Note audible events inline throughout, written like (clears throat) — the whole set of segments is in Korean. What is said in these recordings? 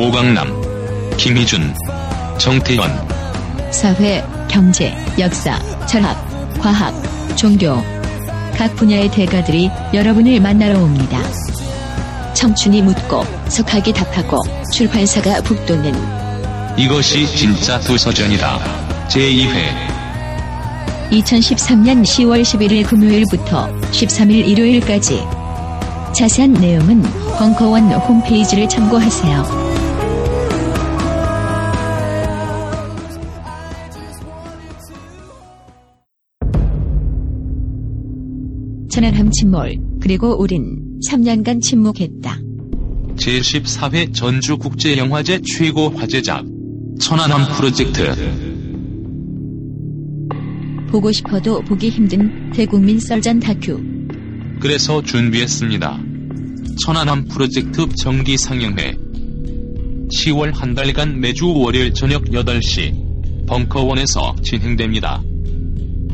오강남, 김희준, 정태현, 사회, 경제, 역사, 철학, 과학, 종교 각 분야의 대가들이 여러분을 만나러 옵니다. 청춘이 묻고 석학이 답하고 출판사가 북돋는 이것이 진짜 도서전이다. 제2회 2013년 10월 11일 금요일부터 13일 일요일까지 자세한 내용은 벙커원 홈페이지를 참고하세요. 천안함 침몰 그리고 우린 3년간 침묵했다. 제14회 전주국제영화제 최고 화제작 천안함 프로젝트 보고 싶어도 보기 힘든 대국민 썰전 다큐 그래서 준비했습니다. 천안함 프로젝트 정기 상영회 10월 한 달간 매주 월요일 저녁 8시 벙커원에서 진행됩니다.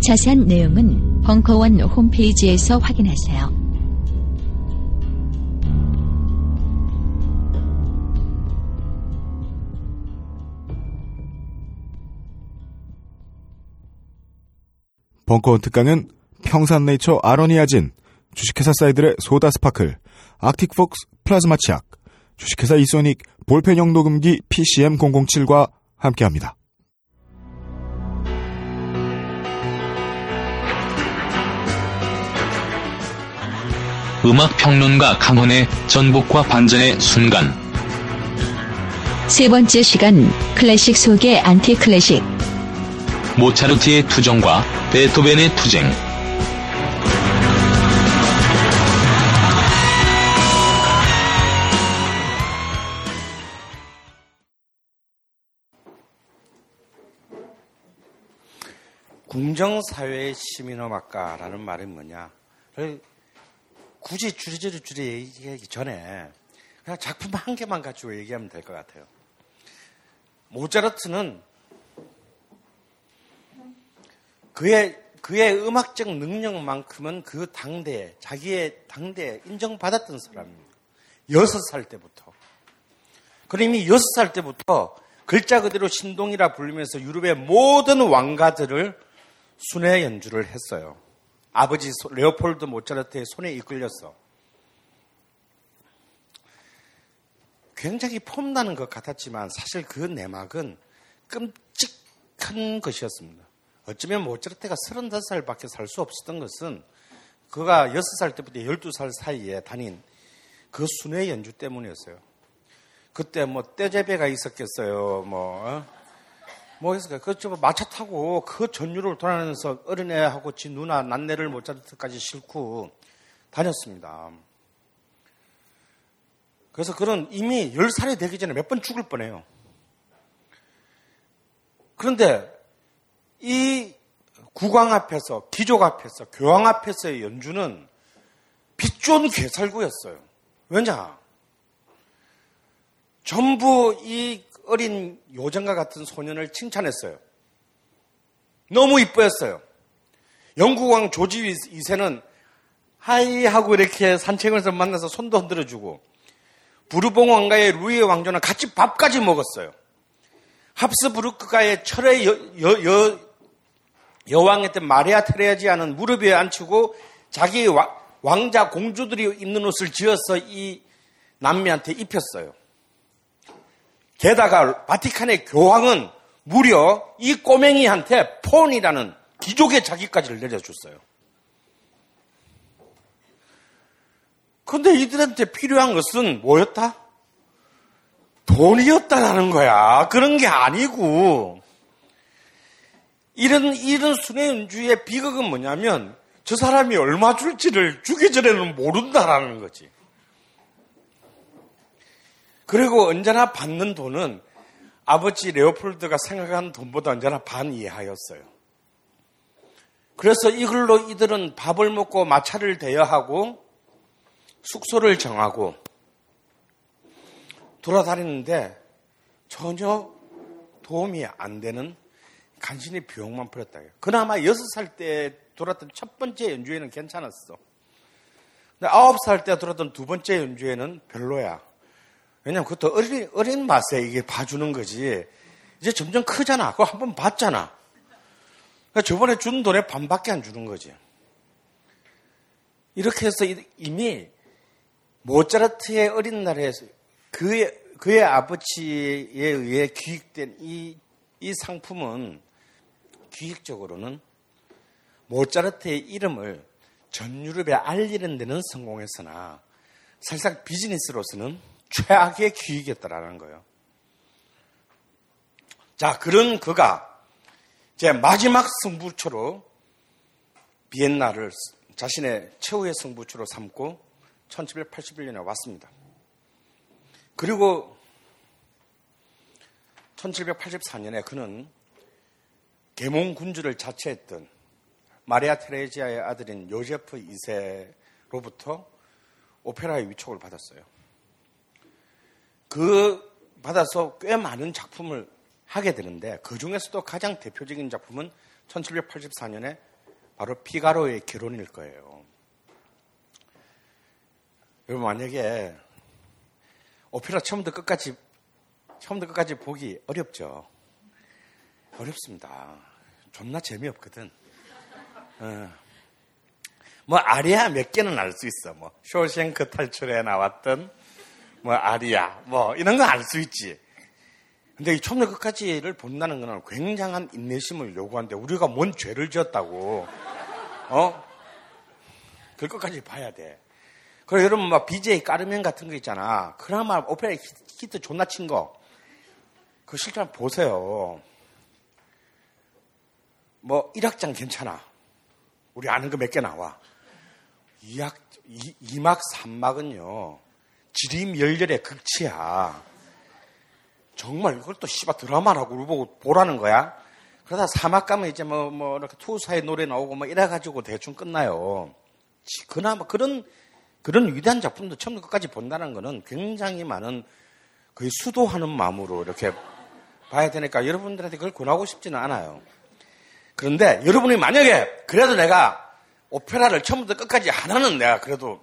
자세한 내용은 벙커원 홈페이지에서 확인하세요. 벙커원 특강은 평산네이처 아로니아진, 주식회사 사이들의 소다 스파클, 아틱폭스 플라즈마 치약, 주식회사 이소닉 볼펜형 녹음기 PCM007과 함께합니다. 음악 평론가 강헌의 전복과 반전의 순간 세 번째 시간 클래식 속의 안티 클래식 모차르트의 투정과 베토벤의 투쟁 궁정사회의 시민음악가라는 말이 뭐냐? 굳이 주제를 줄여 얘기하기 전에 그냥 작품 한 개만 가지고 얘기하면 될 것 같아요. 모차르트는 그의 그의 음악적 능력만큼은 그 당대에 자기의 당대에 인정받았던 사람입니다. 여섯 살 때부터. 그럼 이미 여섯 살 때부터 글자 그대로 신동이라 불리면서 유럽의 모든 왕가들을 순회 연주를 했어요. 아버지 레오폴드 모차르트의 손에 이끌렸어. 굉장히 폼나는 것 같았지만 사실 그 내막은 끔찍한 것이었습니다. 어쩌면 모차르트가 35살밖에 살 수 없었던 것은 그가 6살 때부터 12살 사이에 다닌 그 순회 연주 때문이었어요. 그때 뭐 떼제배가 있었겠어요. 뭐 어? 뭐 했을까? 그저 마차 타고 그 전유를 돌아다니면서 어린애하고 지 누나 난내를 모차르트까지 싣고 다녔습니다. 그래서 그런 이미 10살이 되기 전에 몇 번 죽을 뻔해요. 그런데 이 국왕 앞에서, 귀족 앞에서, 교황 앞에서의 연주는 빛 좋은 괴살구였어요. 왜냐? 전부 이 어린 요정과 같은 소년을 칭찬했어요. 너무 이뻐했어요. 영국왕 조지 2세는 하이 하고 이렇게 산책에서 만나서 손도 흔들어주고 부르봉 왕가의 루이 왕조는 같이 밥까지 먹었어요. 합스부르크가의 철의 여, 여, 여, 여왕했던 마리아 테레지아는 무릎 위에 앉히고 자기 왕자 공주들이 입는 옷을 지어서 이 남미한테 입혔어요. 게다가 바티칸의 교황은 무려 이 꼬맹이한테 폰이라는 귀족의 자기까지를 내려줬어요. 근데 이들한테 필요한 것은 뭐였다? 돈이었다라는 거야. 그런 게 아니고. 이런, 이런 순회연주의 비극은 뭐냐면 저 사람이 얼마 줄지를 주기 전에는 모른다라는 거지. 그리고 언제나 받는 돈은 아버지 레오폴드가 생각한 돈보다 언제나 반 이하였어요. 그래서 이걸로 이들은 밥을 먹고 마차를 대여하고 숙소를 정하고 돌아다니는데 전혀 도움이 안 되는 간신히 비용만 풀었다. 그나마 여섯 살 때 돌았던 첫 번째 연주회는 괜찮았어. 근데 아홉 살 때 돌았던 두 번째 연주회는 별로야. 왜냐면 그것도 어린, 어린 맛에 이게 봐주는 거지. 이제 점점 크잖아. 그거 한 번 봤잖아. 그러니까 저번에 준 돈의 반밖에 안 주는 거지. 이렇게 해서 이미 모차르트의 어린 날에서 그의, 그의 아버지에 의해 기획된 이, 이 상품은 기획적으로는 모차르트의 이름을 전 유럽에 알리는 데는 성공했으나 사실상 비즈니스로서는 최악의 기획이었다라는 거예요. 자, 그런 그가 제 마지막 승부처로 비엔나를 자신의 최후의 승부처로 삼고 1781년에 왔습니다. 그리고 1784년에 그는 계몽 군주를 자처했던 마리아 테레지아의 아들인 요제프 2세로부터 오페라의 위촉을 받았어요. 그 받아서 꽤 많은 작품을 하게 되는데 그 중에서도 가장 대표적인 작품은 1784년에 바로 피가로의 결혼일 거예요. 여러분 만약에 오페라 처음부터 끝까지 처음부터 끝까지 보기 어렵죠. 어렵습니다. 존나 재미없거든. 어. 뭐 아리아 몇 개는 알 수 있어. 뭐 쇼생크 탈출에 나왔던 뭐 아리아 뭐 이런 건 알 수 있지. 근데 이 처음부터 끝까지를 본다는 거는 굉장한 인내심을 요구하는데 우리가 뭔 죄를 지었다고 어? 그 끝까지 봐야 돼. 그리고 여러분 막 BJ 까르멘 같은 거 있잖아. 그나마 오페라 히트 존나 친 거. 그 실제 한번 보세요. 뭐 1악장 괜찮아. 우리 아는 거 몇 개 나와. 2악, 2, 막 3막은요. 지림 열렬의 극치야. 정말 이걸 또 씨발 드라마라고 보고 보라는 거야. 그러다 사막 가면 이제 뭐, 뭐, 이렇게 투사의 노래 나오고 뭐 이래가지고 대충 끝나요. 그나마 그런, 그런 위대한 작품도 처음부터 끝까지 본다는 거는 굉장히 많은 거의 수도하는 마음으로 이렇게 봐야 되니까 여러분들한테 그걸 권하고 싶지는 않아요. 그런데 여러분이 만약에 그래도 내가 오페라를 처음부터 끝까지 하나는 내가 그래도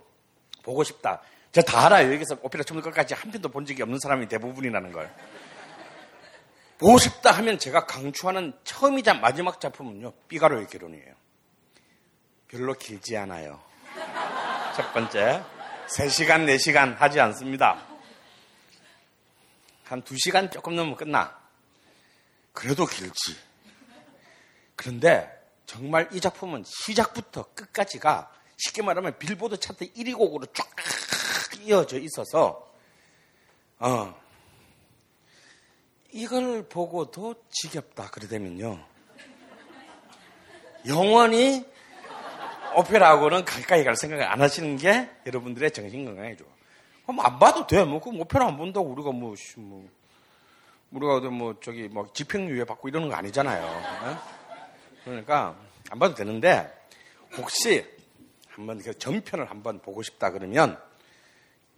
보고 싶다. 제가 다 알아요. 여기서 오페라 처음부터 끝까지 한 편도 본 적이 없는 사람이 대부분이라는 걸. 보고 싶다 하면 제가 강추하는 처음이자 마지막 작품은요. 삐가로의 결혼이에요. 별로 길지 않아요. 첫 번째. 3시간, 4시간 하지 않습니다. 한 2시간 조금 넘으면 끝나. 그래도 길지. 그런데 정말 이 작품은 시작부터 끝까지가 쉽게 말하면 빌보드 차트 1위 곡으로 쫙 이어져 있어서 어, 이걸 보고도 지겹다 그러다면요 영원히 오페라하고는 가까이 갈 생각을 안 하시는 게 여러분들의 정신 건강에 좋아. 그럼 안 봐도 돼. 뭐, 그 오페라 안 본다고 우리가 뭐, 뭐 우리가 뭐 저기 뭐 집행유예 받고 이러는 거 아니잖아요. 네? 그러니까 안 봐도 되는데 혹시 한번 그 전편을 한번 보고 싶다 그러면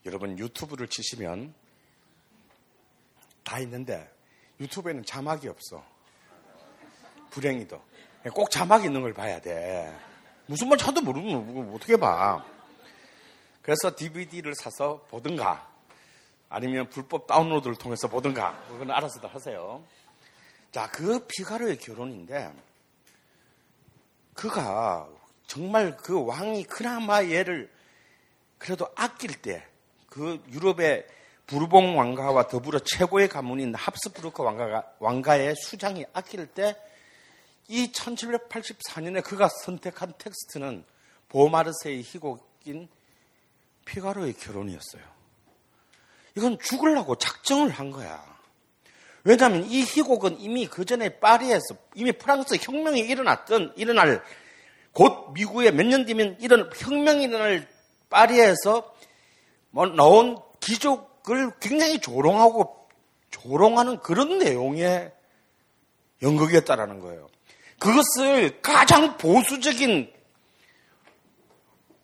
여러분 유튜브를 치시면 다 있는데 유튜브에는 자막이 없어. 불행히도. 꼭 자막이 있는 걸 봐야 돼. 무슨 말 차도 모르면 어떻게 봐. 그래서 DVD를 사서 보든가 아니면 불법 다운로드를 통해서 보든가 그건 알아서들 하세요. 자, 그 피가로의 결혼인데 그가 정말 그 왕이 그나마 얘를 그래도 아낄 때 그 유럽의 부르봉 왕가와 더불어 최고의 가문인 합스부르크 왕가가, 왕가의 수장이 아낄 때 이 1784년에 그가 선택한 텍스트는 보마르세의 희곡인 피가로의 결혼이었어요. 이건 죽으려고 작정을 한 거야. 왜냐하면 이 희곡은 이미 그 전에 파리에서 이미 프랑스 혁명이 일어났던 일어날 곧 미국에 몇 년 뒤면 이런 혁명이 일어날 파리에서 뭐 나온 그걸 굉장히 조롱하고 조롱하는 그런 내용의 연극이었다라는 거예요. 그것을 가장 보수적인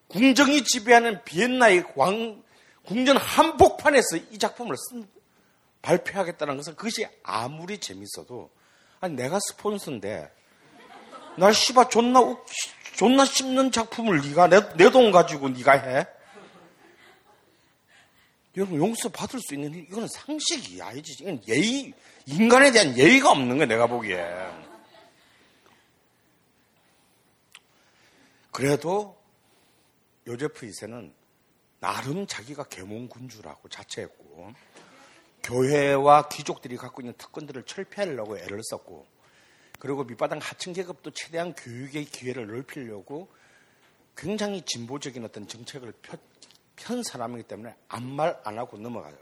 궁정이 지배하는 비엔나의 왕, 궁전 한복판에서 이 작품을 쓴, 발표하겠다는 것은 그것이 아무리 재밌어도 아니 내가 스폰서인데 날 씨바 존나 웃- 존나 씹는 작품을 네가 내 돈 가지고 네가 해? 여러분 용서 받을 수 있는 일, 이거는 상식이 아니지. 이건 예의 인간에 대한 예의가 없는 거야 내가 보기에. 그래도 요제프 2세는 나름 자기가 계몽군주라고 자처했고 교회와 귀족들이 갖고 있는 특권들을 철폐하려고 애를 썼고 그리고 밑바닥 하층 계급도 최대한 교육의 기회를 넓히려고 굉장히 진보적인 어떤 정책을 펴, 편 사람이기 때문에 아무 말 안 하고 넘어가요.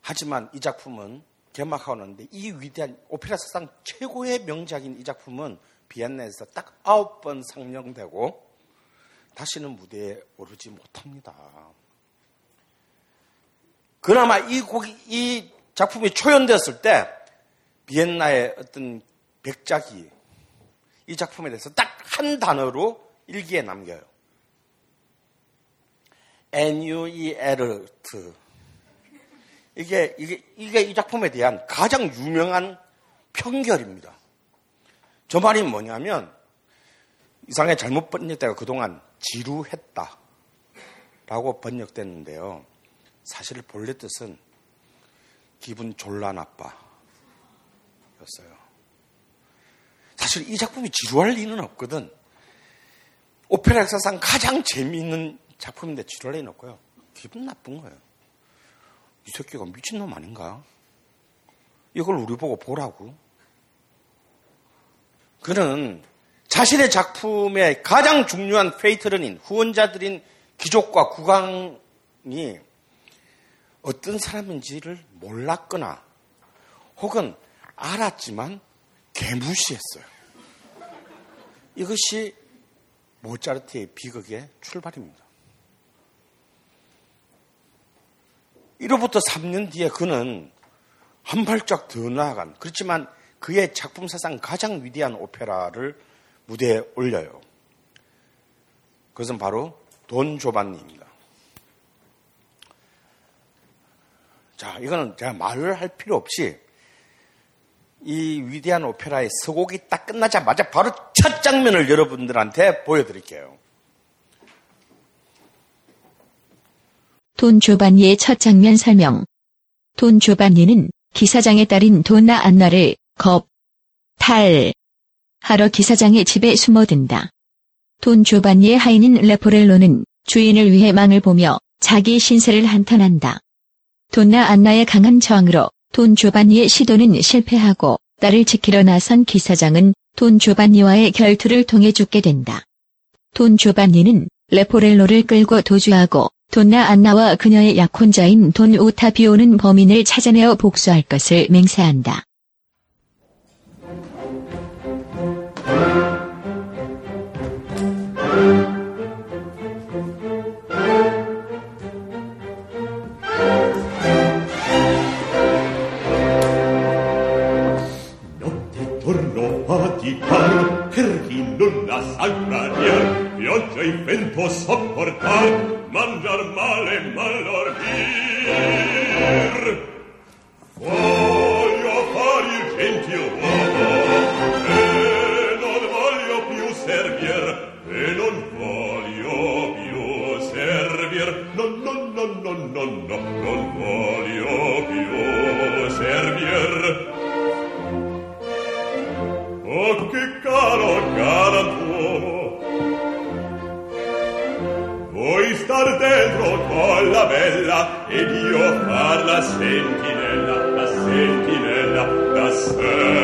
하지만 이 작품은 개막하고 나는데 이 위대한 오페라 사상 최고의 명작인 이 작품은 비엔나에서 딱 아홉 번 상영되고 다시는 무대에 오르지 못합니다. 그나마 이 곡이, 이 작품이 초연되었을 때 비엔나의 어떤 백작이 이 작품에 대해서 딱 한 단어로 일기에 남겨요. NUELT. 이게, 이게, 이게 이 작품에 대한 가장 유명한 편결입니다. 저 말이 뭐냐면, 이상하게 잘못 번역되가 그동안 지루했다. 라고 번역됐는데요. 사실 본래 뜻은 기분 졸라 나빠. 였어요. 사실 이 작품이 지루할 리는 없거든. 오페라 역사상 가장 재미있는 작품인데 리는 없고요. 기분 나쁜 거예요. 이 새끼가 미친놈 아닌가? 이걸 우리 보고 보라고. 그는 자신의 작품의 가장 중요한 patron인 후원자들인 귀족과 국왕이 어떤 사람인지를 몰랐거나 혹은 알았지만 개무시했어요. 이것이 모차르트의 비극의 출발입니다. 이로부터 3년 뒤에 그는 한 발짝 더 나아간 그렇지만 그의 작품 사상 가장 위대한 오페라를 무대에 올려요. 그것은 바로 돈 조반니입니다. 자, 이거는 제가 말을 할 필요 없이 이 위대한 오페라의 서곡이 딱 끝나자마자 바로 첫 장면을 여러분들한테 보여드릴게요. 돈 조반니의 첫 장면 설명. 돈 조반니는 기사장의 딸인 돈나 안나를 겁, 탈, 하러 기사장의 집에 숨어든다. 돈 조반니의 하인인 레포렐로는 주인을 위해 망을 보며 자기 신세를 한탄한다. 돈나 안나의 강한 저항으로 돈 조반니의 시도는 실패하고 딸을 지키러 나선 기사장은 돈 조반니와의 결투를 통해 죽게 된다. 돈 조반니는 레포렐로를 끌고 도주하고 돈나 안나와 그녀의 약혼자인 돈 오타비오는 범인을 찾아내어 복수할 것을 맹세한다. Pioggia e vento sopportar, mangiar male malordir. Voglio fare il gentil uomo e non voglio più servir e non voglio più servir no no no no no no non voglio più servir Oh, che caro galantuomo! Star dentro con la bella ed io far la sentinella, la sentinella, la sentinella.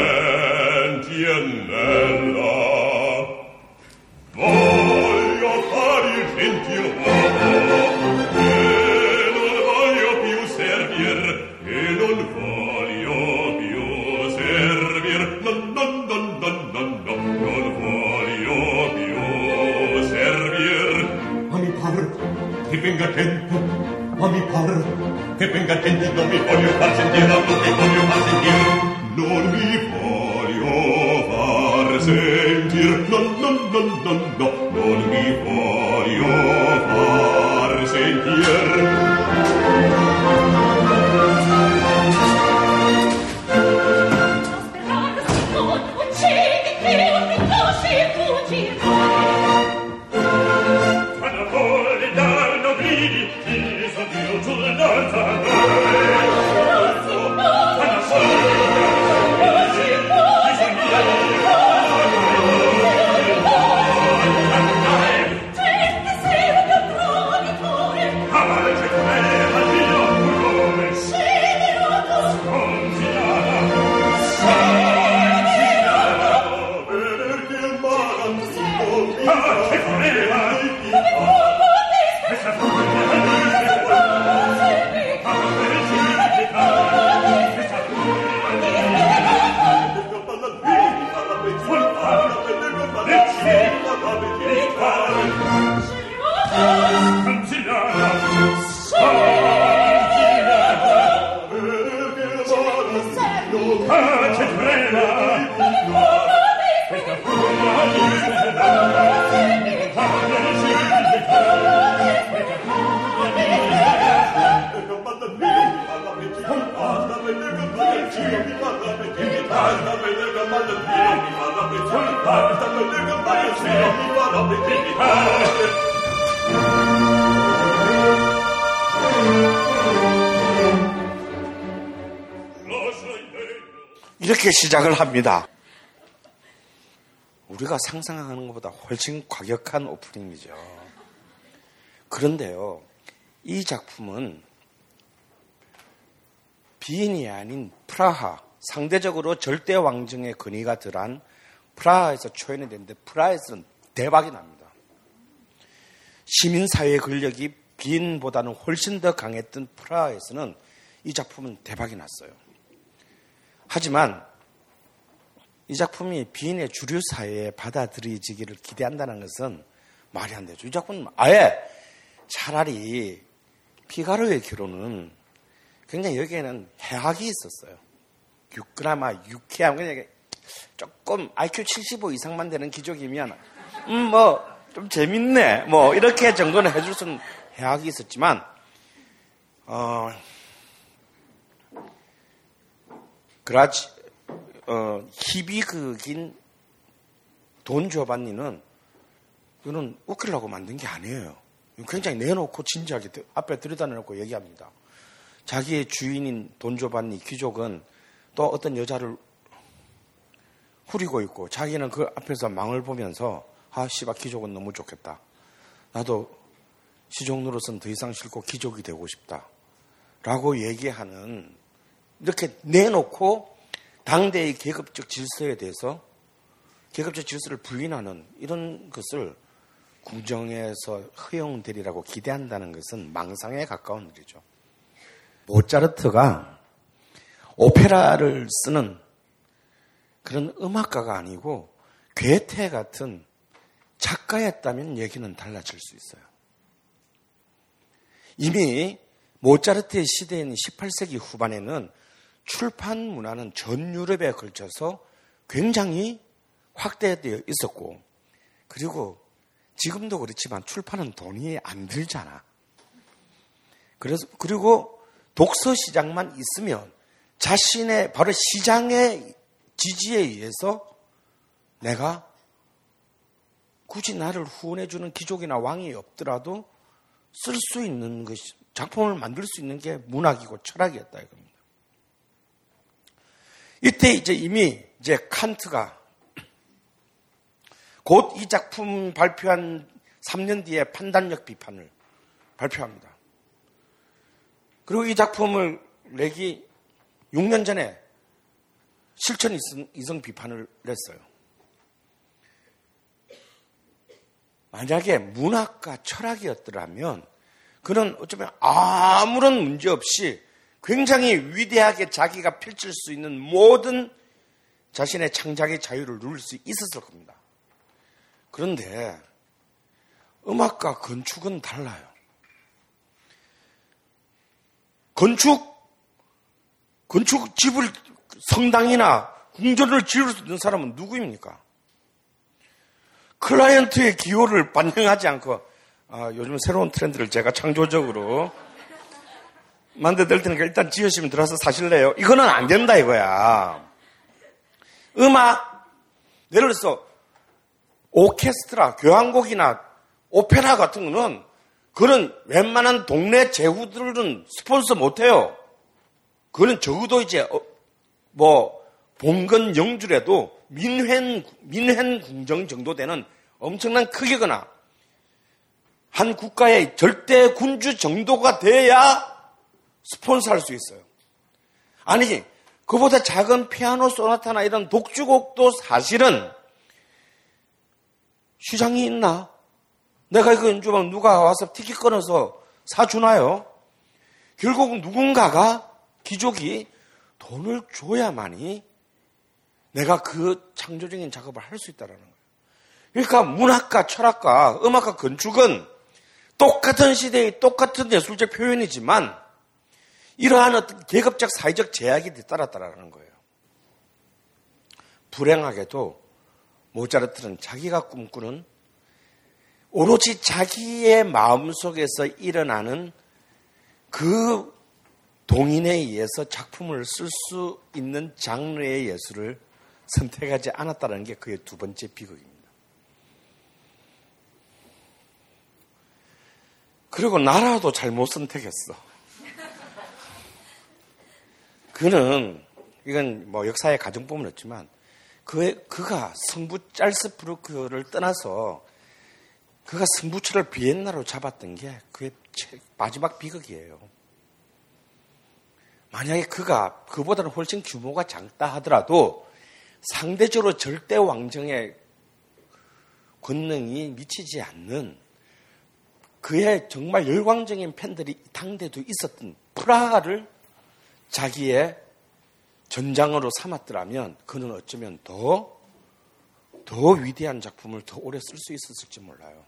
Venga tempo, ma mi par che venga attenti non mi voglio far sentire non mi voglio far sentire non mi voglio far sentire no no no no no 시작을 합니다. 우리가 상상하는 것보다 훨씬 과격한 오프닝이죠. 그런데요, 이 작품은 비인이 아닌 프라하, 상대적으로 절대 왕정의 근위가 덜한 프라하에서 초연이 됐는데 프라하에서는 대박이 납니다. 시민사회의 권력이 비인보다는 훨씬 더 강했던 프라하에서는 이 작품은 대박이 났어요. 하지만 이 작품이 비인의 주류 사회에 받아들여지기를 기대한다는 것은 말이 안 되죠. 이 작품은 아예 차라리 피가로의 결혼은 굉장히 여기에는 해악이 있었어요. 그나마 유쾌함, 그냥 조금 IQ 75 이상만 되는 기족이면, 음, 뭐, 좀 재밌네. 뭐, 이렇게 정도는 해줄 수는 해악이 있었지만, 어, 그라지, 어, 희비극인 돈 조반니는 이거는 웃기려고 만든 게 아니에요. 굉장히 내놓고 진지하게 앞에 들여다 놓고 얘기합니다. 자기의 주인인 돈 조반니 귀족은 또 어떤 여자를 후리고 있고 자기는 그 앞에서 망을 보면서 아 씨발 귀족은 너무 좋겠다. 나도 노릇은 더 이상 싫고 귀족이 되고 싶다. 라고 얘기하는 이렇게 내놓고 당대의 계급적 질서에 대해서 계급적 질서를 부인하는 이런 것을 궁정에서 허용되리라고 기대한다는 것은 망상에 가까운 일이죠. 모차르트가 오페라를 쓰는 그런 음악가가 아니고 괴테 같은 작가였다면 얘기는 달라질 수 있어요. 이미 모차르트의 시대인 18세기 후반에는 출판 문화는 전 유럽에 걸쳐서 굉장히 확대되어 있었고, 그리고 지금도 그렇지만 출판은 돈이 안 들잖아. 그래서, 그리고 독서 시장만 있으면 자신의 바로 시장의 지지에 의해서 내가 굳이 나를 후원해주는 귀족이나 왕이 없더라도 쓸 수 있는 것이, 작품을 만들 수 있는 게 문학이고 철학이었다 이겁니다. 이때 이제 이미 이제 칸트가 곧 이 작품 발표한 3년 뒤에 판단력 비판을 발표합니다. 그리고 이 작품을 내기 6년 전에 실천 이성, 비판을 냈어요. 만약에 문학과 철학이었더라면 그는 어쩌면 아무런 문제 없이 굉장히 위대하게 자기가 펼칠 수 있는 모든 자신의 창작의 자유를 누릴 수 있었을 겁니다. 그런데 음악과 건축은 달라요. 건축, 건축 집을, 성당이나 궁전을 지을 수 있는 사람은 누구입니까? 클라이언트의 기호를 반영하지 않고, 아, 요즘 새로운 트렌드를 제가 창조적으로 만들어드릴 테니까 일단 지으시면 들어서 사실래요? 이거는 안 된다 이거야. 음악, 예를 들어서 오케스트라, 교향곡이나 오페라 같은 거는 그런 웬만한 동네 제후들은 스폰서 못해요. 그거는 적어도 이제 어, 뭐 봉건 영주라도 민회 민회 궁정 정도 되는 엄청난 크기거나 한 국가의 절대 군주 정도가 돼야 스폰서 할 수 있어요. 아니지 그보다 작은 피아노 소나타나 이런 독주곡도 사실은 시장이 있나? 내가 이거 연주하면 누가 와서 티켓 끊어서 사주나요? 결국 누군가가 귀족이 돈을 줘야만이 내가 그 창조적인 작업을 할 수 있다는 거예요. 그러니까 문학과 철학과 음악과 건축은 똑같은 시대의 똑같은 예술적 표현이지만 이러한 어떤 계급적 사회적 제약이 뒤따랐다라는 거예요. 불행하게도 모차르트는 자기가 꿈꾸는 오로지 자기의 마음 속에서 일어나는 그 동인에 의해서 작품을 쓸 수 있는 장르의 예술을 선택하지 않았다는 게 그의 두 번째 비극입니다. 그리고 나라도 잘못 선택했어. 그는 이건 뭐 역사의 가정법은 없지만 그 그가 성부 짤스부르크를 떠나서 그가 승부처를 비엔나로 잡았던 게 그의 마지막 비극이에요. 만약에 그가 그보다는 훨씬 규모가 작다 하더라도 상대적으로 절대 왕정의 권능이 미치지 않는 그의 정말 열광적인 팬들이 당대도 있었던 프라하를 자기의 전장으로 삼았더라면 그는 어쩌면 더, 더 위대한 작품을 더 오래 쓸 수 있었을지 몰라요.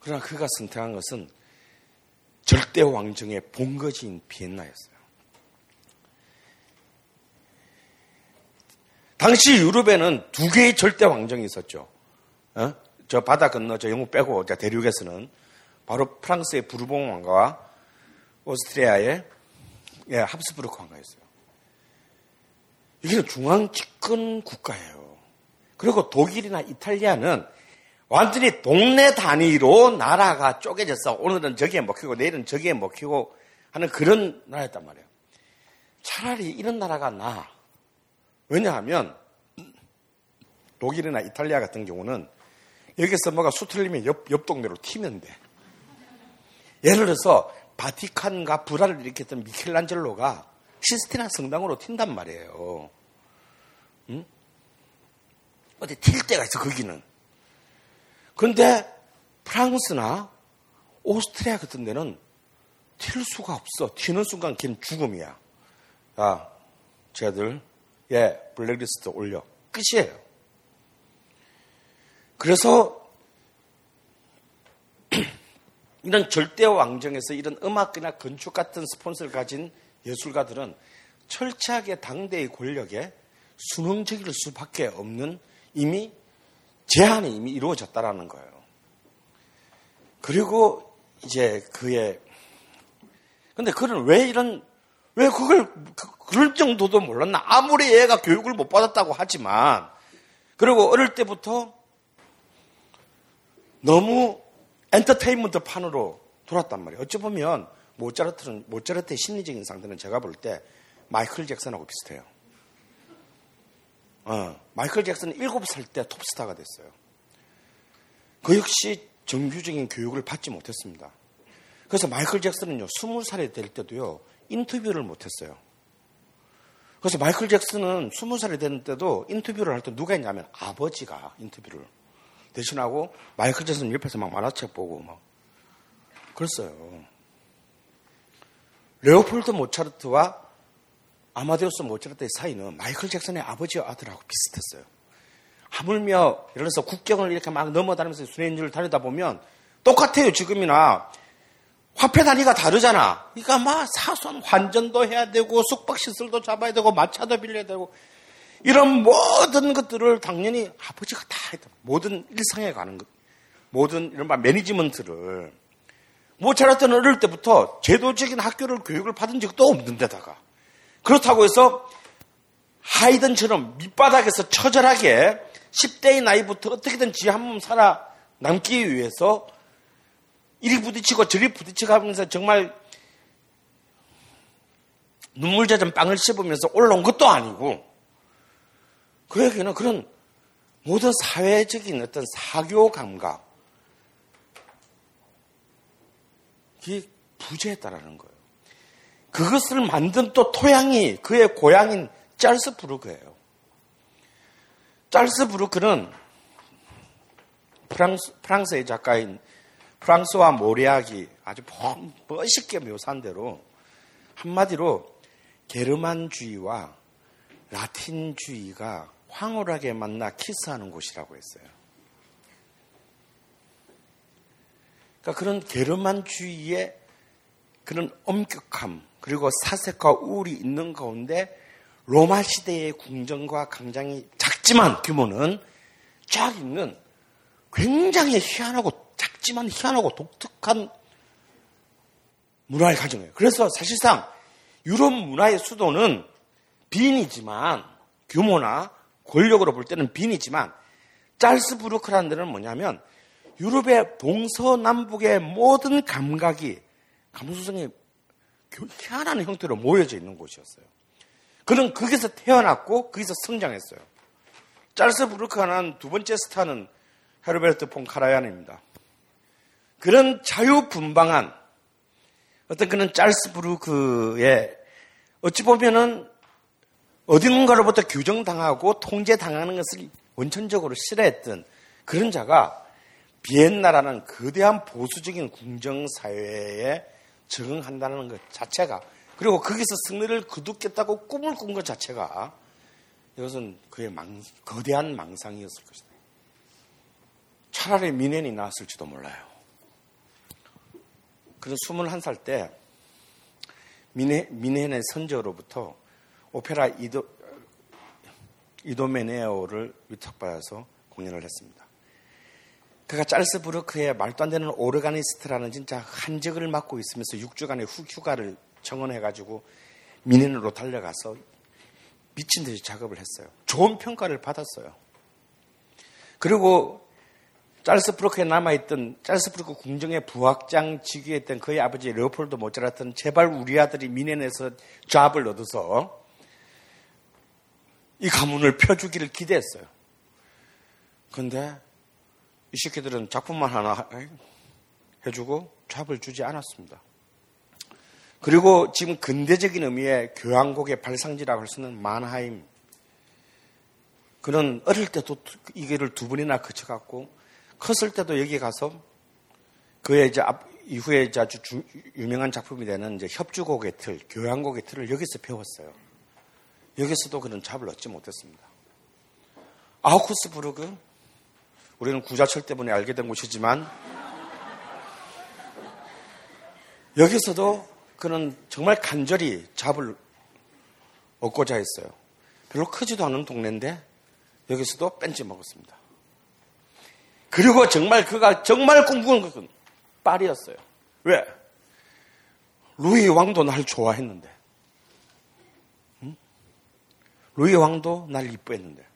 그러나 그가 선택한 것은 절대 왕정의 본거지인 비엔나였어요. 당시 유럽에는 두 개의 절대 왕정이 있었죠. 어? 저 바다 건너 저 영국 빼고 대륙에서는 바로 프랑스의 부르봉 왕가와 오스트리아의 예, 합스부르크 왕가였어요. 이게 중앙 집권 국가예요. 그리고 독일이나 이탈리아는 완전히 동네 단위로 나라가 쪼개져서 오늘은 저기에 먹히고 내일은 저기에 먹히고 하는 그런 나라였단 말이에요. 차라리 이런 나라가 나. 왜냐하면 독일이나 이탈리아 같은 경우는 여기서 뭐가 수틀리면 옆, 옆 동네로 튀면 돼. 예를 들어서 바티칸과 불화를 일으켰던 미켈란젤로가 시스티나 성당으로 튄단 말이에요. 응? 어디 튈 때가 있어, 거기는. 그런데 프랑스나 오스트리아 같은 데는 튈 수가 없어. 튀는 순간 걔는 죽음이야. 야, 쟤들, 예, 블랙리스트 올려. 끝이에요. 그래서 이런 절대 왕정에서 이런 음악이나 건축 같은 스폰서를 가진 예술가들은 철저하게 당대의 권력에 순응적일 수밖에 없는 이미 제한이 이미 이루어졌다라는 거예요. 그리고 이제 그의 근데 그는 왜 이런 왜 그걸 그, 럴 정도도 몰랐나? 아무리 얘가 교육을 못 받았다고 하지만 그리고 어릴 때부터 너무 엔터테인먼트 판으로 돌았단 말이에요. 어찌 보면 모차르트는 모차르트의 심리적인 상태는 제가 볼 때 마이클 잭슨하고 비슷해요. 어, 마이클 잭슨은 7살 때 톱스타가 됐어요. 그 역시 정규적인 교육을 받지 못했습니다. 그래서 마이클 잭슨은요, 20살이 될 때도요, 인터뷰를 못했어요. 그래서 마이클 잭슨은 20살이 된 때도 인터뷰를 할 때 누가 했냐면 아버지가 인터뷰를 대신하고 마이클 잭슨 옆에서 막 만화책 보고 막 그랬어요. 레오폴드 모차르트와 아마데우스 모차르트의 사이는 마이클 잭슨의 아버지와 아들하고 비슷했어요. 하물며 예를 들어서 국경을 이렇게 막 넘어다니면서 수행지를 다니다 보면 똑같아요 지금이나 화폐 단위가 다르잖아. 그러니까 막 사소한 환전도 해야 되고 숙박 시설도 잡아야 되고 마차도 빌려야 되고 이런 모든 것들을 당연히 아버지가 다 했다. 모든 일상에 가는 것, 모든 이런 말 매니지먼트를. 모차르트는 어릴 때부터 제도적인 학교를 교육을 받은 적도 없는 데다가. 그렇다고 해서 하이든처럼 밑바닥에서 처절하게 10대의 나이부터 어떻게든 지 한 몸 살아 남기 위해서 이리 부딪히고 저리 부딪히고 하면서 정말 눈물 젖은 빵을 씹으면서 올라온 것도 아니고 그에게는 그런 모든 사회적인 어떤 사교 감각 이 부재했다라는 거예요. 그것을 만든 또 토양이 그의 고향인 짤스부르크예요. 짤스부르크는 프랑스, 프랑스의 작가인 프랑스와 모리아기 아주 멋있게 묘사한 대로 한마디로 게르만주의와 라틴주의가 황홀하게 만나 키스하는 곳이라고 했어요. 그러니까 그런 게르만주의의 그런 엄격함 그리고 사색과 우울이 있는 가운데 로마 시대의 궁정과 강장이 작지만 규모는 쫙 있는 굉장히 희한하고 작지만 희한하고 독특한 문화를 가진 거예요. 그래서 사실상 유럽 문화의 수도는 빈이지만 규모나 권력으로 볼 때는 빈이지만 짤스부르크라는 데는 뭐냐면 유럽의 동서남북의 모든 감각이 감수성이 희한한 형태로 모여져 있는 곳이었어요. 그는 거기서 태어났고 거기서 성장했어요. 짤스부르크하는 두 번째 스타는 헤르베르트 폰 카라얀입니다. 그런 자유분방한 어떤 그런 짤스부르크의 어찌 보면은 어딘가로부터 규정당하고 통제당하는 것을 원천적으로 싫어했던 그런 자가 비엔나라는 거대한 보수적인 궁정사회에 적응한다는 것 자체가 그리고 거기서 승리를 거두겠다고 꿈을 꾼 것 자체가 이것은 그의 망, 거대한 망상이었을 것이다. 차라리 미넨이 나왔을지도 몰라요. 그런 21살 때 뮌헤, 뮌헨의 선제후로부터 오페라 이도, 이도메네오를 위탁받아서 공연을 했습니다. 그가 짤스부르크의 말도 안 되는 오르가니스트라는 진짜 한직을 맡고 있으면서 6주간의 휴가를 청원해가지고 뮌헨으로 달려가서 미친 듯이 작업을 했어요. 좋은 평가를 받았어요. 그리고 짤스부르크에 남아있던 짤스부르크 궁정의 부악장 직위했던 그의 아버지 레오폴드 모차르트는 제발 우리 아들이 뮌헨에서 잡을 얻어서 이 가문을 펴주기를 기대했어요. 그런데 이 새끼들은 작품만 하나 해주고 잡을 주지 않았습니다. 그리고 지금 근대적인 의미의 교향곡의 발상지라고 할 수 있는 만하임. 그는 어릴 때도 이 길을 두 번이나 거쳐갔고 컸을 때도 여기 가서 그의 이제 이후에 이제 아주 주, 유명한 작품이 되는 이제 협주곡의 틀, 교향곡의 틀을 여기서 배웠어요. 여기서도 그는 잡을 얻지 못했습니다. 아우쿠스부르크, 우리는 구자철 때문에 알게 된 곳이지만 여기서도 그는 정말 간절히 잡을 얻고자 했어요. 별로 크지도 않은 동네인데 여기서도 뺀지 먹었습니다. 그리고 정말 그가 정말 꿈꾸는 것은 파리였어요. 왜? 루이 왕도 날 좋아했는데. 응? 루이 왕도 날 이뻐했는데.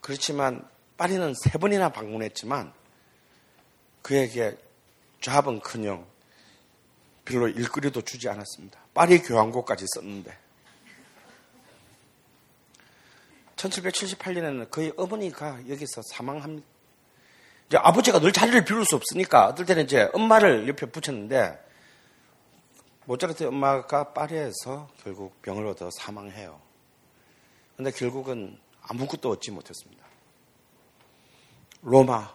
그렇지만 파리는 세 번이나 방문했지만 그에게 잡은 커녕 별로 일거리도 주지 않았습니다. 파리 교황고까지 썼는데 1778년에는 그의 어머니가 여기서 사망합니다. 이제 아버지가 늘 자리를 비울 수 없으니까 어떨 때는 이제 엄마를 옆에 붙였는데 모차르트 엄마가 파리에서 결국 병을 얻어 사망해요. 근데 결국은 아무것도 얻지 못했습니다. 로마.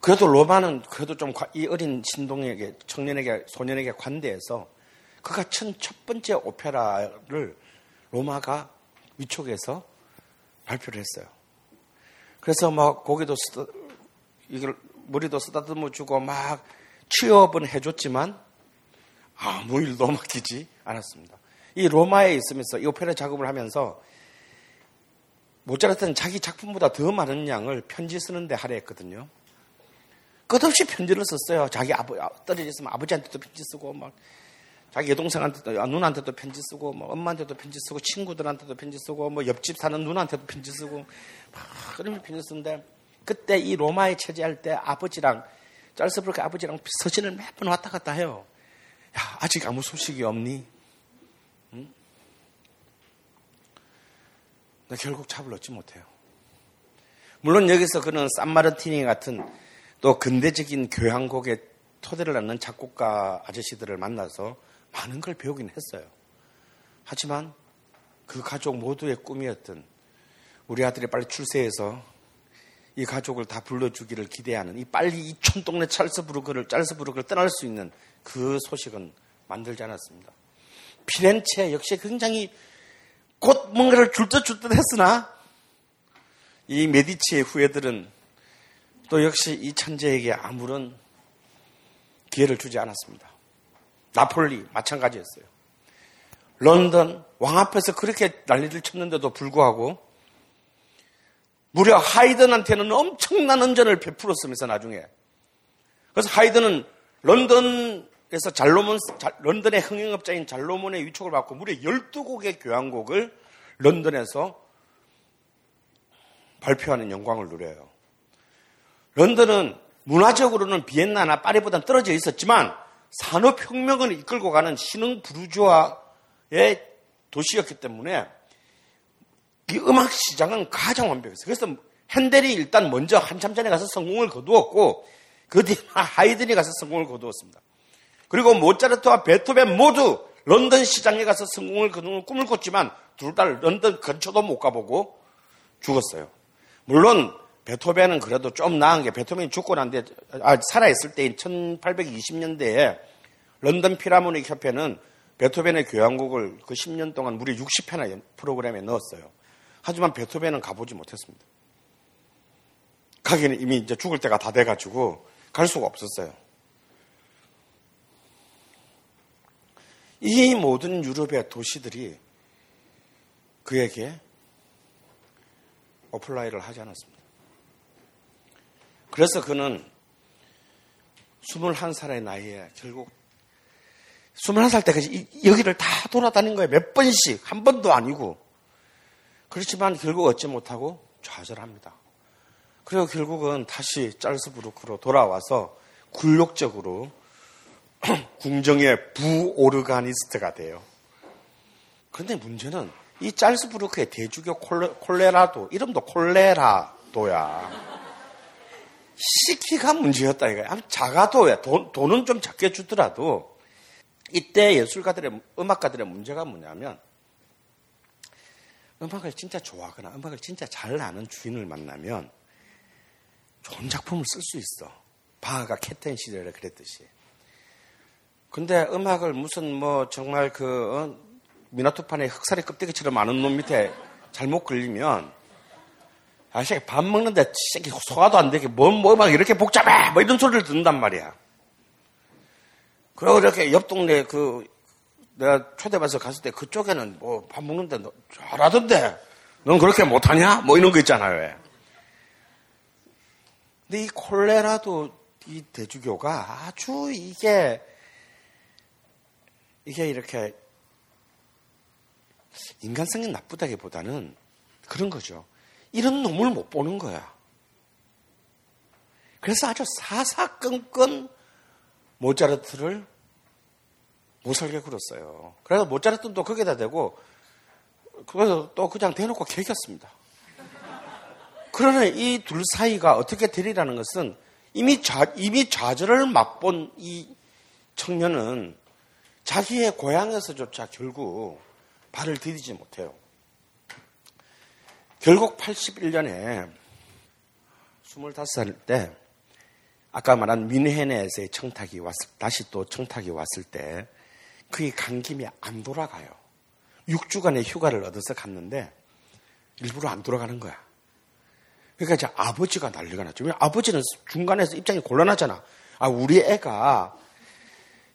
그래도 로마는 그래도 좀 이 어린 신동에게, 청년에게, 소년에게 관대해서 그가 첫, 첫 번째 오페라를 로마가 위촉해서 발표를 했어요. 그래서 막 고기도 쓰다, 이걸 머리도 쓰다듬어 주고 막 취업은 해줬지만 아무 일도 맡기지 않았습니다. 이 로마에 있으면서 이 오페라 작업을 하면서 모차르트는 자기 작품보다 더 많은 양을 편지 쓰는데 할애했거든요. 끝없이 편지를 썼어요. 자기 아버 떨어져 있으면 아버지한테도 편지 쓰고 막 자기 여동생한테도 아, 누나한테도 편지 쓰고 뭐 엄마한테도 편지 쓰고 친구들한테도 편지 쓰고 뭐 옆집 사는 누나한테도 편지 쓰고 막 그런 편지 쓰는데 그때 이 로마에 체제할 때 아버지랑 짤스부르크 아버지랑 서신을 매번 왔다 갔다 해요. 야 아직 아무 소식이 없니? 응? 근데 결국 잡을 얻지 못해요. 물론 여기서 그는 산마르티니 같은 또 근대적인 교향곡의 토대를 낳는 작곡가 아저씨들을 만나서 많은 걸 배우긴 했어요. 하지만 그 가족 모두의 꿈이었던 우리 아들이 빨리 출세해서 이 가족을 다 불러주기를 기대하는 이 빨리 이 촌동네 찰스부르크를 짤스부르크를 떠날 수 있는 그 소식은 만들지 않았습니다. 피렌체 역시 굉장히 곧 뭔가를 줄듯 줄듯 했으나 이 메디치의 후예들은 또 역시 이 천재에게 아무런 기회를 주지 않았습니다. 나폴리 마찬가지였어요. 런던 왕 앞에서 그렇게 난리를 쳤는데도 불구하고 무려 하이든한테는 엄청난恩전을 베풀었으면서 나중에 그래서 하이든은 런던 에서 잘로몬 런던의 흥행업자인 잘로몬의 위촉을 받고 무려 12곡의 교향곡을 런던에서 발표하는 영광을 누려요. 런던은 문화적으로는 비엔나나 파리보다 떨어져 있었지만 산업혁명을 이끌고 가는 신흥 부르주아의 도시였기 때문에 이 음악 시장은 가장 완벽했어요. 그래서 핸델이 일단 먼저 한참 전에 가서 성공을 거두었고 그 뒤에 하이든이 가서 성공을 거두었습니다. 그리고 모차르트와 베토벤 모두 런던 시장에 가서 성공을 거두는 꿈을 꿨지만 둘 다 런던 근처도 못 가보고 죽었어요. 물론 베토벤은 그래도 좀 나은 게 베토벤이 죽고 난 뒤에 아, 살아있을 때인 1820년대에 런던 피라모닉 협회는 베토벤의 교향곡을 그 10년 동안 무려 60회나 프로그램에 넣었어요. 하지만 베토벤은 가보지 못했습니다. 가기는 이미 이제 죽을 때가 다 돼가지고 갈 수가 없었어요. 이 모든 유럽의 도시들이 그에게 apply를 하지 않았습니다. 그래서 그는 21살의 나이에 결국 21살 때까지 여기를 다 돌아다닌 거예요. 몇 번씩. 한 번도 아니고. 그렇지만 결국 얻지 못하고 좌절합니다. 그리고 결국은 다시 짤스부르크로 돌아와서 굴욕적으로 (clears throat) 궁정의 부오르가니스트가 돼요. 그런데 문제는 이 짤스부르크의 대주교 콜레, 라도 이름도 콜레라도야. 시키가 문제였다 이거야. 작아도야. 돈, 돈은 좀 작게 주더라도 이때 예술가들의 음악가들의 문제가 뭐냐면 음악을 진짜 좋아하거나 음악을 진짜 잘 아는 주인을 만나면 좋은 작품을 쓸 수 있어. 바하가 캡텐 시절에 그랬듯이. 근데 음악을 무슨 뭐 정말 그 어, 미나토판에 흑살이 껍데기처럼 많은 놈 밑에 잘못 걸리면 아저씨 밥 먹는데 소화도 안 되게 뭐뭐 막 이렇게 복잡해 뭐 이런 소리를 듣는단 말이야. 그리고 이렇게 옆 동네 그 내가 초대받아서 갔을 때 그쪽에는 뭐 밥 먹는데 너 잘하던데 넌 그렇게 못하냐? 뭐 이런 거 있잖아요. 왜. 근데 이 콜레라도 이 대주교가 아주 이게 이게 이렇게 인간성이 나쁘다기보다는 그런 거죠. 이런 놈을 못 보는 거야. 그래서 아주 사사건건 모차르트를 못 살게 굴었어요. 그래서 모차르트는 또 거기다 대고 그래서 또 그냥 대놓고 개겼습니다. 그러나 이 둘 사이가 어떻게 되리라는 것은 이미 좌, 이미 좌절을 맛본 이 청년은 자기의 고향에서조차 결국 발을 디디지 못해요. 결국 81년에 25살 때 아까 말한 민헨에서의 청탁이 왔을 다시 또 청탁이 왔을 때 그의 간 김에 안 돌아가요. 6주간의 휴가를 얻어서 갔는데 일부러 안 돌아가는 거야. 그러니까 이제 아버지가 난리가 났죠. 왜 아버지는 중간에서 입장이 곤란하잖아. 아, 우리 애가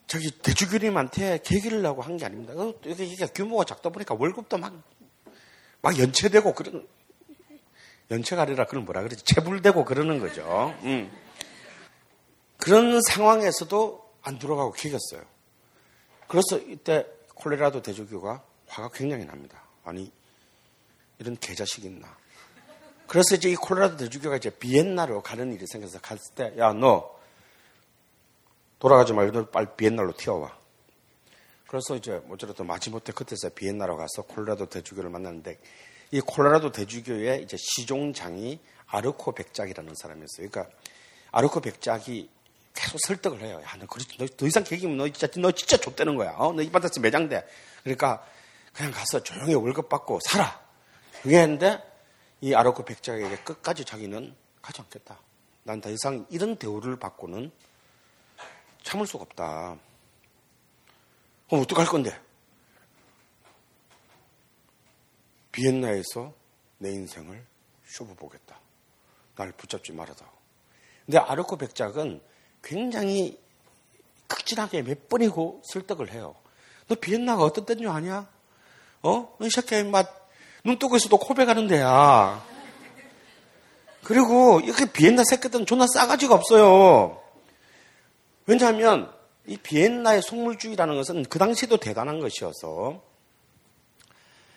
저기 대주교님한테 계기를 하고 한 게 아닙니다. 어, 이게, 규모가 작다 보니까 월급도 막, 막 연체되고 그런, 연체가 아니라 그걸 뭐라 그러지? 체불되고 그러는 거죠. 음. 그런 상황에서도 안 들어가고 기겼어요. 그래서 이때 콜레라도 대주교가 화가 굉장히 납니다. 아니, 이런 개자식 있나. 그래서 이제 이 콜레라도 대주교가 이제 비엔나로 가는 일이 생겨서 갔을 때, 야, 너, 돌아가지 말고 너 빨리 비엔나로 튀어와. 그래서 이제 모쪼라도 마지못해 그때서 비엔나로 가서 콜레라도 대주교를 만났는데 이 콜레라도 대주교의 이제 시종장이 아르코 백작이라는 사람이었어요. 그러니까 아르코 백작이 계속 설득을 해요. 야, 너 그렇지. 너더 이상 계기면 너 진짜, 너 진짜 좆되는 거야. 어? 너 이 바닥에 매장돼. 그러니까 그냥 가서 조용히 월급 받고 살아. 그게 했는데 이 아르코 백작에게 끝까지 자기는 가지 않겠다. 난 더 이상 이런 대우를 받고는 참을 수가 없다. 그럼 어떡할 건데? 비엔나에서 내 인생을 쇼부 보겠다. 날 붙잡지 말아다. 근데 아르코 백작은 굉장히 극진하게 몇 번이고 설득을 해요. 너 비엔나가 어떤 줄 아냐? 어? 이 새끼 맛눈 뜨고 있어도 코백하는 데야. 그리고 이렇게 비엔나 새끼들은 존나 싸가지가 없어요. 왜냐하면 이 비엔나의 속물주의라는 것은 그 당시에도 대단한 것이어서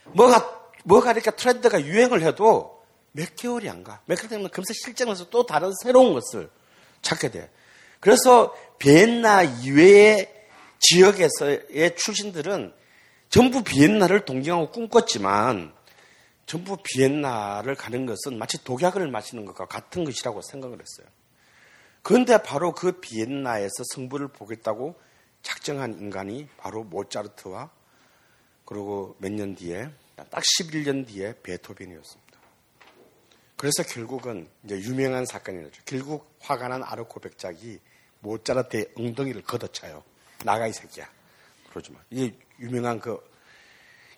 뭐가 뭐가 이렇게 트렌드가 유행을 해도 몇 개월이 안 가. 몇 개월 되면 금세 실전에서 또 다른 새로운 것을 찾게 돼. 그래서 비엔나 이외의 지역에서의 출신들은 전부 비엔나를 동경하고 꿈꿨지만 전부 비엔나를 가는 것은 마치 독약을 마시는 것과 같은 것이라고 생각을 했어요. 그런데 바로 그 비엔나에서 승부를 보겠다고 작정한 인간이 바로 모차르트와 그리고 몇 년 뒤에 딱 11년 뒤에 베토벤이었습니다. 그래서 결국은 이제 유명한 사건이 나죠. 결국 화가 난 아르코 백작이 모차르트의 엉덩이를 걷어차요. 나가 이 새끼야. 그러지 마. 이게 유명한 그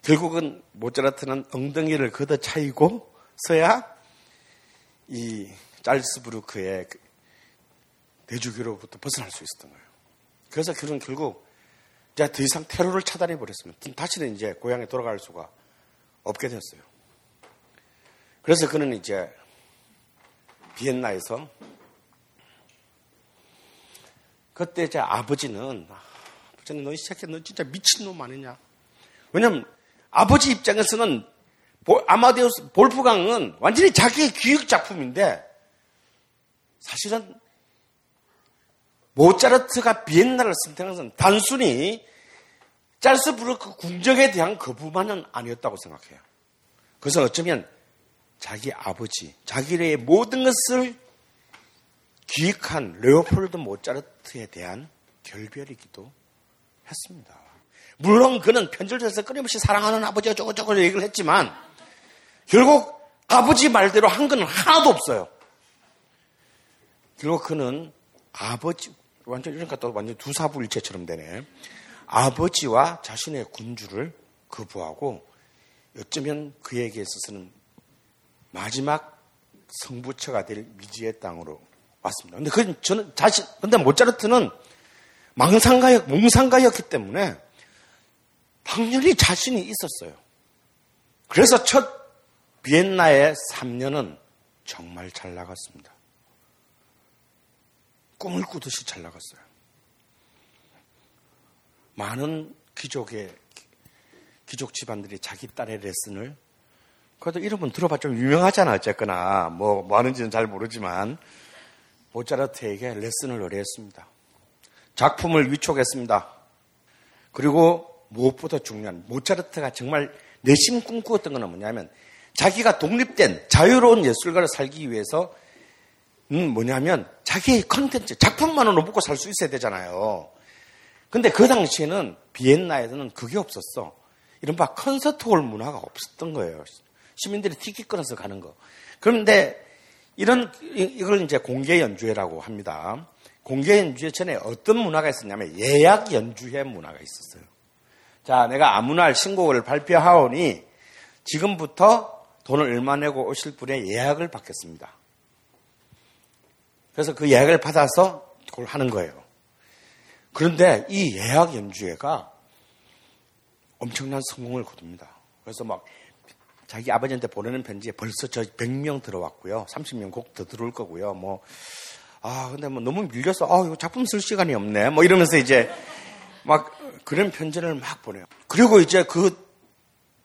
결국은 모차르트는 엉덩이를 걷어차이고 서야 이 짤스부르크의 그 대주교로부터 벗어날 수 있었던 거예요. 그래서 그는 결국 이제 더 이상 테러를 차단해 버렸습니다. 다시는 이제 고향에 돌아갈 수가 없게 됐어요. 그래서 그는 이제 비엔나에서 그때 제 아버지는 아버지는 너이 새끼 너 진짜 미친놈 아니냐? 왜냐면 아버지 입장에서는 아마데우스 볼프강은 완전히 자기의 기획 작품인데 사실은 모차르트가 비엔나를 선택한 것은 단순히 짤스부르크 궁정에 대한 거부만은 아니었다고 생각해요. 그래서 어쩌면 자기 아버지, 자기의 모든 것을 기획한 레오폴드 모차르트에 대한 결별이기도 했습니다. 물론 그는 편절돼서 끊임없이 사랑하는 아버지 어쩌고저쩌고 얘기를 했지만 결국 아버지 말대로 한 건 하나도 없어요. 결국 그는 아버지 완전 이러니까 또 완전 두 사부일체처럼 되네. 아버지와 자신의 군주를 거부하고 어쩌면 그에게 있어서는 마지막 성부처가 될 미지의 땅으로 왔습니다. 근데 그 저는 자신 근데 모차르트는 망상가였 몽상가였기 때문에 당연히 자신이 있었어요. 그래서 첫 비엔나의 3년은 정말 잘 나갔습니다. 꿈을 꾸듯이 잘 나갔어요. 많은 귀족의 귀족 집안들이 자기 딸의 레슨을 그래도 이름은 들어봤죠. 유명하잖아 어쨌거나 뭐, 뭐 하는지는 잘 모르지만 모차르트에게 레슨을 의뢰했습니다. 작품을 위촉했습니다. 그리고 무엇보다 중요한 모차르트가 정말 내심 꿈꾸었던 것은 뭐냐면 자기가 독립된 자유로운 예술가를 살기 위해서 음 뭐냐면 자기의 컨텐츠 작품만으로 먹고 살 수 있어야 되잖아요. 근데 그 당시에는 비엔나에서는 그게 없었어. 이른바 컨서트홀 문화가 없었던 거예요. 시민들이 티켓 끊어서 가는 거. 그런데 이런 이걸 이제 공개 연주회라고 합니다. 공개 연주회 전에 어떤 문화가 있었냐면 예약 연주회 문화가 있었어요. 자, 내가 아무 날 신곡을 발표하오니 지금부터 돈을 얼마 내고 오실 분의 예약을 받겠습니다. 그래서 그 예약을 받아서 그걸 하는 거예요. 그런데 이 예약 연주회가 엄청난 성공을 거둡니다. 그래서 막 자기 아버지한테 보내는 편지에 벌써 저 100명 들어왔고요. 30명 곡 더 들어올 거고요. 뭐, 아, 근데 뭐 너무 밀려서, 아, 이거 작품 쓸 시간이 없네. 뭐 이러면서 이제 막 그런 편지를 막 보내요. 그리고 이제 그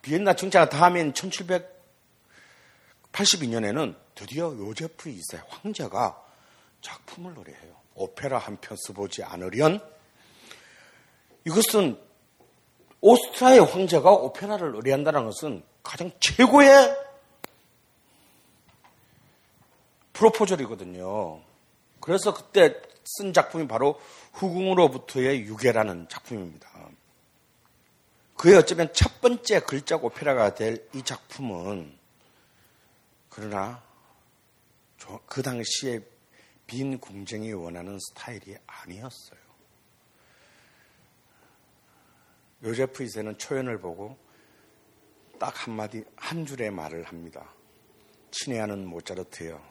비엔나 청자가 다음인 1782년에는 드디어 요제프 2세 황제가 작품을 노래해요. 오페라 한 편 써보지 않으련 이것은 오스트리아의 황제가 오페라를 의뢰한다는 것은 가장 최고의 프로포절이거든요. 그래서 그때 쓴 작품이 바로 후궁으로부터의 유괴라는 작품입니다. 그의 어쩌면 첫 번째 글작 오페라가 될 이 작품은 그러나 그 당시에 빈 궁정이 원하는 스타일이 아니었어요. 요제프 이세는 초연을 보고 딱 한마디, 한 줄의 말을 합니다. 친애하는 모차르트요.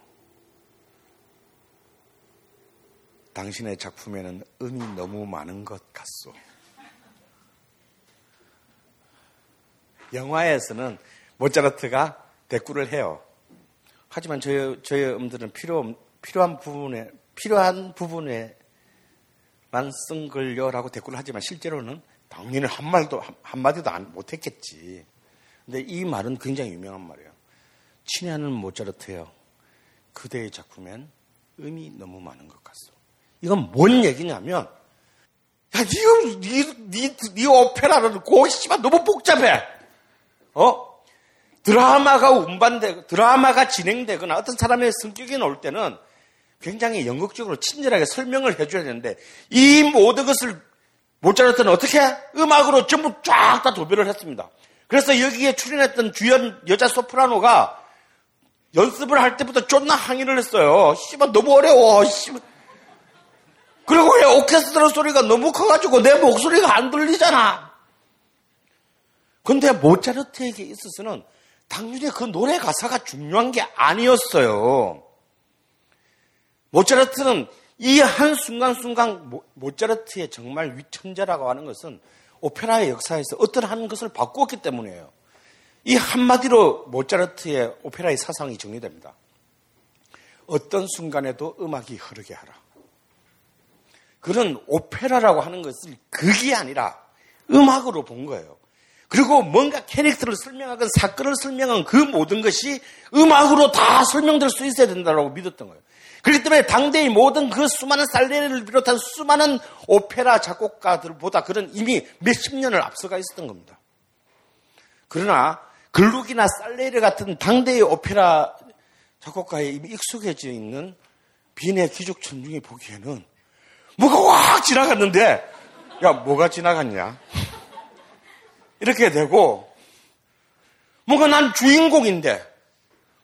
당신의 작품에는 음이 너무 많은 것 같소. 영화에서는 모차르트가 대꾸를 해요. 하지만 저희, 저희 음들은 필요, 필요한 부분에, 필요한 부분에만 쓴 걸요라고 대꾸를 하지만 실제로는 당연히 한 말도, 한 마디도 안, 못했겠지. 근데 이 말은 굉장히 유명한 말이에요. 친애하는 모차르트요. 그대의 작품엔 음이 너무 많은 것 같소. 이건 뭔 얘기냐면, 야, 니, 니, 니, 니 오페라는 고시만 너무 복잡해. 어? 드라마가 운반되고, 드라마가 진행되거나 어떤 사람의 성격이 나올 때는 굉장히 연극적으로 친절하게 설명을 해줘야 되는데, 이 모든 것을 모차르트는 어떻게 음악으로 전부 쫙 다 도배를 했습니다. 그래서 여기에 출연했던 주연 여자 소프라노가 연습을 할 때부터 존나 항의를 했어요. 씨발 너무 어려워. 씨발. 그리고 왜 오케스트라 소리가 너무 커가지고 내 목소리가 안 들리잖아. 근데 모차르트에게 있어서는 당연히 그 노래 가사가 중요한 게 아니었어요. 모차르트는 이 한 순간순간 모차르트의 정말 위천자라고 하는 것은 오페라의 역사에서 어떠한 것을 바꾸었기 때문이에요. 이 한마디로 모차르트의 오페라의 사상이 정리됩니다. 어떤 순간에도 음악이 흐르게 하라. 그런 오페라라고 하는 것을 극이 아니라 음악으로 본 거예요. 그리고 뭔가 캐릭터를 설명하건 사건을 설명한 그 모든 것이 음악으로 다 설명될 수 있어야 된다고 믿었던 거예요. 그렇기 때문에 당대의 모든 그 수많은 살레를 비롯한 수많은 오페라 작곡가들보다 그런 이미 몇십 년을 앞서가 있었던 겁니다. 그러나 글룩이나 살레르 같은 당대의 오페라 작곡가에 이미 익숙해져 있는 빈의 귀족 천중이 보기에는 뭐가 확 지나갔는데 야 뭐가 지나갔냐 이렇게 되고 뭔가 난 주인공인데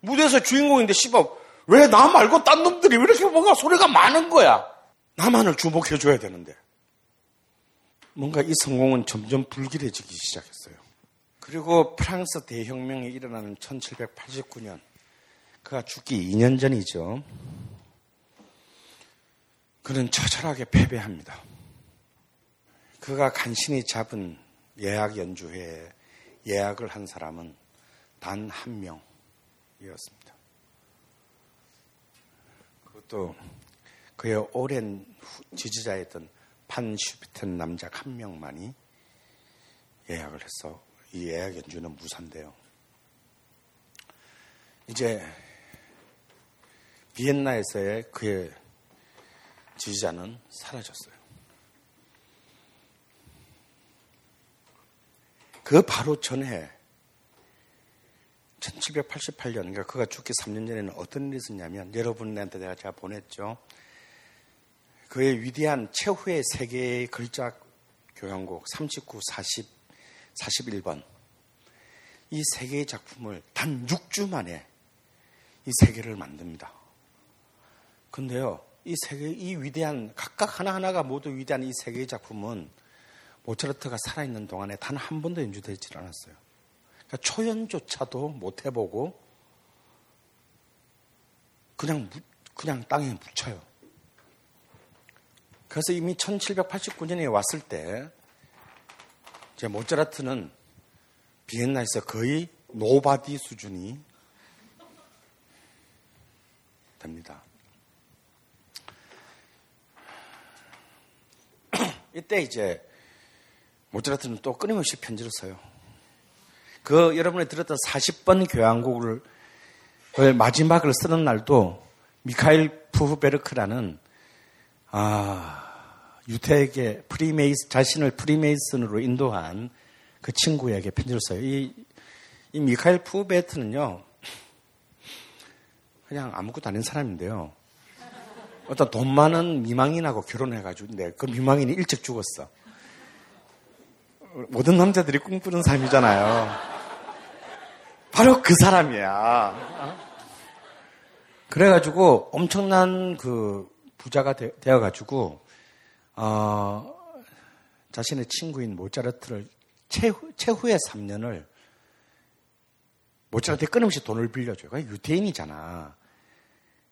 무대에서 주인공인데 씨발 왜 나 말고 딴 놈들이 왜 이렇게 뭔가 소리가 많은 거야? 나만을 주목해 줘야 되는데. 뭔가 이 성공은 점점 불길해지기 시작했어요. 그리고 프랑스 대혁명이 일어나는 1789년. 그가 죽기 2년 전이죠. 그는 처절하게 패배합니다. 그가 간신히 잡은 예약 연주회에 예약을 한 사람은 단 한 명이었습니다. 그것도 그의 오랜 지지자였던 판 슈피텐 남자 한 명만이 예약을 해서 이 예약 연주는 무산돼요. 이제 비엔나에서의 그의 지지자는 사라졌어요. 그 바로 전에 1788년, 그러니까 그가 죽기 3년 전에는 어떤 일이 있었냐면 여러분한테 내가 제가 보냈죠. 그의 위대한 최후의 세계의 글자 교향곡 39, 40, 41번 이 세 개의 작품을 단 6주 만에 이 세 개를 만듭니다. 근데요, 이 세 개, 이 위대한, 각각 하나하나가 모두 위대한 이 세 개의 작품은 모차르트가 살아있는 동안에 단 한 번도 연주되지 않았어요. 그러니까 초연조차도 못 해보고 그냥 그냥 땅에 묻혀요. 그래서 이미 1789년에 왔을 때, 제 모차르트는 비엔나에서 거의 nobody 수준이 됩니다. (clears throat) 이때 이제 모차르트는 또 끊임없이 편지를 써요. 그 여러분이 들었던 40번 교향곡을 그 마지막을 쓰는 날도 미카엘 푸흐베르크라는 아, 유태에게 프리메이스 자신을 프리메이슨으로 인도한 그 친구에게 편지를 써요. 이, 이 미카엘 푸흐베르트는요 그냥 아무것도 아닌 사람인데요. 어떤 돈 많은 미망인하고 결혼해가지고, 근데 그 미망인이 일찍 죽었어. 모든 남자들이 꿈꾸는 삶이잖아요. 바로 그 사람이야. 그래가지고 엄청난 그 부자가 되, 어가지고 어, 자신의 친구인 모차르트를 최후, 최후의 3년을 모차르트에 끊임없이 돈을 빌려줘요. 유태인이잖아.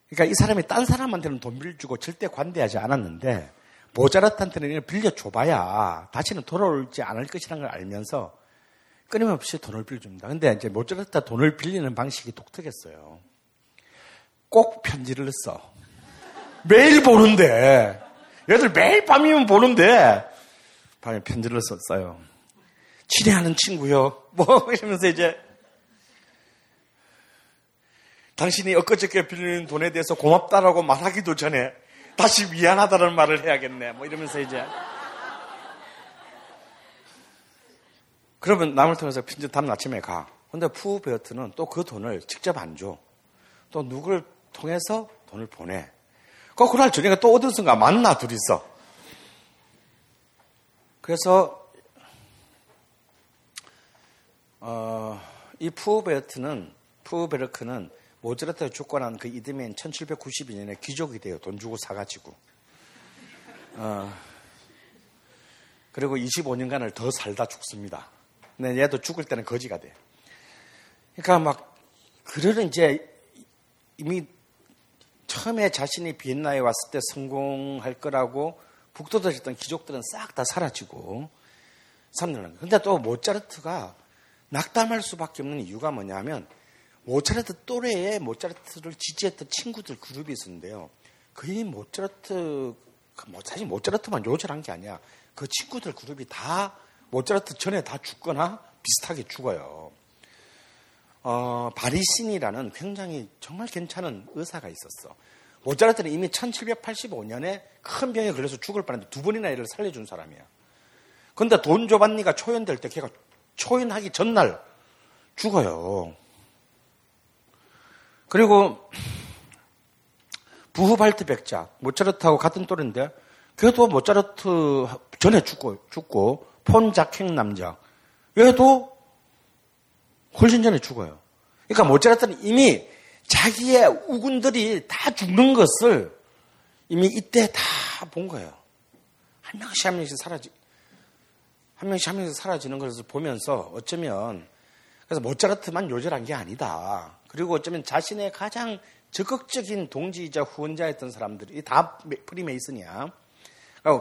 그러니까 이 사람이 딴 사람한테는 돈 빌려주고 절대 관대하지 않았는데 모차르트한테는 빌려줘봐야 다시는 돌아올지 않을 것이라는 걸 알면서 끊임없이 돈을 빌려줍니다. 근데 이제 모차르트 돈을 빌리는 방식이 독특했어요. 꼭 편지를 써. 매일 보는데, 얘들 매일 밤이면 보는데, 밤에 편지를 썼어요. 친애하는 친구요. 뭐, (laughs) 이러면서 이제, 당신이 엊그저께 빌리는 돈에 대해서 고맙다라고 말하기도 전에 다시 미안하다는 말을 해야겠네. 뭐 이러면서 이제. 그러면 남을 통해서 편지 다음 아침에 가. 근데 푸베어트는 또 그 돈을 직접 안 줘. 또 누구를 통해서 돈을 보내. 그 그날 저녁에 또 어디선가 만나 둘이서. 그래서 어, 이 푸베르트는 푸베르크는 모차르트가 난그 이듬해인 1792년에 귀족이 돼요. 돈 주고 사가지고. 어, 그리고 25년간을 더 살다 죽습니다. 근데 얘도 죽을 때는 거지가 돼. 그러니까 막, 그러는 이제 이미 처음에 자신이 비엔나에 왔을 때 성공할 거라고 북돋아졌던 귀족들은 싹 다 사라지고 거예요. 근데 또 모차르트가 낙담할 수밖에 없는 이유가 뭐냐면 모차르트 또래에 모차르트를 지지했던 친구들 그룹이 있었는데요. 거의 모차르트, 뭐 사실 모차르트만 요절한 게 아니야. 그 친구들 그룹이 다 모차르트 전에 다 죽거나 비슷하게 죽어요. 어, 바리신이라는 굉장히 정말 괜찮은 의사가 있었어. 모차르트는 이미 1785년에 큰 병에 걸려서 죽을 뻔했는데 두 번이나 애를 살려준 사람이야. 근데 돈 조반니가 초연될 때 걔가 초연하기 전날 죽어요. 그리고 부후발트 백작 모차르트하고 같은 또래인데 걔도 모차르트 전에 죽고 죽고 폰자킹 남자 얘도 훨씬 전에 죽어요. 그러니까 모차르트는 이미 자기의 우군들이 다 죽는 것을 이미 이때 다 본 거예요. 한 명씩 한 명씩 사라지, 한 명씩 한 명씩 사라지는 것을 보면서 어쩌면 그래서 모차르트만 요절한 게 아니다. 그리고 어쩌면 자신의 가장 적극적인 동지이자 후원자였던 사람들이 다 프리메이슨이야.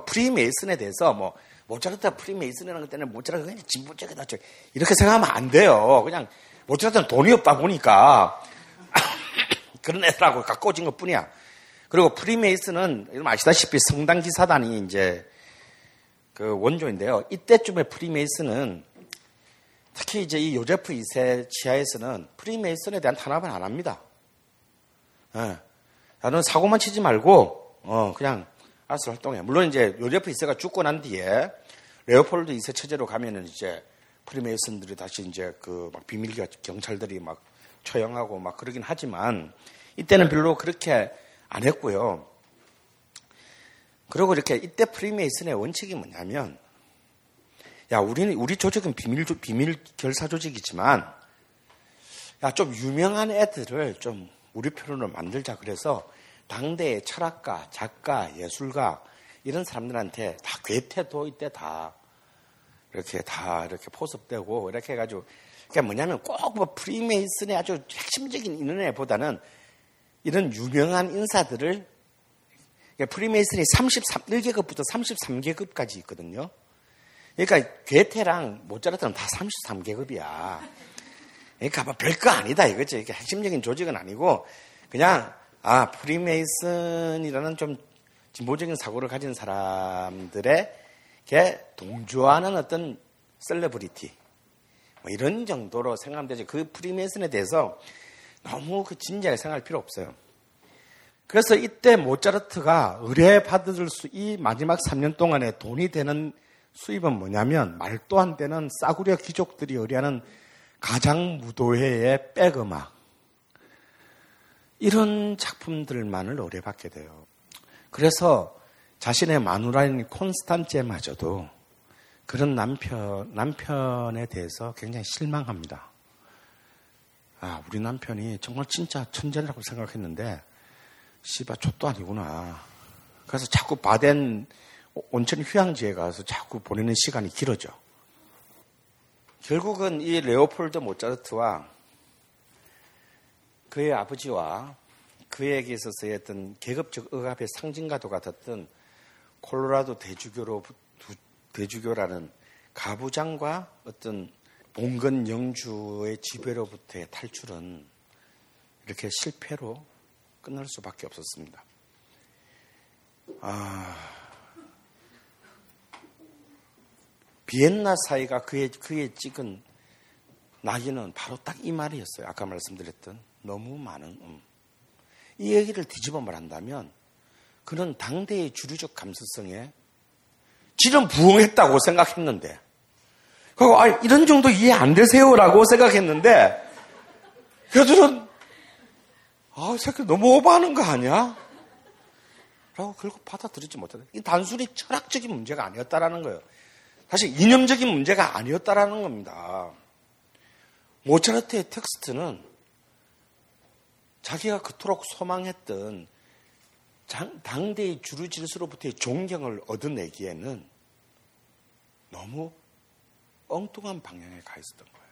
프리메이슨에 대해서 뭐 모차르트가 프리메이슨이라는 것 때문에 모차르트가 그냥 진보적이다. 이렇게 생각하면 안 돼요. 그냥 모차르트는 돈이 없다 보니까 (coughs) 그런 애들하고 가까워진 것 뿐이야. 그리고 프리메이슨은 아시다시피 성당 기사단이 이제 그 원조인데요. 이때쯤에 프리메이슨은 특히 이제 이 요제프 2세 치하에서는 프리메이슨에 대한 탄압은 안 합니다. 예. 나는 사고만 치지 말고, 어, 그냥 알아서 활동해. 물론 이제 요제프 2세가 죽고 난 뒤에 레오폴드 2세 체제로 가면은 이제 프리메이슨들이 다시 이제 그 막 비밀 경찰들이 막 처형하고 막 그러긴 하지만 이때는 별로 그렇게 안 했고요. 그리고 이렇게 이때 프리메이슨의 원칙이 뭐냐면 야, 우리는 우리 조직은 비밀 비밀 결사 조직이지만 야, 좀 유명한 애들을 좀 우리 편으로 만들자 그래서 당대의 철학가, 작가, 예술가 이런 사람들한테 다 괴테 도 이 때 다 이렇게 다 이렇게 포섭되고 이렇게 해가지고 그게 뭐냐면 꼭 뭐 프리메이슨의 아주 핵심적인 인연애보다는 이런 유명한 인사들을 그러니까 프리메이슨이 33, 1계급부터 33계급까지 있거든요. 그러니까 괴테랑 모짜르트는 다 33계급이야. 그러니까 뭐 별거 아니다 이거지. 그러니까 핵심적인 조직은 아니고 그냥 아 프리메이슨이라는 좀 진보적인 사고를 가진 사람들의 게 동조하는 어떤 셀레브리티 뭐 이런 정도로 생각하면 되지. 그 프리메이슨에 대해서 너무 그 진지하게 생각할 필요 없어요. 그래서 이때 모차르트가 의뢰 받을 수, 이 마지막 3년 동안에 돈이 되는 수입은 뭐냐면 말도 안 되는 싸구려 귀족들이 의뢰하는 가장 무도회의 백음악 이런 작품들만을 의뢰받게 돼요. 그래서 자신의 마누라인 콘스탄제마저도 그런 남편 남편에 대해서 굉장히 실망합니다. 아, 우리 남편이 정말 진짜 천재라고 생각했는데 씨바 족도 아니구나. 그래서 자꾸 바덴 온천 휴양지에 가서 자꾸 보내는 시간이 길어져. 결국은 이 레오폴드 모차르트와 그의 아버지와 그에게 있어서의 어떤 계급적 억압의 상징과도 같았던 콜로라도 대주교로 대주교라는 가부장과 어떤 봉건 영주의 지배로부터의 탈출은 이렇게 실패로 끝날 수밖에 없었습니다. 아, 비엔나 사이가 그의, 그의 찍은 낙인은 바로 딱 이 말이었어요. 아까 말씀드렸던 너무 많은 음. 이 얘기를 뒤집어 말한다면 그는 당대의 주류적 감수성에 지는 부응했다고 생각했는데 그리고 아, 이런 정도 이해 안 되세요라고 생각했는데 그들은 아, 새끼 너무 오버하는 거 아니야? 라고 결국 받아들이지 못하다. 이 단순히 철학적인 문제가 아니었다라는 거예요. 사실 이념적인 문제가 아니었다라는 겁니다. 모차르트의 텍스트는 자기가 그토록 소망했던 당대의 주류 질서로부터의 존경을 얻어내기에는 너무 엉뚱한 방향에 가 있었던 거예요.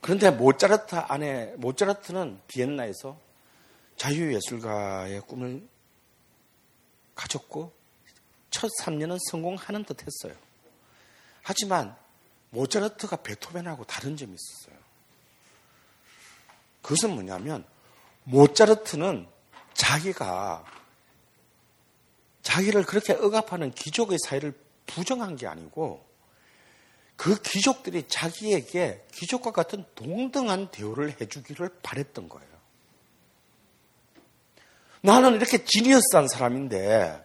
그런데 모차르트 안에 모차르트는 비엔나에서 자유예술가의 꿈을 가졌고 첫 3년은 성공하는 듯 했어요. 하지만 모차르트가 베토벤하고 다른 점이 있었어요. 그것은 뭐냐면 모차르트는 자기가 자기를 그렇게 억압하는 귀족의 사회를 부정한 게 아니고 그 귀족들이 자기에게 귀족과 같은 동등한 대우를 해주기를 바랬던 거예요. 나는 이렇게 지니어스한 사람인데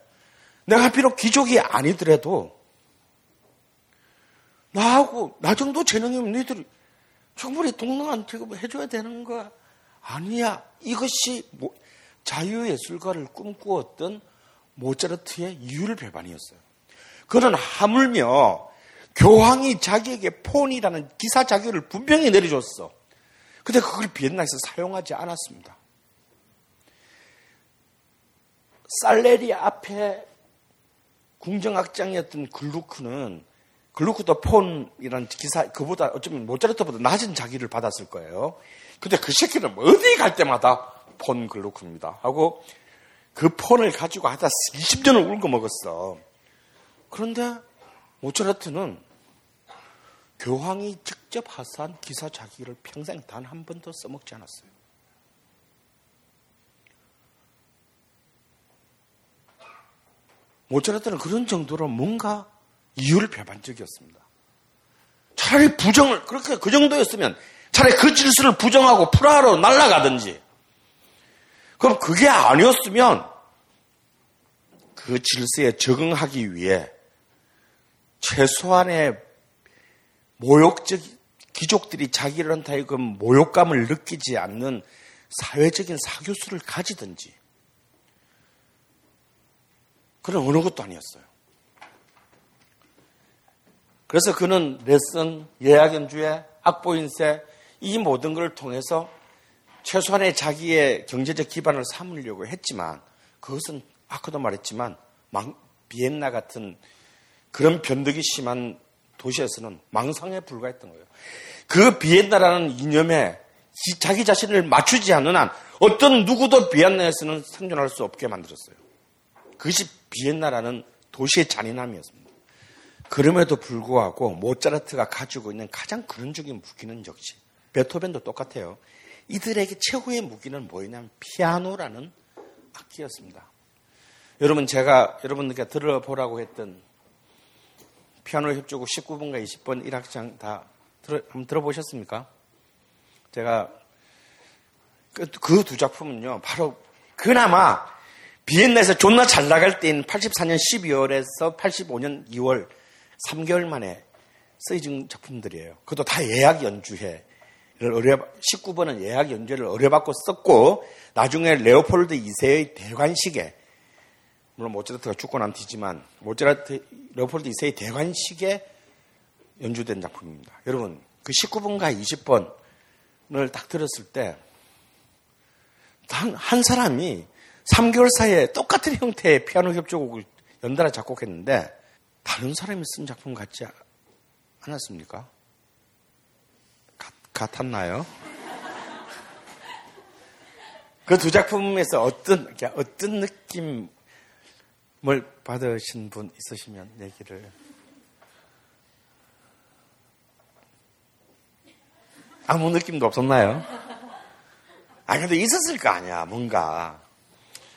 내가 비록 귀족이 아니더라도 나하고 나 정도 재능이면 너희들이 충분히 동등한 대접을 해줘야 되는 거 아니야. 이것이 자유예술가를 꿈꾸었던 모차르트의 이율 배반이었어요. 그는 하물며 교황이 자기에게 폰이라는 기사 자격을 분명히 내려줬어. 근데 그걸 비엔나에서 사용하지 않았습니다. 살레리 앞에 궁정악장이었던 글루크는 글루크도 폰이라는 기사 그보다 어쩌면 모차르트보다 낮은 자기를 받았을 거예요. 근데 그 새끼는 어디 갈 때마다 폰 글루크입니다. 하고 그 폰을 가지고 하다 20년을 울고 먹었어. 그런데 모차르트는 교황이 직접 하사한 기사 자기를 평생 단 한 번도 써먹지 않았어요. 모차르트는 그런 정도로 뭔가 이유를 배반 적이었습니다. 차라리 부정을 그렇게 그 정도였으면 차라리 그 질서를 부정하고 프라하로 날아가든지 그럼 그게 아니었으면 그 질서에 적응하기 위해 최소한의 모욕적 귀족들이 자기한테 그 모욕감을 느끼지 않는 사회적인 사교수를 가지든지 그런 어느 것도 아니었어요. 그래서 그는 레슨, 예약 연주회, 악보 인쇄 이 모든 것을 통해서 최소한의 자기의 경제적 기반을 삼으려고 했지만 그것은 아까도 말했지만 비엔나 같은 그런 변덕이 심한 도시에서는 망상에 불과했던 거예요. 그 비엔나라는 이념에 지- 자기 자신을 맞추지 않는 한 어떤 누구도 비엔나에서는 생존할 수 없게 만들었어요. 그것이 비엔나라는 도시의 잔인함이었습니다. 그럼에도 불구하고 모차르트가 가지고 있는 가장 근원적인 무기는 역시 베토벤도 똑같아요. 이들에게 최후의 무기는 뭐였냐면 피아노라는 악기였습니다. 여러분 제가 여러분들께 들어보라고 했던 피아노 협주곡 19번과 20번 1악장 다 들어, 한번 들어보셨습니까? 제가 그 두 작품은요, 바로 그나마 비엔나에서 존나 잘 나갈 때인 84년 12월에서 85년 2월 3개월 만에 쓰여진 작품들이에요. 그것도 다 예약 연주회. 의뢰, 19번은 예약 연주를 의뢰받고 썼고, 나중에 레오폴드 2세의 대관식에, 물론 모차르트가 죽고 난 뒤지만, 모차르트, 레오폴드 2세의 대관식에 연주된 작품입니다. 여러분, 그 19번과 20번을 딱 들었을 때, 한, 한 사람이 3개월 사이에 똑같은 형태의 피아노 협주곡을 연달아 작곡했는데, 다른 사람이 쓴 작품 같지 않았습니까? 같, 같았나요? (laughs) 그 두 작품에서 어떤, 어떤 느낌을 받으신 분 있으시면 얘기를. 아무 느낌도 없었나요? 아, 근데 있었을 거 아니야, 뭔가.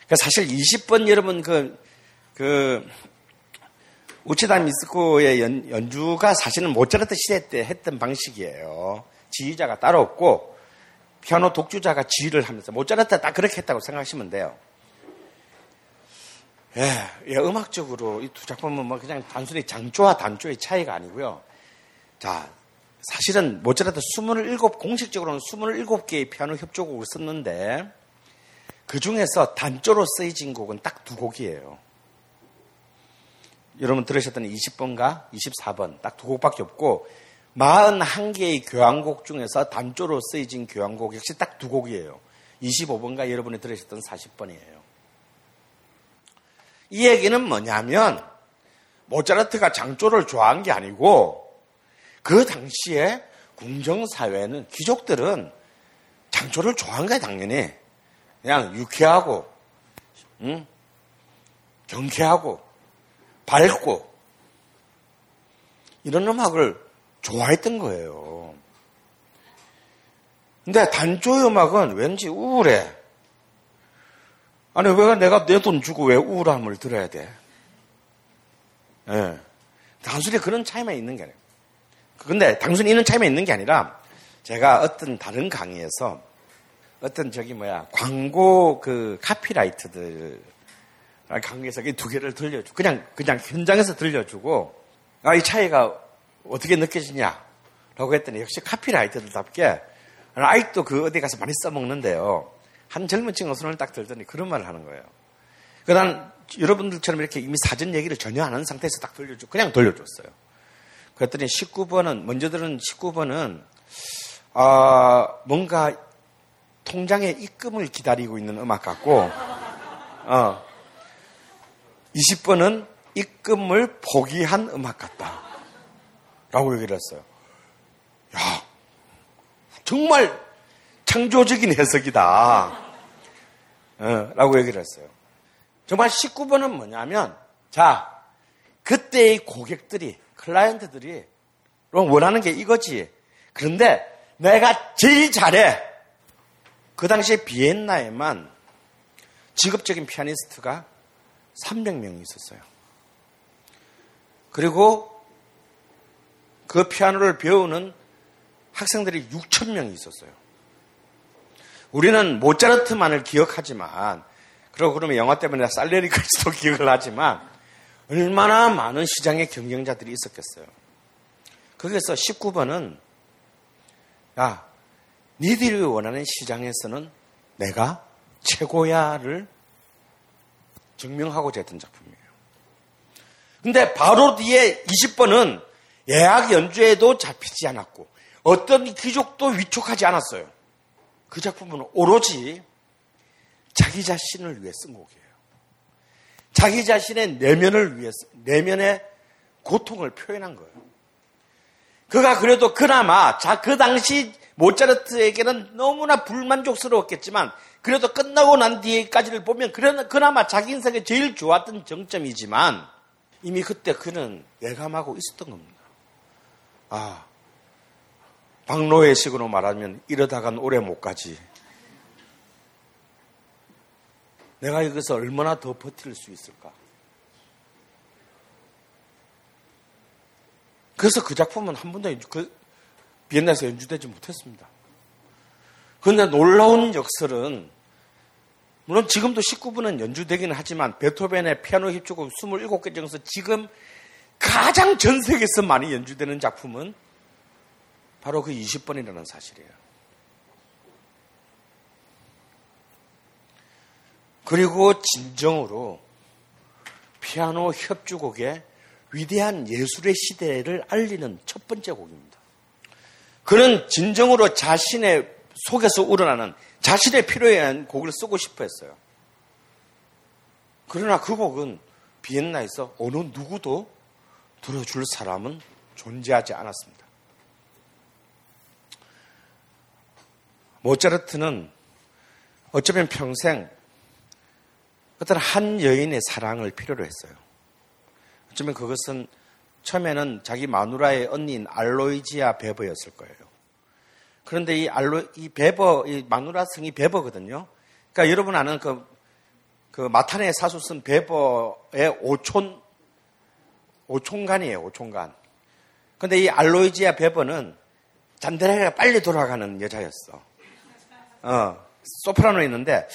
그 사실 20번 여러분 그, 그, 우치다 미스코의 연, 연주가 사실은 모차르트 시대 때 했던 방식이에요. 지휘자가 따로 없고, 피아노 독주자가 지휘를 하면서, 모차르트가 딱 그렇게 했다고 생각하시면 돼요. 예, 예 음악적으로 이 두 작품은 뭐 그냥 단순히 장조와 단조의 차이가 아니고요. 자, 사실은 모차르트 27, 공식적으로는 27개의 피아노 협조곡을 썼는데, 그 중에서 단조로 쓰여진 곡은 딱 두 곡이에요. 여러분 들으셨던 20번과 24번 딱 두 곡밖에 없고 41개의 교향곡 중에서 단조로 쓰여진 교향곡 역시 딱 두 곡이에요. 25번과 여러분이 들으셨던 40번이에요. 이 얘기는 뭐냐면 모차르트가 장조를 좋아한 게 아니고 그 당시에 궁정사회는 귀족들은 장조를 좋아한 거야 당연히 그냥 유쾌하고 응? 경쾌하고 밝고 이런 음악을 좋아했던 거예요. 근데 단조 음악은 왠지 우울해. 아니 왜 내가 내 돈 주고 왜 우울함을 들어야 돼? 예. 단순히 그런 차이만 있는 게 아니에요. 근데 단순히 이런 차이만 있는 게 아니라 제가 어떤 다른 강의에서 어떤 저기 뭐야 광고 그 카피라이트들 강의에서 이두 개를 들려주고 그냥 그냥 현장에서 들려주고 아 이 차이가 어떻게 느껴지냐라고 했더니 역시 카피라이터들답게 아직도 그 어디 가서 많이 써먹는데요. 한 젊은 친구 손을 딱 들더니 그런 말을 하는 거예요. 그난 여러분들처럼 이렇게 이미 사전 얘기를 전혀 안 한 상태에서 딱 돌려주 그냥 돌려줬어요. 그랬더니 19번은 먼저 들은 19번은 아 뭔가 통장에 입금을 기다리고 있는 음악 같고 어 20번은 입금을 포기한 음악 같다. 라고 얘기를 했어요. 야, 정말 창조적인 해석이다. 어, 라고 얘기를 했어요. 정말 19번은 뭐냐면, 자, 그때의 고객들이, 클라이언트들이 원하는 게 이거지. 그런데 내가 제일 잘해. 그 당시에 비엔나에만 직업적인 피아니스트가 300명이 있었어요. 그리고 그 피아노를 배우는 학생들이 6천 명이 있었어요. 우리는 모차르트만을 기억하지만, 그리고 그러면 영화 때문에 살레리까지도 (laughs) 기억을 하지만, 얼마나 많은 시장의 경쟁자들이 있었겠어요. 거기서 19번은, 야, 니들이 원하는 시장에서는 내가 최고야를 증명하고자 했던 작품이에요. 근데 바로 뒤에 20번은 예약 연주에도 잡히지 않았고 어떤 귀족도 위촉하지 않았어요. 그 작품은 오로지 자기 자신을 위해 쓴 곡이에요. 자기 자신의 내면을 위해 내면의 고통을 표현한 거예요. 그가 그래도 그나마 자 그 당시 모차르트에게는 너무나 불만족스러웠겠지만 그래도 끝나고 난 뒤에까지를 보면 그나마 자기 인생에 제일 좋았던 정점이지만 이미 그때 그는 예감하고 있었던 겁니다. 아, 박노의 식으로 말하면 이러다간 오래 못 가지. 내가 여기서 얼마나 더 버틸 수 있을까? 그래서 그 작품은 한 번도 그 비엔나에서 연주되지 못했습니다. 그런데 놀라운 역설은 물론 지금도 19분은 연주되기는 하지만 베토벤의 피아노 협주곡 27개 중에서 지금 가장 전 세계에서 많이 연주되는 작품은 바로 그 20번이라는 사실이에요. 그리고 진정으로 피아노 협주곡의 위대한 예술의 시대를 알리는 첫 번째 곡입니다. 그는 진정으로 자신의 속에서 우러나는 자신의 필요에 의한 곡을 쓰고 싶어 했어요. 그러나 그 곡은 비엔나에서 어느 누구도 들어줄 사람은 존재하지 않았습니다. 모차르트는 어쩌면 평생 어떤 한 여인의 사랑을 필요로 했어요. 어쩌면 그것은 처음에는 자기 마누라의 언니인 알로이지아 베버였을 거예요. 그런데 이 알로 이 베버 이 마누라 성이 베버거든요. 그러니까 여러분 아는 그, 그 마탄의 사수 쓴 베버의 오촌 오촌간이에요. 오촌간. 근데 이 알로이지아 베버는 잔대하게 빨리 돌아가는 여자였어. 어, 소프라노 있는데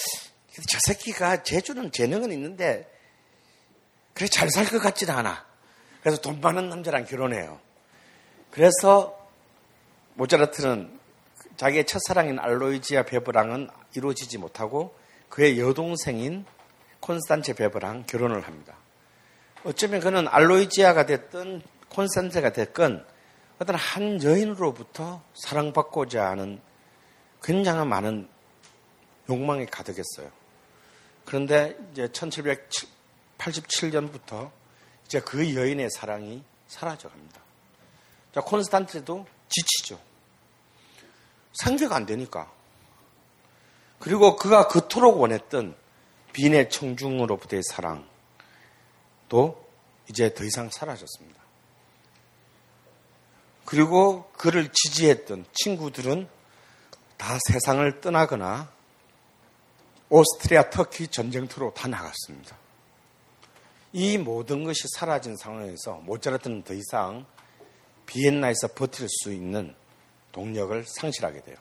저 새끼가 재주는 재능은 있는데 그래 잘 살 것 같지는 않아. 그래서 돈 많은 남자랑 결혼해요. 그래서 모차르트는 자기의 첫사랑인 알로이지아 베브랑은 이루어지지 못하고 그의 여동생인 콘스탄체 베브랑 결혼을 합니다. 어쩌면 그는 알로이지아가 됐든 콘스탄체가 됐건 어떤 한 여인으로부터 사랑받고자 하는 굉장히 많은 욕망이 가득했어요. 그런데 이제 1787년부터 이제 그 여인의 사랑이 사라져 갑니다. 자, 콘스탄트도 지치죠. 상대가 안 되니까. 그리고 그가 그토록 원했던 빈의 청중으로부터의 사랑도 이제 더 이상 사라졌습니다. 그리고 그를 지지했던 친구들은 다 세상을 떠나거나 오스트리아, 터키 전쟁터로 다 나갔습니다. 이 모든 것이 사라진 상황에서 모차르트는 더 이상 비엔나에서 버틸 수 있는 동력을 상실하게 돼요.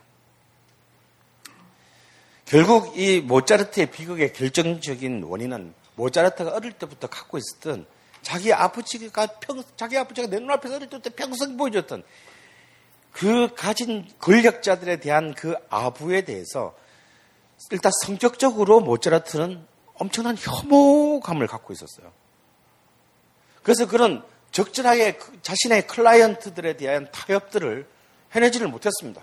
결국 이 모차르트의 비극의 결정적인 원인은 모차르트가 어릴 때부터 갖고 있었던 자기 아버지가 평, 자기 아버지가 내 눈앞에서 어릴 때부터 평생 보여줬던 그 가진 권력자들에 대한 그 아부에 대해서 일단 성격적으로 모차르트는 엄청난 혐오감을 갖고 있었어요. 그래서 그런 적절하게 그 자신의 클라이언트들에 대한 타협들을 해내지를 못했습니다.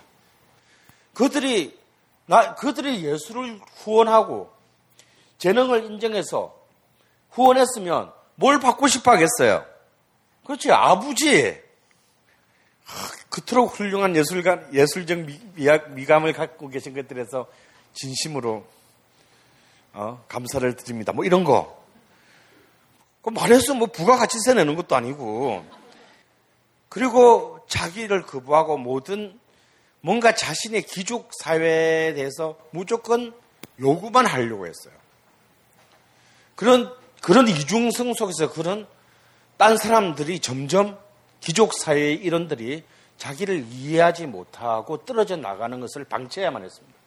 그들이 나 그들이 예수를 후원하고 재능을 인정해서 후원했으면 뭘 받고 싶어 하겠어요? 그렇지 아버지 그토록 훌륭한 예술가, 예술적 미, 감을 갖고 계신 것들에서 진심으로 어, 감사를 드립니다. 뭐 이런 거. 그 말해서 뭐 부가가치세 내는 것도 아니고. 그리고 자기를 거부하고 모든 뭔가 자신의 귀족 사회에 대해서 무조건 요구만 하려고 했어요. 그런, 그런 이중성 속에서 그런 딴 사람들이 점점 귀족 사회의 일원들이 자기를 이해하지 못하고 떨어져 나가는 것을 방치해야만 했습니다.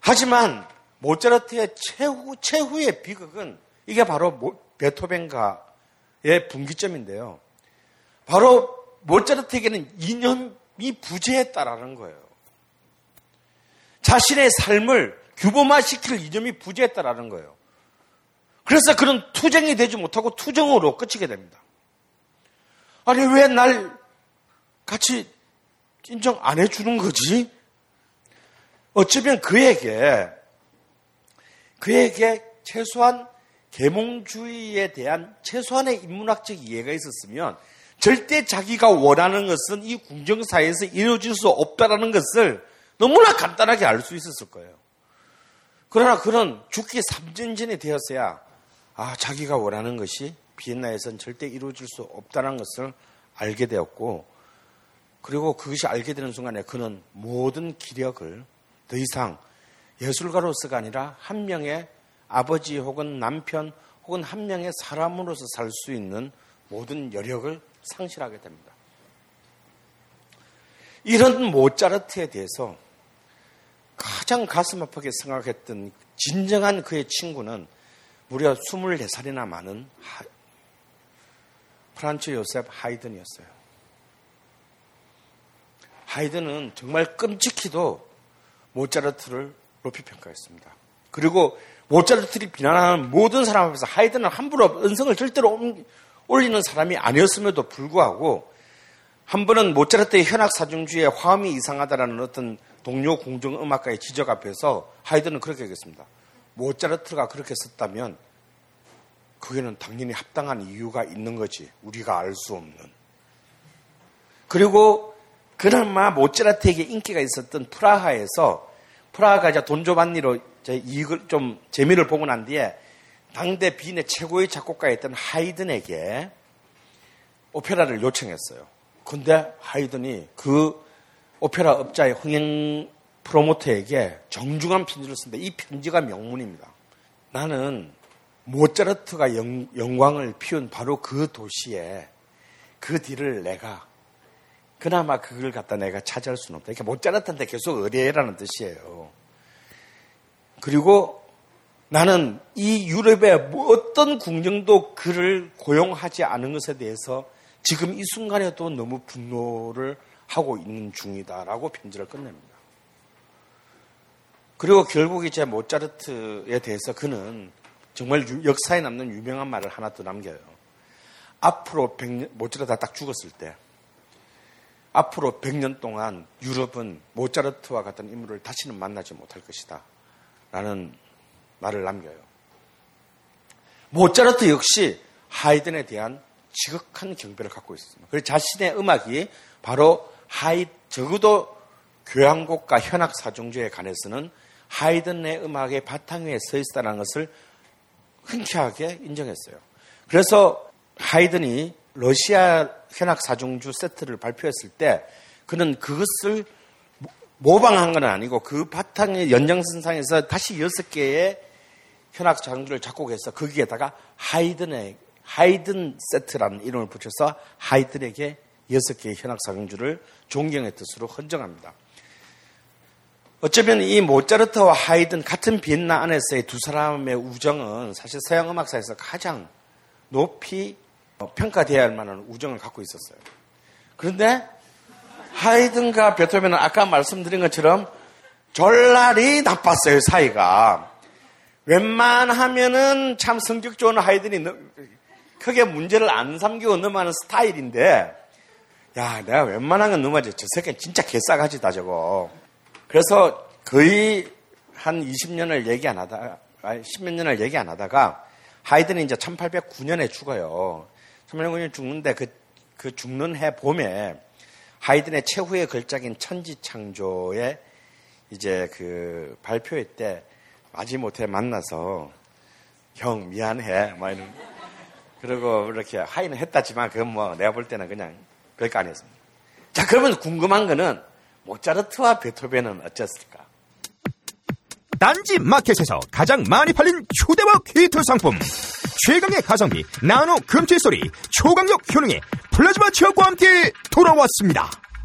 하지만 모차르트의 최후, 최후의 비극은 이게 바로 베토벤가의 분기점인데요. 바로 모차르트에게는 이념이 부재했다라는 거예요. 자신의 삶을 규범화시킬 이념이 부재했다라는 거예요. 그래서 그런 투쟁이 되지 못하고 투정으로 끝이게 됩니다. 아니, 왜 날 같이 인정 안 해주는 거지? 어쩌면 그에게, 그에게 최소한 계몽주의에 대한 최소한의 인문학적 이해가 있었으면 절대 자기가 원하는 것은 이 궁정사에서 이루어질 수 없다라는 것을 너무나 간단하게 알 수 있었을 거예요. 그러나 그는 죽기 3년 전에 되었어야 아, 자기가 원하는 것이 비엔나에선 절대 이루어질 수 없다는 것을 알게 되었고 그리고 그것이 알게 되는 순간에 그는 모든 기력을 더 이상 예술가로서가 아니라 한 명의 아버지 혹은 남편 혹은 한 명의 사람으로서 살 수 있는 모든 여력을 상실하게 됩니다. 이런 모차르트에 대해서 가장 가슴 아프게 생각했던 진정한 그의 친구는 무려 24살이나 많은 프란츠 요셉 하이든이었어요. 하이든은 정말 끔찍히도 모차르트를 높이 평가했습니다. 그리고 모차르트를 비난하는 모든 사람 앞에서 하이든은 함부로 은성을 절대로 올리는 사람이 아니었음에도 불구하고 한 번은 모차르트의 현악 사중주의 화음이 이상하다라는 어떤 동료 공정 음악가의 지적 앞에서 하이든은 그렇게 얘기했습니다. 모차르트가 그렇게 썼다면 그게는 당연히 합당한 이유가 있는 거지. 우리가 알 수 없는. 그리고 그나마 모차르트에게 인기가 있었던 프라하에서 프라하가 이제 돈조반니로 이익을 좀 재미를 보고 난 뒤에 당대 비인의 최고의 작곡가였던 하이든에게 오페라를 요청했어요. 근데 하이든이 그 오페라 업자의 흥행 프로모터에게 정중한 편지를 쓴다. 이 편지가 명문입니다. 나는 모차르트가 영, 영광을 피운 바로 그 도시에 그 뒤를 내가 그나마 그걸 갖다 내가 차지할 수는 없다. 이렇게 모차르트한테 계속 의뢰라는 뜻이에요. 그리고 나는 이 유럽의 뭐 어떤 궁정도 그를 고용하지 않은 것에 대해서 지금 이 순간에도 너무 분노를 하고 있는 중이다라고 편지를 끝냅니다. 그리고 결국 이제 모차르트에 대해서 그는 정말 역사에 남는 유명한 말을 하나 더 남겨요. 앞으로 100년, 모차르트가 딱 죽었을 때, 앞으로 100년 동안 유럽은 모차르트와 같은 인물을 다시는 만나지 못할 것이다. 라는 말을 남겨요. 모차르트 역시 하이든에 대한 지극한 경배를 갖고 있습니다. 그래서 자신의 음악이 바로 하이, 적어도 교향곡과 현악 사중주에 관해서는 하이든의 음악의 바탕 위에 서 있다는 것을 흔쾌하게 인정했어요. 그래서 하이든이 러시아 현악 사중주 세트를 발표했을 때 그는 그것을 모방한 건 아니고 그 바탕의 연장선상에서 다시 여섯 개의 현악 장주를 작곡해서 거기에다가 하이든의 하이든 세트라는 이름을 붙여서 하이든에게 여섯 개의 현악 사중주를 존경의 뜻으로 헌정합니다. 어쩌면 이 모차르트와 하이든 같은 비엔나 안에서의 두 사람의 우정은 사실 서양 음악사에서 가장 높이 평가되어야 할 만한 우정을 갖고 있었어요. 그런데 하이든과 베토벤은 아까 말씀드린 것처럼 졸라리 나빴어요, 사이가. 웬만하면은 참 성격 좋은 하이든이 크게 문제를 안 삼기고 넘어가는 스타일인데, 야, 내가 웬만한 건 넘어지. 저 새끼는 진짜 개싸가지다, 저거. 그래서 거의 한 20년을 얘기 안 하다가, 10몇 년을 얘기 안 하다가, 하이든이 이제 1809년에 죽어요. 1809년에 죽는데 그, 그 죽는 해 봄에 하이든의 최후의 걸작인 천지창조의 이제 그 발표회 때 마지못해 만나서 형 미안해 뭐 이런 그리고 이렇게 하이는 했다지만 그건 뭐 내가 볼 때는 그냥 별거 아니었습니다. 자 그러면 궁금한 거는 모차르트와 베토벤은 어땠을까? 딴지 마켓에서 가장 많이 팔린 휴대와 퀴트 상품 최강의 가성비 나노 금칠 소리 초강력 효능의 플라즈마 치약과 함께 돌아왔습니다.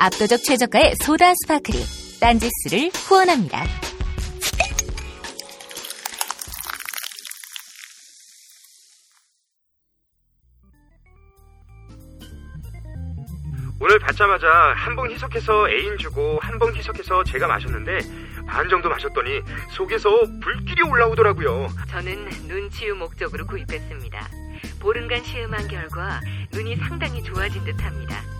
압도적 최저가의 소다 스파클이 딴지스를 후원합니다. 오늘 받자마자 한봉 희석해서 애인 주고 한봉 희석해서 제가 마셨는데 반 정도 마셨더니 속에서 불길이 올라오더라고요. 저는 눈치유 목적으로 구입했습니다. 보름간 시음한 결과 눈이 상당히 좋아진 듯합니다.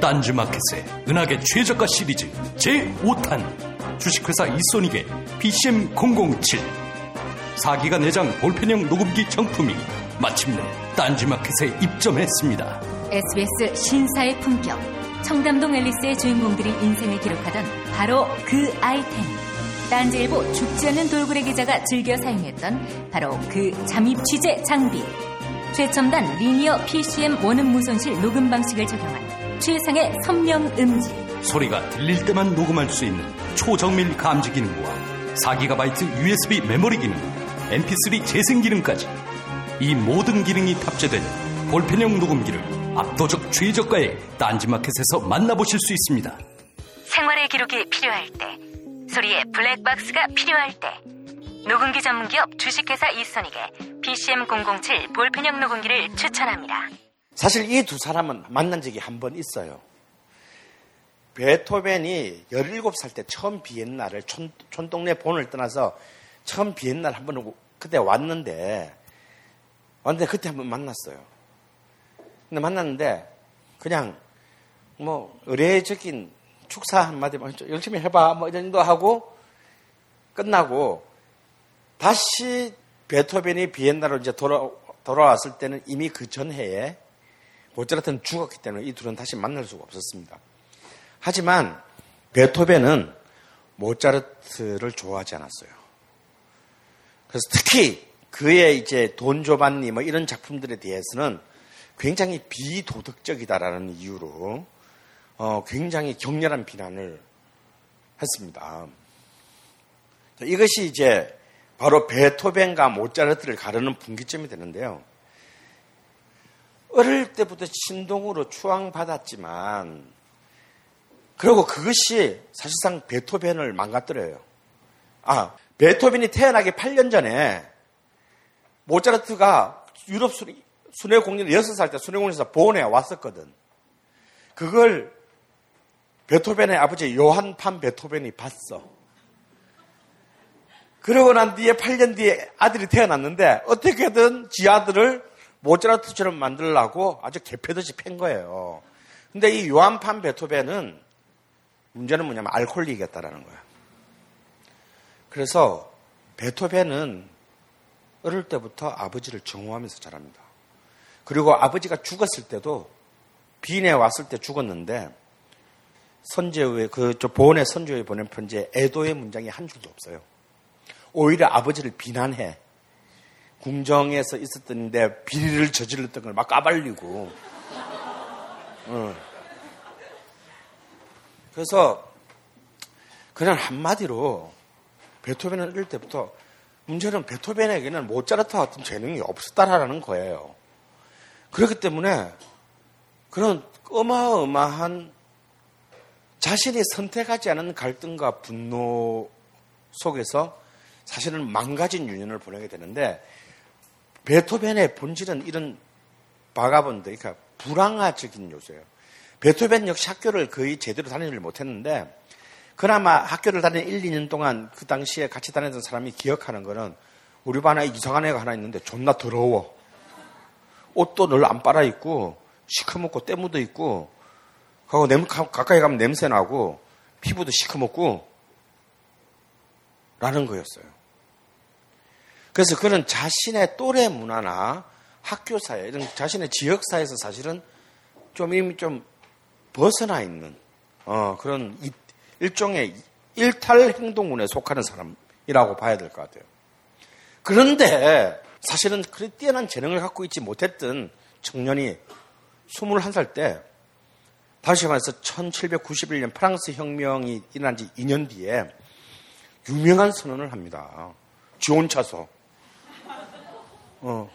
딴지마켓의 은하계 최저가 시리즈 제5탄 주식회사 이소닉의 PCM007 4기가 내장 볼펜형 녹음기 정품이 마침내 딴지마켓에 입점했습니다. SBS 신사의 품격 청담동 앨리스의 주인공들이 인생을 기록하던 바로 그 아이템. 딴지일보 죽지 않는 돌고래 기자가 즐겨 사용했던 바로 그 잠입 취재 장비. 최첨단 리니어 PCM 원음 무손실 녹음 방식을 적용한 최상의 선명 음질 소리가 들릴 때만 녹음할 수 있는 초정밀 감지 기능과 4GB USB 메모리 기능, MP3 재생 기능까지 이 모든 기능이 탑재된 볼펜형 녹음기를 압도적 최저가에 딴지마켓에서 만나보실 수 있습니다. 생활의 기록이 필요할 때, 소리의 블랙박스가 필요할 때, 녹음기 전문기업 주식회사 이소닉의 PCM007 볼펜형 녹음기를 추천합니다. 사실 이 두 사람은 만난 적이 한 번 있어요. 베토벤이 17살 때 처음 비엔나를 촌, 촌동네 본을 떠나서 처음 비엔나를 한 번 그때 왔는데 왔는데 그때 한 번 만났어요. 근데 만났는데 그냥 뭐 의례적인 축사 한마디 뭐 열심히 해봐 뭐 이런 정도 하고 끝나고 다시 베토벤이 비엔나로 이제 돌아, 돌아왔을 때는 이미 그 전해에 모차르트는 죽었기 때문에 이 둘은 다시 만날 수가 없었습니다. 하지만 베토벤은 모차르트를 좋아하지 않았어요. 그래서 특히 그의 이제 돈 조반니 뭐 이런 작품들에 대해서는 굉장히 비도덕적이다라는 이유로 어, 굉장히 격렬한 비난을 했습니다. 이것이 이제 바로 베토벤과 모차르트를 가르는 분기점이 되는데요. 어릴 때부터 신동으로 추앙받았지만, 그리고 그것이 사실상 베토벤을 망가뜨려요. 아, 베토벤이 태어나기 8년 전에 모차르트가 유럽 순회 공연 6살 때 순회 공연에서 본에 왔었거든. 그걸 베토벤의 아버지 요한 판 베토벤이 봤어. 그러고 난 뒤에 8년 뒤에 아들이 태어났는데 어떻게든 지 아들을 모차르트처럼 만들려고 아주 개패듯이 팬 거예요. 근데 이 요한판 베토벤은 문제는 뭐냐면 알코올릭이었다라는 거야. 그래서 베토벤은 어릴 때부터 아버지를 정오하면서 자랍니다. 그리고 아버지가 죽었을 때도 빈에 왔을 때 죽었는데 선제후에 그저 보원의 선조에 보낸 편지에 애도의 문장이 한 줄도 없어요. 오히려 아버지를 비난해. 궁정에서 있었던데 비리를 저질렀던 걸 막 까발리고. 어. 그래서 그냥 한마디로 베토벤은 어릴 때부터 문제는 베토벤에게는 모차르트 같은 재능이 없었다라는 거예요. 그렇기 때문에 그런 어마어마한 자신이 선택하지 않은 갈등과 분노 속에서 사실은 망가진 유년을 보내게 되는데 베토벤의 본질은 이런 바가본드, 그러니까 불황화적인 요소예요. 베토벤 역시 학교를 거의 제대로 다니지를 못했는데 그나마 학교를 다니는 1, 2년 동안 그 당시에 같이 다녔던 사람이 기억하는 거는 우리 반에 이상한 애가 하나 있는데 존나 더러워. 옷도 늘 안 빨아 입고 시커멓고 때 묻어 있고 하고 냄, 가, 가까이 가면 냄새 나고 피부도 시커멓고 라는 거였어요. 그래서 그는 자신의 또래 문화나 학교사회, 이런 자신의 지역사회에서 사실은 좀 이미 좀 벗어나 있는, 어, 그런 이- 일종의 일탈 행동군에 속하는 사람이라고 봐야 될 것 같아요. 그런데 사실은 그리 뛰어난 재능을 갖고 있지 못했던 청년이 21살 때 다시 말해서 1791년 프랑스 혁명이 일어난 지 2년 뒤에 유명한 선언을 합니다. 지원차서. 어,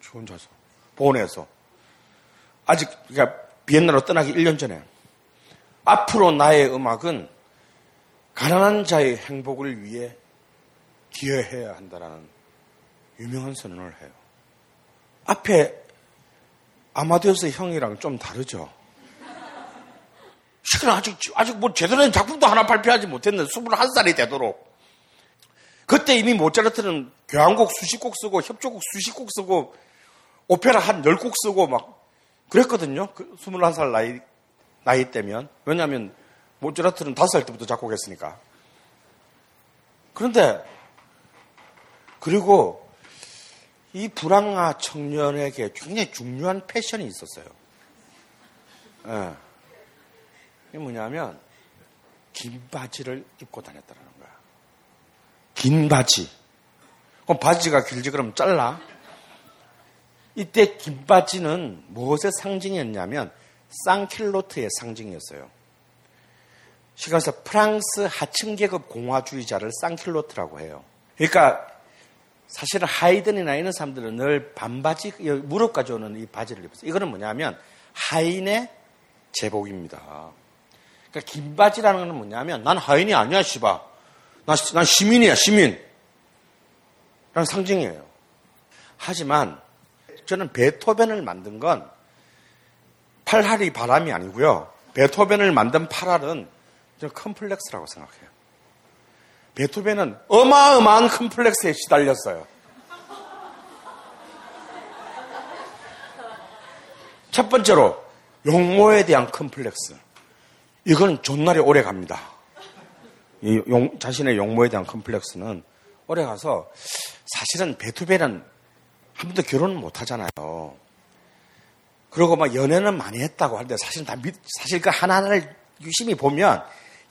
지원차서. 본에서. 아직, 그러니까 비엔나로 떠나기 1년 전에. 앞으로 나의 음악은 가난한 자의 행복을 위해 기여해야 한다라는 유명한 선언을 해요. 앞에 아마데우스 형이랑 좀 다르죠. (laughs) 시간 아직, 아직 뭐 제대로 된 작품도 하나 발표하지 못했는데 21살이 되도록. 그때 이미 모차르트는 교향곡 수십 곡 쓰고 협조곡 수십 곡 쓰고 오페라 한 열 곡 쓰고 막 그랬거든요. 그 21살 나이, 나이 때면. 왜냐하면 모차르트는 5살 때부터 작곡했으니까. 그런데 그리고 이 불황아 청년에게 굉장히 중요한 패션이 있었어요. 예. 이게 뭐냐면 긴 바지를 입고 다녔다는. 긴 바지. 그럼 바지가 길지 그러면 잘라. 이때 긴 바지는 무엇의 상징이었냐면 쌍킬로트의 상징이었어요. 시간에서 프랑스 하층계급 공화주의자를 쌍킬로트라고 해요. 그러니까 사실은 하이든이나 이런 사람들은 늘 반바지, 무릎까지 오는 이 바지를 입었어요. 이거는 뭐냐면 하인의 제복입니다. 그러니까 긴 바지라는 건 뭐냐면 난 하인이 아니야, 씨바. 난, 난 시민이야, 시민. 라는 상징이에요. 하지만 저는 베토벤을 만든 건 팔할이 바람이 아니고요. 베토벤을 만든 팔할은 저는 컴플렉스라고 생각해요. 베토벤은 어마어마한 컴플렉스에 시달렸어요. 첫 번째로 용모에 대한 컴플렉스. 이건 존나리 오래 갑니다. 이 용, 자신의 용모에 대한 컴플렉스는 오래 가서 사실은 베토벤은 한 번도 결혼을 못 하잖아요. 그리고 막 연애는 많이 했다고 하는데 사실 다 믿, 사실 그 하나하나를 유심히 보면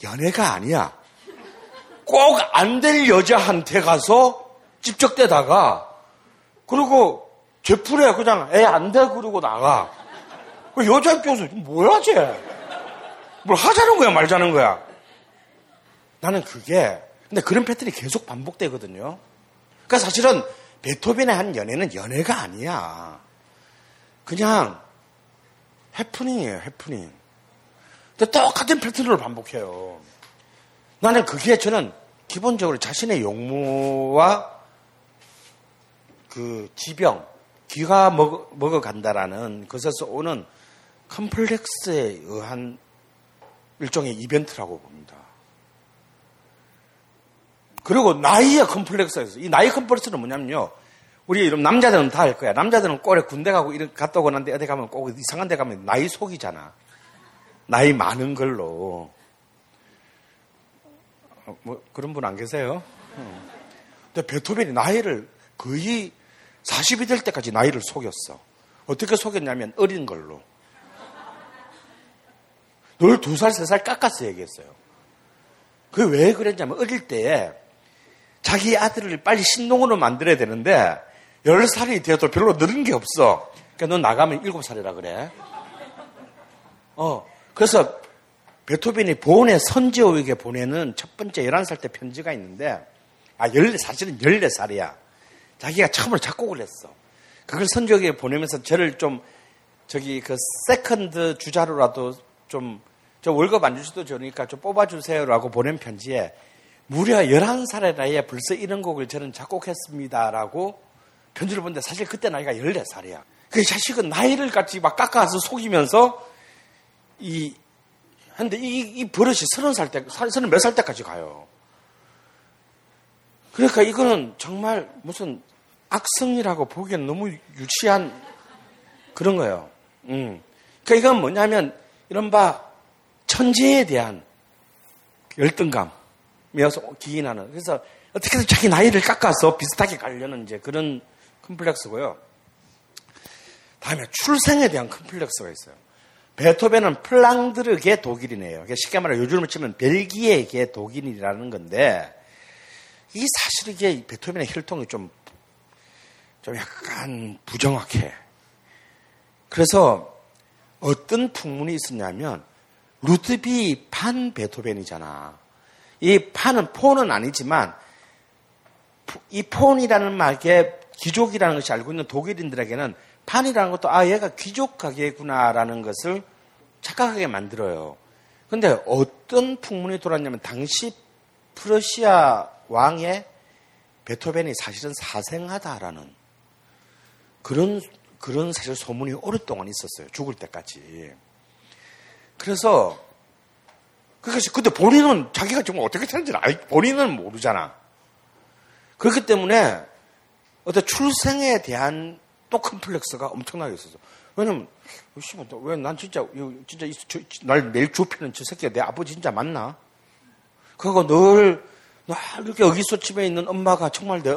연애가 아니야. 꼭 안 될 여자한테 가서 집적대다가 그리고 제풀에 그냥 애 안 돼 그러고 나가. 그 여자 입장에서 뭐야 쟤? 뭘 하자는 거야 말자는 거야? 나는 그게 근데 그런 패턴이 계속 반복되거든요. 그러니까 사실은 베토벤의 한 연애는 연애가 아니야. 그냥 해프닝이에요, 해프닝. 근데 똑같은 패턴을 반복해요. 나는 그게 저는 기본적으로 자신의 용모와 그 지병, 귀가 먹어, 먹어간다라는 것에서 오는 컴플렉스에 의한 일종의 이벤트라고 봅니다. 그리고 나이의 컴플렉스가 있어요. 이 나이 컴플렉스는 뭐냐면요. 우리 이런 남자들은 다알 거야. 남자들은 꼴에 군대 가고 이런 갔다 오고 난데 어디 가면 꼭 이상한 데 가면 나이 속이잖아. 나이 많은 걸로. 어, 뭐 그런 분 안 계세요? 음. 근데 베토벤이 나이를 거의 40이 될 때까지 나이를 속였어. 어떻게 속였냐면 어린 걸로. 늘두 살, 세살 깎아서 얘기했어요. 그게 왜 그랬냐면 어릴 때에 자기 아들을 빨리 신동으로 만들어야 되는데 10살이 되어도 별로 늘은 게 없어. 그러니까 너 나가면 7살이라 그래. 어. 그래서 베토벤이 본의 선지호에게 보내는 첫 번째 11살 때 편지가 있는데 아, 14, 사실은 14살이야. 자기가 처음으로 작곡을 했어. 그걸 선제후에게 보내면서 저를 좀 저기 그 세컨드 주자로라도 좀 저 월급 안 주셔도 좋으니까 좀 뽑아주세요라고 보낸 편지에 무려 11살의 나이에 벌써 이런 곡을 저는 작곡했습니다라고 편지를 보내는데 사실 그때 나이가 14살이야. 그 자식은 나이를 같이 막 깎아서 속이면서 이, 근데 이, 이 버릇이 서른 살 때, 서른 몇 살 때까지 가요. 그러니까 이거는 정말 무슨 악성이라고 보기엔 너무 유치한 그런 거예요. 음. 그러니까 이건 뭐냐면 이른바 천재에 대한 열등감 이어서 기인하는. 그래서 어떻게든 자기 나이를 깎아서 비슷하게 가려는 이제 그런 컴플렉스고요. 다음에 출생에 대한 컴플렉스가 있어요. 베토벤은 플랑드르계 독일이네요. 쉽게 말해 요즘으로 치면 벨기에계 독일이라는 건데 이 사실 이게 베토벤의 혈통이 좀, 좀 약간 부정확해. 그래서 어떤 풍문이 있었냐면 루트비 판 베토벤이잖아. 이 판은 폰은 아니지만 이 폰이라는 말에 귀족이라는 것이 알고 있는 독일인들에게는 판이라는 것도 아 얘가 귀족 가게구나라는 것을 착각하게 만들어요. 근데 어떤 풍문이 돌았냐면 당시 프러시아 왕의 베토벤이 사실은 사생하다라는 그런 그런 사실 소문이 오랫동안 있었어요. 죽을 때까지. 그래서 그것이 근데 본인은 자기가 정말 어떻게 사는지 알 본인은 모르잖아. 그렇기 때문에 어떤 출생에 대한 또 컴플렉스가 엄청나게 있었어. 왜냐면 씨발 왜난 진짜 진짜 저, 날 매일 좁히는 저 새끼가 내 아버지 진짜 맞나? 그거 늘, 늘 이렇게 의기소침해 있는 엄마가 정말 내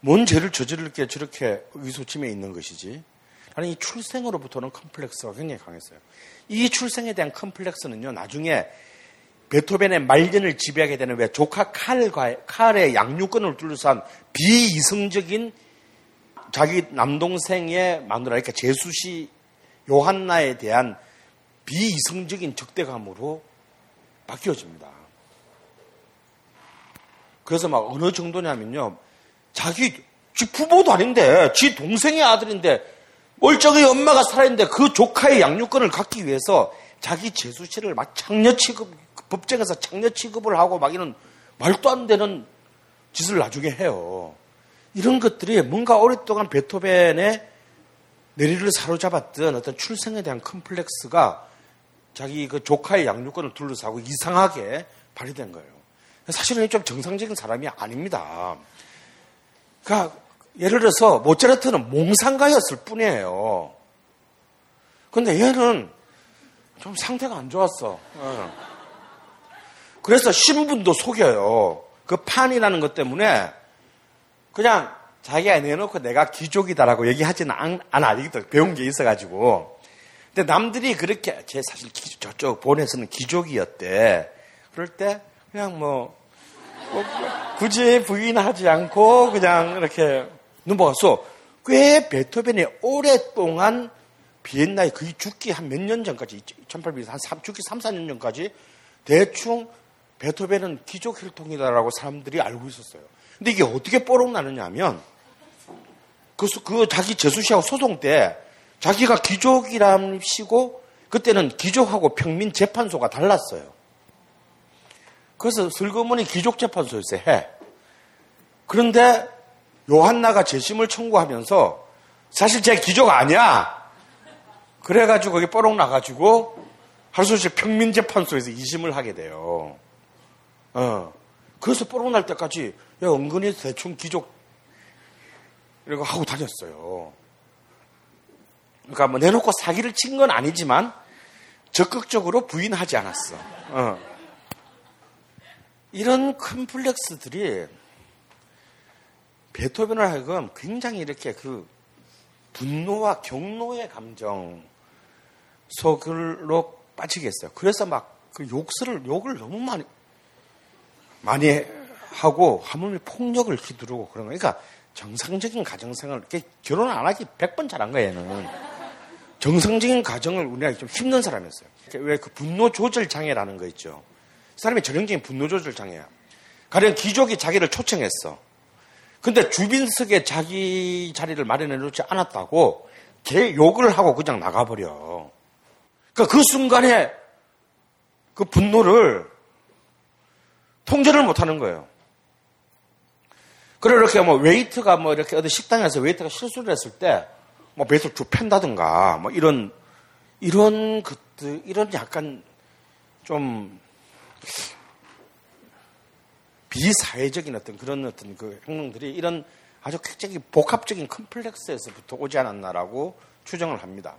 뭔 죄를 저지를 게 저렇게 의기소침해 있는 것이지? 아니 이 출생으로부터는 컴플렉스가 굉장히 강했어요. 이 출생에 대한 컴플렉스는요 나중에 베토벤의 말년을 지배하게 되는 왜 조카 칼과 칼의 양육권을 둘러싼 비이성적인 자기 남동생의 마누라 그러니까 제수시 요한나에 대한 비이성적인 적대감으로 바뀌어집니다. 그래서 막 어느 정도냐면요. 자기 지 부모도 아닌데 지 동생의 아들인데 멀쩡히 엄마가 살아있는데 그 조카의 양육권을 갖기 위해서 자기 제수씨를 막 장녀 취급 법정에서 장녀 취급을 하고 막 이런 말도 안 되는 짓을 나중에 해요. 이런 것들이 뭔가 오랫동안 베토벤의 내리를 사로잡았던 어떤 출생에 대한 컴플렉스가 자기 그 조카의 양육권을 둘러싸고 이상하게 발휘된 거예요. 사실은 좀 정상적인 사람이 아닙니다. 그러니까 예를 들어서 모차르트는 몽상가였을 뿐이에요. 근데 얘는 좀 상태가 안 좋았어. 어. 그래서 신분도 속여요. 그 판이라는 것 때문에 그냥 자기가 내놓고 내가 귀족이다라고 얘기하지는 않, 않아. 배운 게 있어가지고. 근데 남들이 그렇게, 제 사실 기, 저쪽 본에서는 귀족이었대. 그럴 때 그냥 뭐, 뭐 굳이 부인하지 않고 그냥 이렇게 넘어가서 꽤 베토벤이 오랫동안 비엔나에 거의 죽기 한 몇 년 전까지, 1800년, 한 3, 죽기 3, 4년 전까지 대충 베토벤은 귀족 혈통이다라고 사람들이 알고 있었어요. 근데 이게 어떻게 뽀록 나느냐 하면 그, 그 자기 재수시하고 소송 때 자기가 귀족이랍시고 그때는 귀족하고 평민 재판소가 달랐어요. 그래서 슬그머니 귀족 재판소에서 해. 그런데 요한나가 재심을 청구하면서 사실 제 귀족 아니야. 그래가지고 거기 뽀록 나가지고 하루솔씨 평민재판소에서 이심을 하게 돼요. 어. 그래서 뽀록 날 때까지 야, 은근히 대충 귀족 이러고 하고 다녔어요. 그러니까 뭐 내놓고 사기를 친 건 아니지만 적극적으로 부인하지 않았어. 어. 이런 컴플렉스들이 베토벤을 하여금 굉장히 이렇게 그 분노와 경노의 감정 속으로 빠지게 했어요. 그래서 막 그 욕설을, 욕을 너무 많이, 많이 하고 하물며 폭력을 휘두르고 그런 거. 그러니까 정상적인 가정생활, 결혼 안 하기 100번 잘한 거예요, 얘는. 정상적인 가정을 우리가 좀 힘든 사람이었어요. 왜 그 분노 조절 장애라는 거 있죠. 사람이 전형적인 분노 조절 장애야. 가령 귀족이 자기를 초청했어. 근데 주빈석에 자기 자리를 마련해 놓지 않았다고 걔 욕을 하고 그냥 나가버려. 그러니까 그 순간에 그 분노를 통제를 못 하는 거예요. 그래, 이렇게 뭐 웨이터가 뭐 이렇게 어디 식당에서 웨이터가 실수를 했을 때, 뭐 웨이터를 쭉 팬다든가, 뭐 이런, 이런 것들, 이런 약간 좀 비사회적인 어떤 그런 어떤 그 행동들이 이런 아주 굉장히 복합적인 컴플렉스에서부터 오지 않았나라고 추정을 합니다.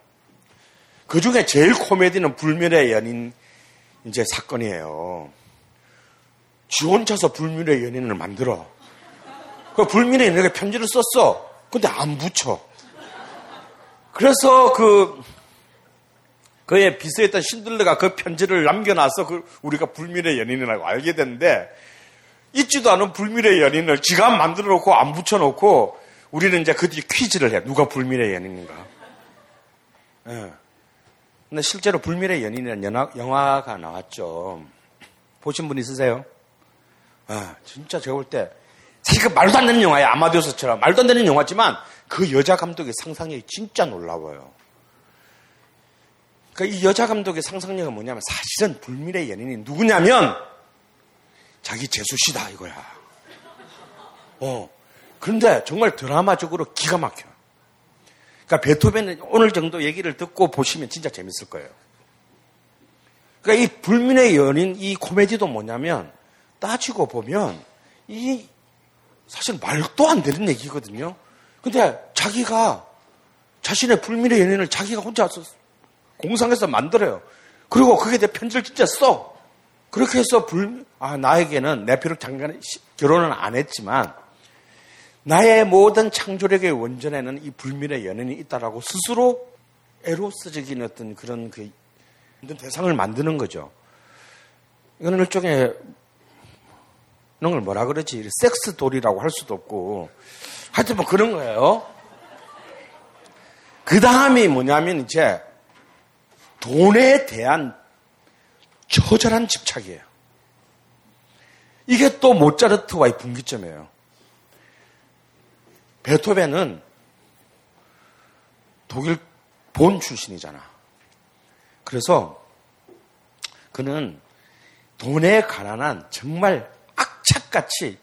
그 중에 제일 코미디는 불멸의 연인 이제 사건이에요. 지 혼자서 불멸의 연인을 만들어. 그 불멸의 연인에게 편지를 썼어. 근데 안 붙여. 그래서 그 그의 비서였던 신들레가 그 편지를 남겨놔서 그 우리가 불멸의 연인이라고 알게 됐는데 있지도 않은 불멸의 연인을 지가 만들어 놓고 안 붙여 놓고 우리는 이제 그 뒤에 퀴즈를 해. 누가 불멸의 연인인가? 예. 근데 실제로 불멸의 연인이라는 영화, 영화가 나왔죠. 보신 분 있으세요? 아, 진짜 제가 볼 때, 사실 그 말도 안 되는 영화예요. 아마디오스처럼. 말도 안 되는 영화지만 그 여자 감독의 상상력이 진짜 놀라워요. 그러니까 이 여자 감독의 상상력은 뭐냐면 사실은 불멸의 연인이 누구냐면 자기 재수씨다 이거야. 어. 그런데 정말 드라마적으로 기가 막혀. 그러니까 베토벤은 오늘 정도 얘기를 듣고 보시면 진짜 재밌을 거예요. 그러니까 이 불민의 연인 이 코미디도 뭐냐면 따지고 보면 이 사실 말도 안 되는 얘기거든요. 근데 자기가 자신의 불민의 연인을 자기가 혼자 공상해서 만들어요. 그리고 거기에 대해 편지를 진짜 써. 그렇게 해서 불, 아, 나에게는 내 비록 장관 결혼은 안 했지만 나의 모든 창조력의 원전에는 이 불멸의 연인이 있다라고 스스로 에로스적인 어떤 그런 그 대상을 만드는 거죠. 이거는 일종의 이런 걸 뭐라 그러지? 섹스 돌이라고 할 수도 없고 하여튼 뭐 그런 거예요. 그 다음이 뭐냐면 이제 돈에 대한 처절한 집착이에요. 이게 또 모차르트와의 분기점이에요. 베토벤은 독일 본 출신이잖아. 그래서 그는 돈에 가난한 정말 악착같이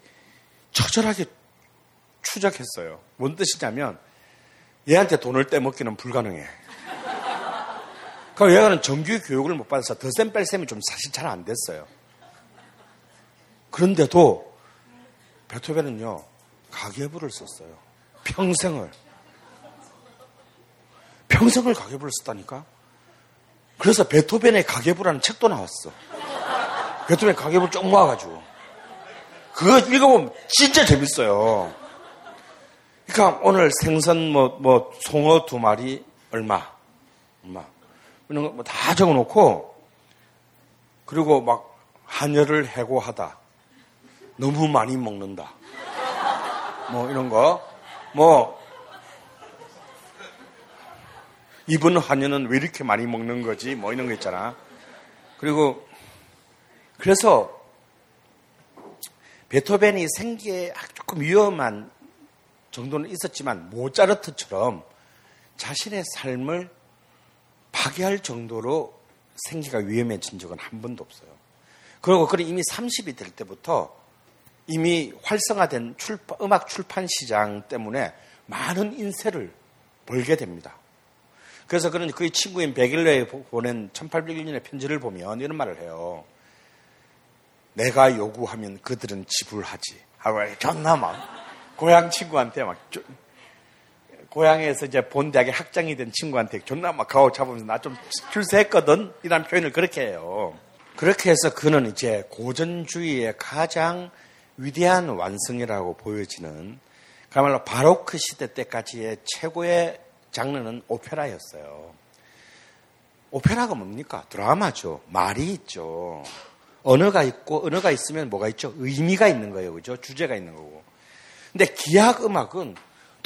처절하게 추적했어요. 뭔 뜻이냐면 얘한테 돈을 떼먹기는 불가능해. 그럼 얘가는 정규 교육을 못 받아서 더셈 뺄셈이 좀 사실 잘 안 됐어요. 그런데도 베토벤은요 가계부를 썼어요. 평생을. 평생을 가계부를 썼다니까? 그래서 베토벤의 가계부라는 책도 나왔어. 베토벤 가계부를 쭉 모아가지고. 그거 읽어보면 진짜 재밌어요. 그러니까 오늘 생선 뭐, 뭐, 송어 두 마리 얼마, 얼마. 이런 거 다 적어놓고, 그리고 막, 한여를 해고하다. 너무 많이 먹는다. 뭐, 이런 거. 뭐, 이번 한여는 왜 이렇게 많이 먹는 거지? 뭐 이런 거 있잖아. 그리고, 그래서, 베토벤이 생기에 조금 위험한 정도는 있었지만, 모차르트처럼 자신의 삶을 파괴할 정도로 생기가 위험해진 적은 한 번도 없어요. 그리고 그는 이미 30이 될 때부터 이미 활성화된 출판, 음악 출판 시장 때문에 많은 인세를 벌게 됩니다. 그래서 그는 그의 친구인 베길러에 보낸 1801년의 편지를 보면 이런 말을 해요. 내가 요구하면 그들은 지불하지. 하고 존나 막 고향 친구한테 막 고향에서 이제 본 대학에 학장이 된 친구한테 존나 막 가오 잡으면서 나 좀 출세했거든 이라는 표현을 그렇게 해요. 그렇게 해서 그는 이제 고전주의의 가장 위대한 완성이라고 보여지는 그야말로 바로크 시대 때까지의 최고의 장르는 오페라였어요. 오페라가 뭡니까? 드라마죠. 말이 있죠. 언어가 있고 언어가 있으면 뭐가 있죠? 의미가 있는 거예요. 그죠? 주제가 있는 거고. 근데 기악 음악은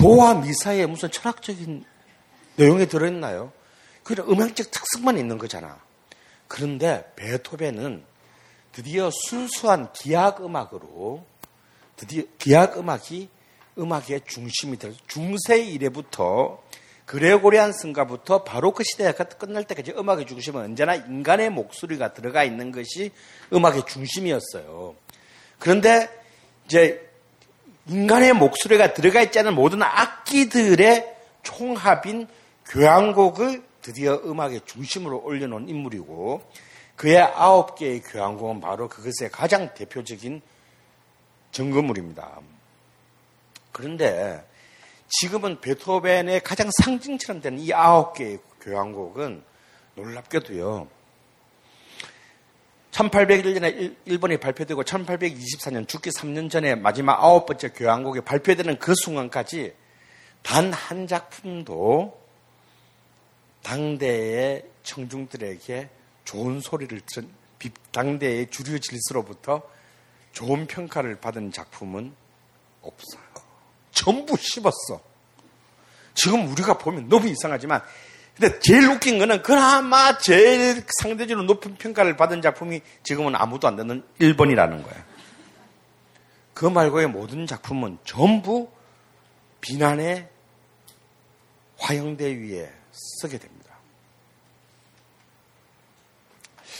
도와 미사에 무슨 철학적인 내용이 들어있나요? 그냥 음악적 특성만 있는 거잖아. 그런데 베토벤은 드디어 순수한 기악 음악으로 드디어 기악 음악이 음악의 중심이 될 중세 이래부터 그레고리안 성가부터 바로 그 시대가 끝날 때까지 음악의 중심은 언제나 인간의 목소리가 들어가 있는 것이 음악의 중심이었어요. 그런데 이제 인간의 목소리가 들어가 있지 않은 모든 악기들의 총합인 교향곡을 드디어 음악의 중심으로 올려놓은 인물이고 그의 아홉 개의 교향곡은 바로 그것의 가장 대표적인 증거물입니다. 그런데 지금은 베토벤의 가장 상징처럼 되는 이 아홉 개의 교향곡은 놀랍게도요. 1801년에 일본이 발표되고 1824년 죽기 3년 전에 마지막 아홉 번째 교향곡이 발표되는 그 순간까지 단 한 작품도 당대의 청중들에게 좋은 소리를 들은 당대의 주류 질서로부터 좋은 평가를 받은 작품은 없어요. 전부 씹었어. 지금 우리가 보면 너무 이상하지만 근데 제일 웃긴 거는 그나마 제일 상대적으로 높은 평가를 받은 작품이 지금은 아무도 안 듣는 1번이라는 거예요. 그 말고의 모든 작품은 전부 비난의 화형대 위에 쓰게 됩니다.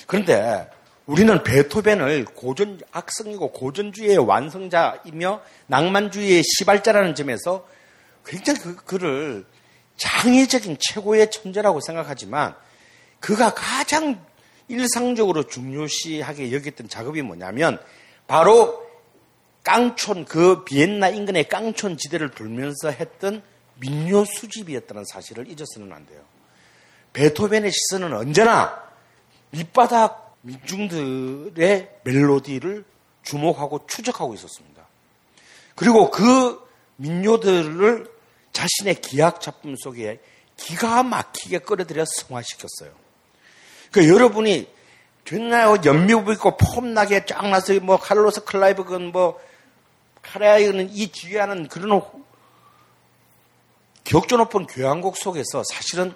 그런데 우리는 베토벤을 고전 악성이고 고전주의의 완성자이며 낭만주의의 시발자라는 점에서 굉장히 그, 그를 장애적인 최고의 천재라고 생각하지만 그가 가장 일상적으로 중요시하게 여겼던 작업이 뭐냐면 바로 깡촌 그 비엔나 인근의 깡촌 지대를 돌면서 했던 민요 수집이었다는 사실을 잊어서는 안 돼요. 베토벤의 시선은 언제나 밑바닥 민중들의 멜로디를 주목하고 추적하고 있었습니다. 그리고 그 민요들을 자신의 기악 작품 속에 기가 막히게 끌어들여 성화시켰어요. 그 여러분이 됐나요? 연미부 있고 폼나게 쫙 나서 뭐 칼로스 클라이브건 뭐 카레아이는 이 지휘하는 그런 격조 높은 교향곡 속에서 사실은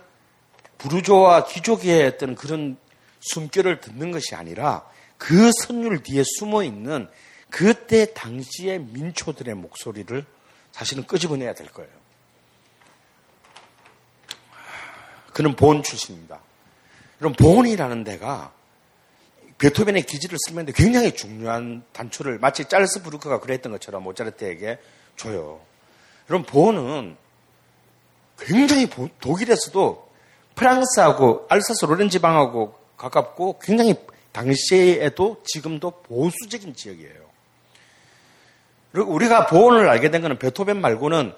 부르조와 귀족의 어떤 그런 숨결을 듣는 것이 아니라 그 선율 뒤에 숨어 있는 그때 당시의 민초들의 목소리를 사실은 끄집어내야 될 거예요. 그는 보온 출신입니다. 그럼 보온이라는 데가 베토벤의 기지를 쓰면 굉장히 중요한 단초를 마치 짤스 브루크가 그랬던 것처럼 모차르트에게 줘요. 그럼 보온은 굉장히 독일에서도 프랑스하고 알사스 로렌 지방하고 가깝고 굉장히 당시에도 지금도 보수적인 지역이에요. 그리고 우리가 보온을 알게 된 것은 베토벤 말고는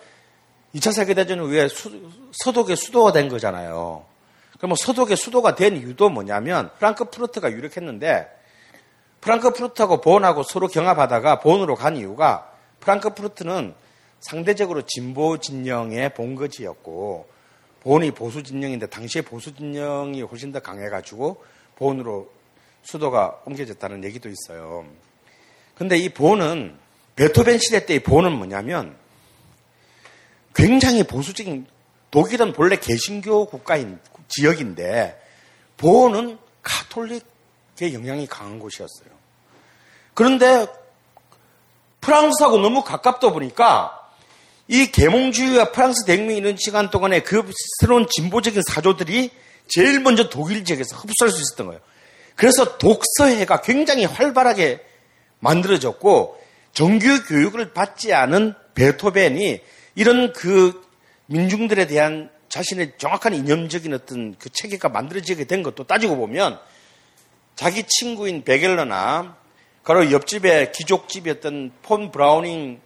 2차 세계대전 후에 수, 서독의 수도가 된 거잖아요. 그럼 뭐 서독의 수도가 된 이유도 뭐냐면 프랑크푸르트가 유력했는데 프랑크푸르트하고 보온하고 서로 경합하다가 보온으로 간 이유가 프랑크푸르트는 상대적으로 진보 진영의 본거지였고 보온이 보수 진영인데 당시에 보수 진영이 훨씬 더 강해가지고 보온으로 수도가 옮겨졌다는 얘기도 있어요. 근데 이 보온은 베토벤 시대 때의 보온은 뭐냐면 굉장히 보수적인 독일은 본래 개신교 국가인 지역인데 보온은 카톨릭의 영향이 강한 곳이었어요. 그런데 프랑스하고 너무 가깝다 보니까 이 계몽주의와 프랑스 대혁명이 있는 시간 동안에 그 새로운 진보적인 사조들이 제일 먼저 독일 지역에서 흡수할 수 있었던 거예요. 그래서 독서회가 굉장히 활발하게 만들어졌고 정규 교육을 받지 않은 베토벤이 이런 그 민중들에 대한 자신의 정확한 이념적인 어떤 그 체계가 만들어지게 된 것도 따지고 보면 자기 친구인 베겔러나 바로 옆집의 귀족집이었던 폰 브로이닝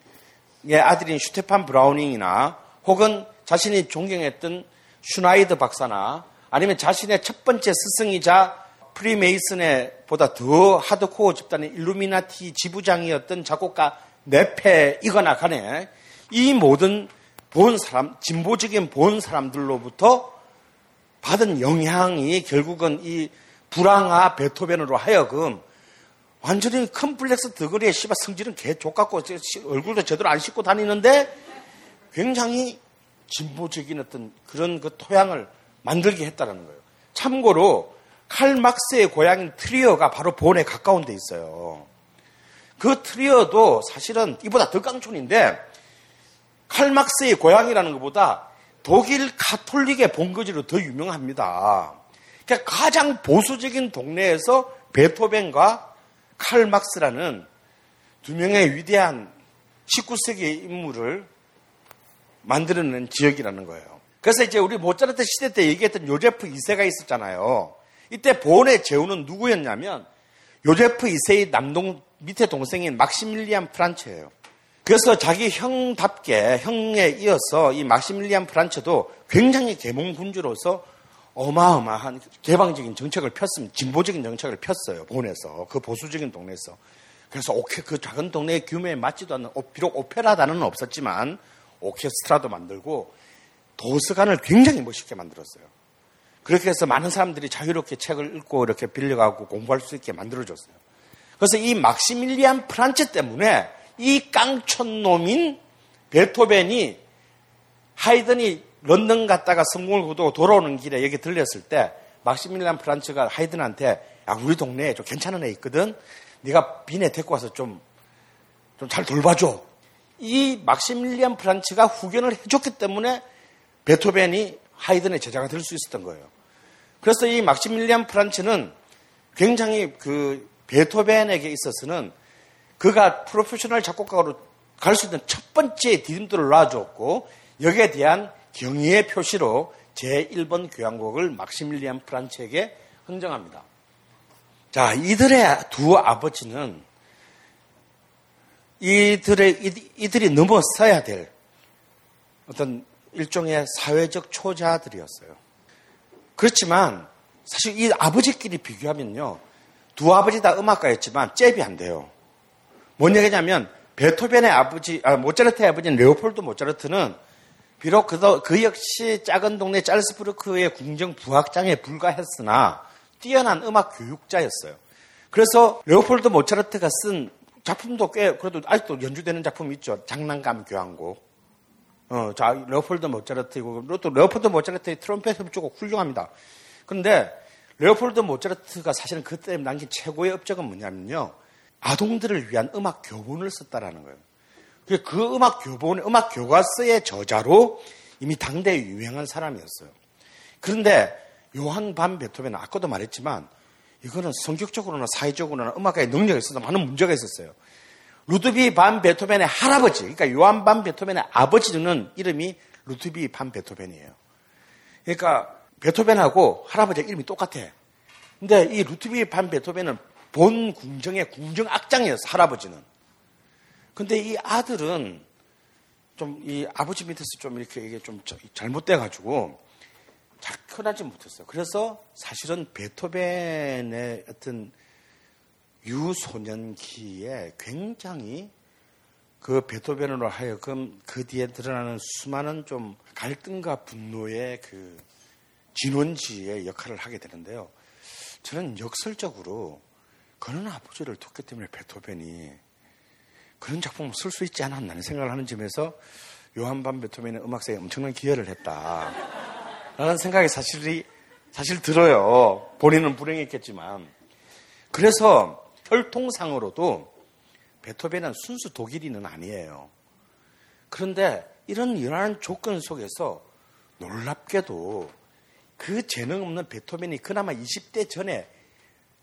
의 아들인 슈테판 브로이닝이나 혹은 자신이 존경했던 슈나이더 박사나 아니면 자신의 첫 번째 스승이자 프리메이슨의 보다 더 하드코어 집단의 일루미나티 지부장이었던 작곡가 네페이거나 간에 이 모든 본 사람, 진보적인 본 사람들로부터 받은 영향이 결국은 이 불량아 베토벤으로 하여금 완전히 컴플렉스 덩어리에 씨발 성질은 개 좆같고 얼굴도 제대로 안 씻고 다니는데 굉장히 진보적인 어떤 그런 그 토양을 만들게 했다라는 거예요. 참고로 칼 막스의 고향인 트리어가 바로 본에 가까운 데 있어요. 그 트리어도 사실은 이보다 더 깡촌인데 칼 막스의 고향이라는 것보다 독일 카톨릭의 본거지로 더 유명합니다. 그러니까 가장 보수적인 동네에서 베토벤과 칼 막스라는 두 명의 위대한 19세기의 인물을 만들어낸 지역이라는 거예요. 그래서 이제 우리 모차르트 시대 때 얘기했던 요제프 2세가 있었잖아요. 이때 본의 제후는 누구였냐면 요제프 2세의 남동 밑에 동생인 막시밀리안 프란체예요. 그래서 자기 형답게 형에 이어서 이 막시밀리안 프란츠도 굉장히 계몽군주로서 어마어마한 개방적인 정책을 폈습니다. 진보적인 정책을 폈어요. 본에서 그 보수적인 동네에서. 그래서 오케 그 작은 동네의 규모에 맞지도 않는 오- 비록 오페라단은 없었지만 오케스트라도 만들고 도서관을 굉장히 멋있게 만들었어요. 그렇게 해서 많은 사람들이 자유롭게 책을 읽고 이렇게 빌려가고 공부할 수 있게 만들어줬어요. 그래서 이 막시밀리안 프란체 때문에 이 깡촌놈인 베토벤이 하이든이 런던 갔다가 성공을 거두고 돌아오는 길에 여기 들렸을 때 막시밀리안 프란츠가 하이든한테 야 우리 동네에 좀 괜찮은 애 있거든. 네가 빈에 데리고 와서 좀 좀 잘 돌봐줘. 이 막시밀리안 프란츠가 후견을 해줬기 때문에 베토벤이 하이든의 제자가 될 수 있었던 거예요. 그래서 이 막시밀리안 프란츠는 굉장히 그 베토벤에게 있어서는 그가 프로페셔널 작곡가로 갈 수 있는 첫 번째 디딤돌을 놔줬고 여기에 대한 경의의 표시로 제1번 교향곡을 막시밀리안 프란츠에게 흥정합니다. 자, 이들의 두 아버지는 이들의 이- 이들이 넘어서야 될 어떤 일종의 사회적 초자들이었어요. 그렇지만 사실 이 아버지끼리 비교하면요. 두 아버지 다 음악가였지만 잽이 안 돼요. 뭔 얘기냐면 베토벤의 아버지, 아, 모차르트의 아버지는 레오폴드 모차르트는 비록 그도, 그 역시 작은 동네 짤스부르크의 궁정 부악장에 불과했으나 뛰어난 음악 교육자였어요. 그래서 레오폴드 모차르트가 쓴 작품도 꽤 그래도 아직도 연주되는 작품이 있죠. 장난감 교향곡. 어, 자, 레오폴드 모차르트이고, 또 레오폴드 모차르트의 트럼펫 협주곡 훌륭합니다. 그런데 레오폴드 모차르트가 사실은 그때 남긴 최고의 업적은 뭐냐면요. 아동들을 위한 음악 교본을 썼다라는 거예요. 그- 그 음악 교본, 음악 교과서의 저자로 이미 당대에 유명한 사람이었어요. 그런데 요한 반 베토벤은 아까도 말했지만 이거는 성격적으로나 사회적으로나 음악가의 능력에 있어서 많은 문제가 있었어요. 루드비 반 베토벤의 할아버지, 그러니까 요한 반 베토벤의 아버지는 이름이 루드비 반 베토벤이에요. 그러니까 베토벤하고 할아버지 이름이 똑같아. 근데 이 루드비 반 베토벤은 본 궁정의 궁정 악장이었어, 할아버지는. 근데 이 아들은 좀 이 아버지 밑에서 좀 이렇게 이게 좀 저- 잘못돼 가지고 잘 크나지 못했어요. 그래서 사실은 베토벤의 어떤 유소년기에 굉장히 그 베토벤으로 하여금 그 뒤에 드러나는 수많은 좀 갈등과 분노의 그 진원지의 역할을 하게 되는데요. 저는 역설적으로 그런 아버지를 뒀기 때문에 베토벤이 그런 작품을 쓸 수 있지 않았나는 생각을 하는 점에서 요한 반 베토벤의 음악사에 엄청난 기여를 했다. 라는 생각이 사실이, 사실 들어요. 본인은 불행했겠지만. 그래서 혈통상으로도 베토벤은 순수 독일인은 아니에요. 그런데 이런 연한 조건 속에서 놀랍게도 그 재능 없는 베토벤이 그나마 20대 전에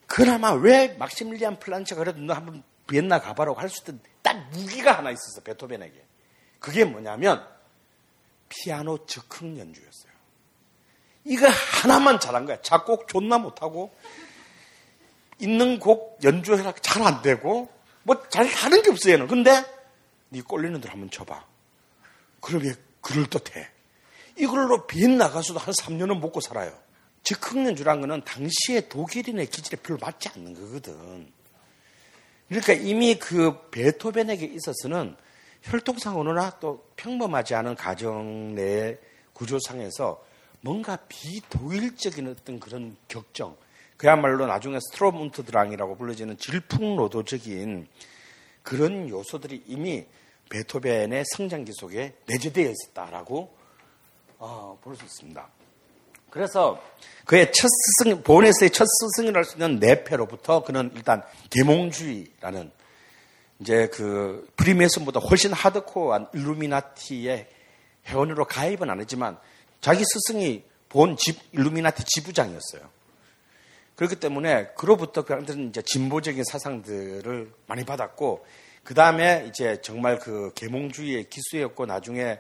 그나마 왜 막시밀리안 플란체가 그래도 너 한번 비엔나 가봐라고 할 수 있던 딱 무기가 하나 있었어 베토벤에게. 그게 뭐냐면 피아노 즉흥 연주였어요. 이거 하나만 잘한 거야. 작곡 존나 못하고 있는 곡 연주해라 잘 안 되고 뭐 잘 하는 게 없어요. 얘는. 근데 네 꼴리는 대로 한번 쳐봐. 그러게 그럴듯해. 이걸로 비엔나 가서도 한 3년은 먹고 살아요. 즉흥 연주란 거는 당시의 독일인의 기질에 별로 맞지 않는 거거든. 그러니까 이미 그 베토벤에게 있어서는 혈통상으로나 또 평범하지 않은 가정 내 구조상에서 뭔가 비도일적인 어떤 그런 격정, 그야말로 나중에 스트로문트드랑이라고 불려지는 질풍노도적인 그런 요소들이 이미 베토벤의 성장기 속에 내재되어 있었다라고 어, 볼 수 있습니다. 그래서 그의 첫 스승, 본에서의 첫 스승이랄 수 있는 네페로부터 그는 일단 계몽주의라는 이제 그 프리메이슨보다 훨씬 하드코어한 일루미나티의 회원으로 가입은 안 했지만 자기 스승이 본 집, 일루미나티 지부장이었어요. 그렇기 때문에 그로부터 그들은 이제 진보적인 사상들을 많이 받았고 그 다음에 이제 정말 그 계몽주의의 기수였고 나중에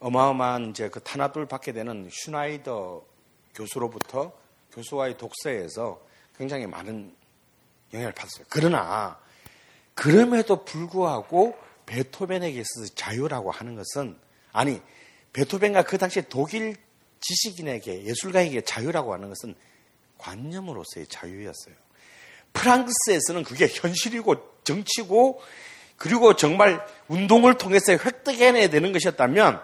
어마어마한 이제 그 탄압을 받게 되는 슈나이더 교수로부터 교수와의 독서에서 굉장히 많은 영향을 받았어요. 그러나 그럼에도 불구하고 베토벤에게 있어서 자유라고 하는 것은 아니 베토벤과 그 당시 독일 지식인에게 예술가에게 자유라고 하는 것은 관념으로서의 자유였어요. 프랑스에서는 그게 현실이고 정치고 그리고 정말 운동을 통해서 획득해내야 되는 것이었다면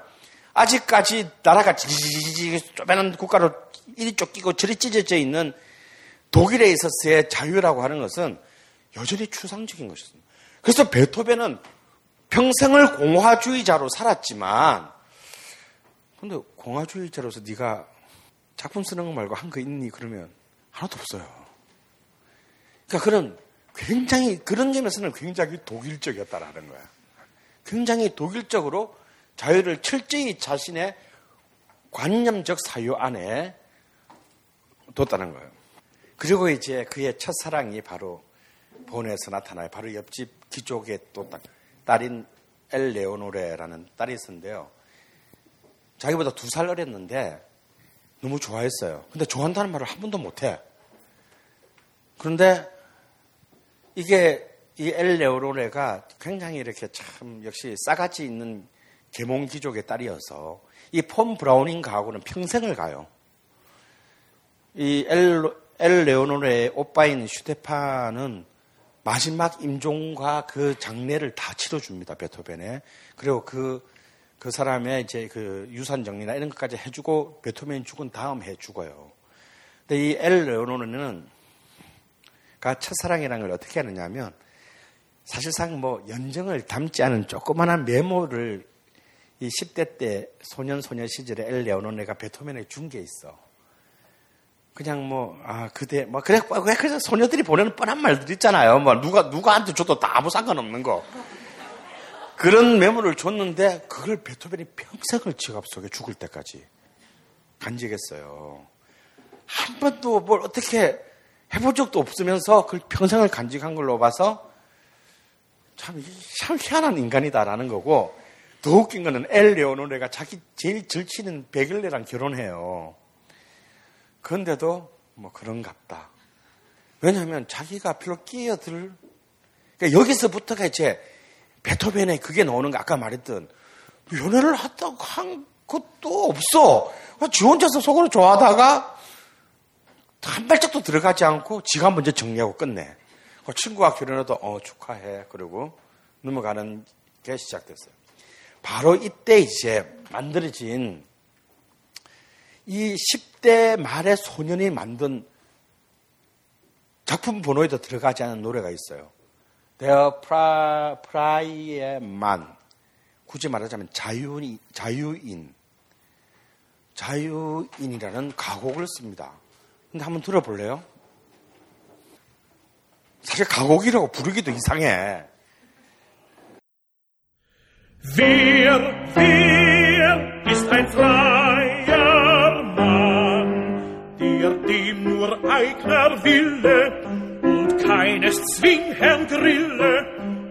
아직까지 나라가 지지지지 쪼매는 국가로 이리 쫓기고 저리 찢어져 있는 독일에 있어서의 자유라고 하는 것은 여전히 추상적인 것이었습니다. 그래서 베토벤은 평생을 공화주의자로 살았지만 근데 공화주의자로서 네가 작품 쓰는 거 말고 한 거 있니? 그러면 하나도 없어요. 그러니까 그런 굉장히 그런 점에서는 굉장히 독일적이었다라는 거야. 굉장히 독일적으로 자유를 철저히 자신의 관념적 사유 안에 뒀다는 거예요. 그리고 이제 그의 첫사랑이 바로 본에서 나타나요. 바로 옆집 귀족의 또 딸인 엘 레오노레라는 딸이 있었는데요. 자기보다 두 살 어렸는데 너무 좋아했어요. 근데 좋아한다는 말을 한 번도 못해. 그런데 이게 이 엘 레오노레가 굉장히 이렇게 참 역시 싸가지 있는 계몽 귀족의 딸이어서 이 폰 브라우닝가하고는 평생을 가요. 이 엘, 엘 레오노레의 오빠인 슈테파는 마지막 임종과 그 장례를 다 치러줍니다. 베토벤에. 그리고 그, 그 사람의 이제 그 유산 정리나 이런 것까지 해주고 베토벤이 죽은 다음 해 죽어요. 근데 이 엘 레오노르는 가 첫사랑이라는 걸 어떻게 하느냐 하면 사실상 뭐 연정을 담지 않은 조그만한 메모를 이 10대 때 소년 소녀 시절에 엘 레오노네가 베토벤에 준 게 있어. 그냥 뭐, 아, 그대, 뭐, 그래, 왜, 그래서 소녀들이 보내는 뻔한 말들 있잖아요. 뭐, 누가, 누가한테 줘도 다 아무 상관없는 거. 그런 메모를 줬는데, 그걸 베토벤이 평생을 지갑 속에 죽을 때까지 간직했어요. 한 번도 뭘 어떻게 해본 적도 없으면서 그걸 평생을 간직한 걸로 봐서 참, 참 희한한 인간이다라는 거고, 더 웃긴 거는 엘 레오노레가 자기 제일 절친은 베글레랑 결혼해요. 그런데도 뭐 그런갑다. 왜냐하면 자기가 별로 끼어들 그러니까 여기서부터가 이제 베토벤의 그게 나오는 거 아까 말했던 연애를 했다고 한 것도 없어. 지 혼자서 속으로 좋아하다가 한 발짝도 들어가지 않고 지가 먼저 정리하고 끝내. 그 친구가 결혼해도 어 축하해. 그리고 넘어가는 게 시작됐어요. 바로 이때 이제 만들어진 이 10대 말의 소년이 만든 작품 번호에도 들어가지 않은 노래가 있어요. The Pry의 Man. 굳이 말하자면 자유인, 자유인. 자유인이라는 가곡을 씁니다. 근데 한번 들어볼래요? 사실 가곡이라고 부르기도 이상해. Wer, wer ist ein freier nur eigener Wille und keines Zwingherrn Grille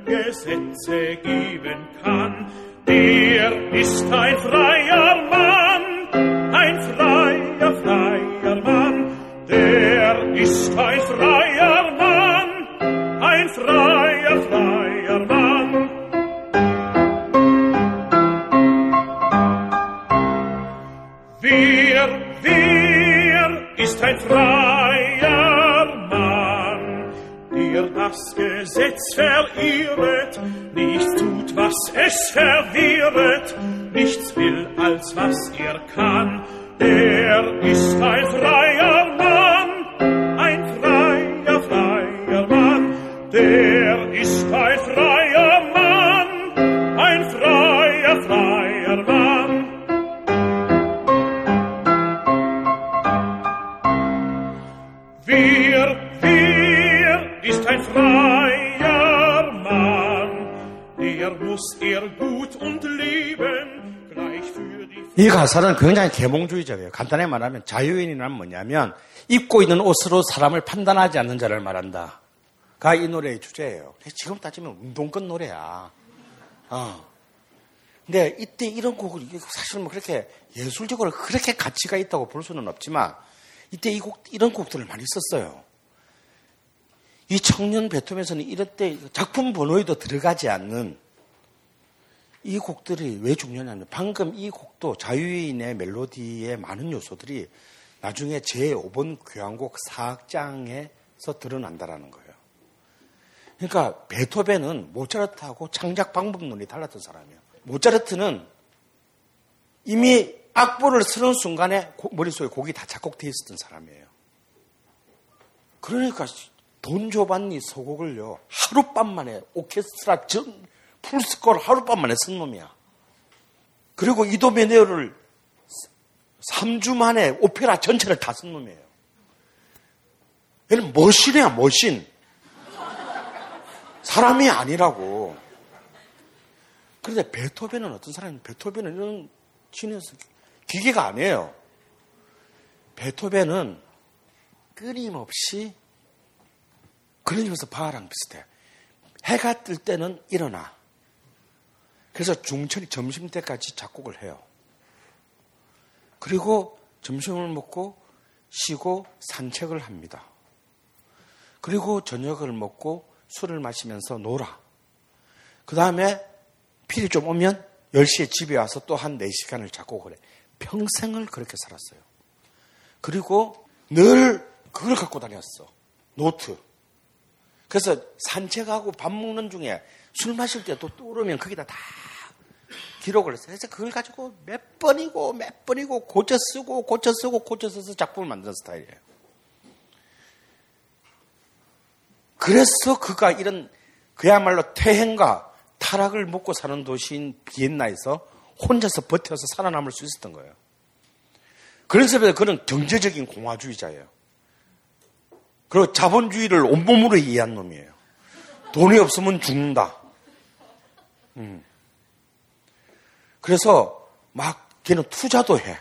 Gesetze geben kann? Der ist ein freier Mann, ein freier, freier Mann, der ist ein freier Mann, ein freier ein freier Mann, der das Gesetz verirret, nichts tut, was es verwehret, nichts will, als was er kann. Der ist ein freier Mann, ein freier, freier Mann, der 이 가사는 굉장히 계몽주의적이에요. 간단히 말하면 자유인이란 뭐냐면 입고 있는 옷으로 사람을 판단하지 않는 자를 말한다. 가 이 노래의 주제예요. 지금 따지면 운동권 노래야. 어. 근데 이때 이런 곡을 사실 뭐 그렇게 예술적으로 그렇게 가치가 있다고 볼 수는 없지만 이때 이 곡, 이런 곡들을 많이 썼어요. 이 청년 베토벤에서는 이럴 때 작품 번호에도 들어가지 않는 이 곡들이 왜 중요하냐면 방금 이 곡도 자유인의 멜로디의 많은 요소들이 나중에 제5번 교향곡 4악장에서 드러난다라는 거예요. 그러니까 베토벤은 모차르트하고 창작 방법론이 달랐던 사람이에요. 모차르트는 이미 악보를 쓰는 순간에 머릿속에 곡이 다 작곡되어 있었던 사람이에요. 그러니까 돈 조반니 소곡을요 하룻밤 만에 오케스트라 전 풀스코어를 하룻밤 만에 쓴 놈이야. 그리고 이도메네오를 3주 만에 오페라 전체를 다 쓴 놈이에요. 얘는 머신이야 머신. 사람이 아니라고. 그런데 베토벤은 어떤 사람이 베토벤은 이런 신에서 기계가 아니에요. 베토벤은 끊임없이 그러면서 바하랑 비슷해. 해가 뜰 때는 일어나. 그래서 중천이 점심 때까지 작곡을 해요. 그리고 점심을 먹고 쉬고 산책을 합니다. 그리고 저녁을 먹고 술을 마시면서 놀아. 그 다음에 필이 좀 오면 10시에 집에 와서 또 한 4시간을 작곡을 해. 평생을 그렇게 살았어요. 그리고 늘 그걸 갖고 다녔어. 노트. 그래서 산책하고 밥 먹는 중에 술 마실 때도 떠오르면 거기다 다 기록을 했어요. 그래서 그걸 가지고 몇 번이고 몇 번이고 고쳐 쓰고 고쳐 쓰고 고쳐 써서 작품을 만드는 스타일이에요. 그래서 그가 이런 그야말로 퇴행과 타락을 먹고 사는 도시인 비엔나에서 혼자서 버텨서 살아남을 수 있었던 거예요. 그래서 그는 경제적인 공화주의자예요. 그리고 자본주의를 온몸으로 이해한 놈이에요. 돈이 없으면 죽는다. 음. 그래서 막 걔는 투자도 해.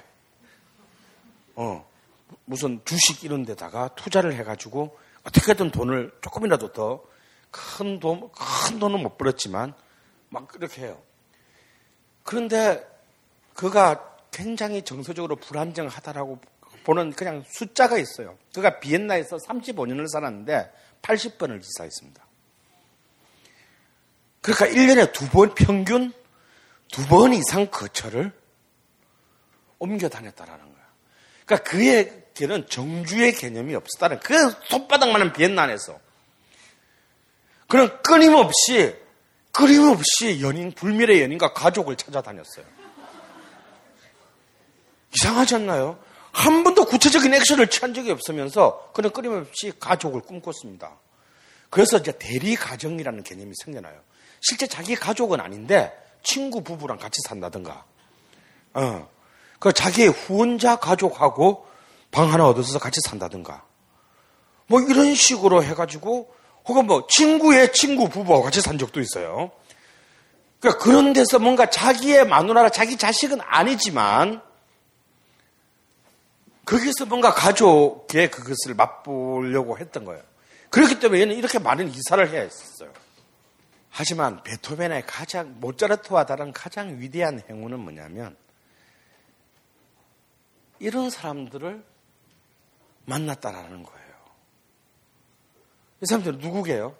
어, 무슨 주식 이런 데다가 투자를 해가지고 어떻게든 돈을 조금이라도 더 큰 돈, 큰 돈은 못 벌었지만 막 그렇게 해요. 그런데 그가 굉장히 정서적으로 불안정하다라고 보는 그냥 숫자가 있어요. 그가 비엔나에서 35년을 살았는데 80번을 기사했습니다. 그러니까 1년에 두 번 평균 두 번 이상 거처를 옮겨 다녔다라는 거야. 그러니까 그에게는 정주의 개념이 없었다는 그 손바닥만한 비엔나 안에서 그는 끊임없이 끊임없이 연인 불멸의 연인과 가족을 찾아다녔어요. 이상하지 않나요? 한 번도 구체적인 액션을 취한 적이 없으면서 그는 끊임없이 가족을 꿈꿨습니다. 그래서 이제 대리 가정이라는 개념이 생겨나요. 실제 자기 가족은 아닌데 친구 부부랑 같이 산다든가, 어, 그 자기의 후원자 가족하고 방 하나 얻어서 같이 산다든가, 뭐 이런 식으로 해가지고 혹은 뭐 친구의 친구 부부와 같이 산 적도 있어요. 그러니까 그런 데서 뭔가 자기의 마누라라 자기 자식은 아니지만 거기서 뭔가 가족의 그것을 맛보려고 했던 거예요. 그렇기 때문에 얘는 이렇게 많은 이사를 해야 했었어요. 하지만 베토벤의 가장 모차르트와 다른 가장 위대한 행운은 뭐냐면 이런 사람들을 만났다라는 거예요. 이 사람들은 누구게요?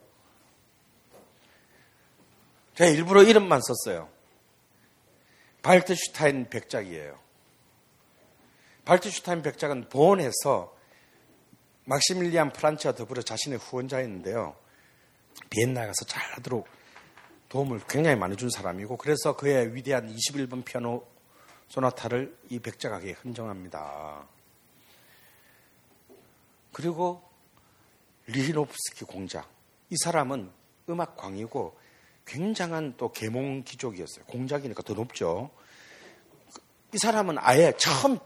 제가 일부러 이름만 썼어요. 발트슈타인 백작이에요. 발트슈타인 백작은 본에서 막시밀리안 프란치와 더불어 자신의 후원자였는데요. 비엔나에 가서 잘하도록 도움을 굉장히 많이 준 사람이고 그래서 그의 위대한 21번 피아노 소나타를 이 백작에게 헌정합니다. 그리고 리히노프스키 공작. 이 사람은 음악 광이고 굉장한 또 계몽 기족이었어요. 공작이니까 더 높죠. 이 사람은 아예 처음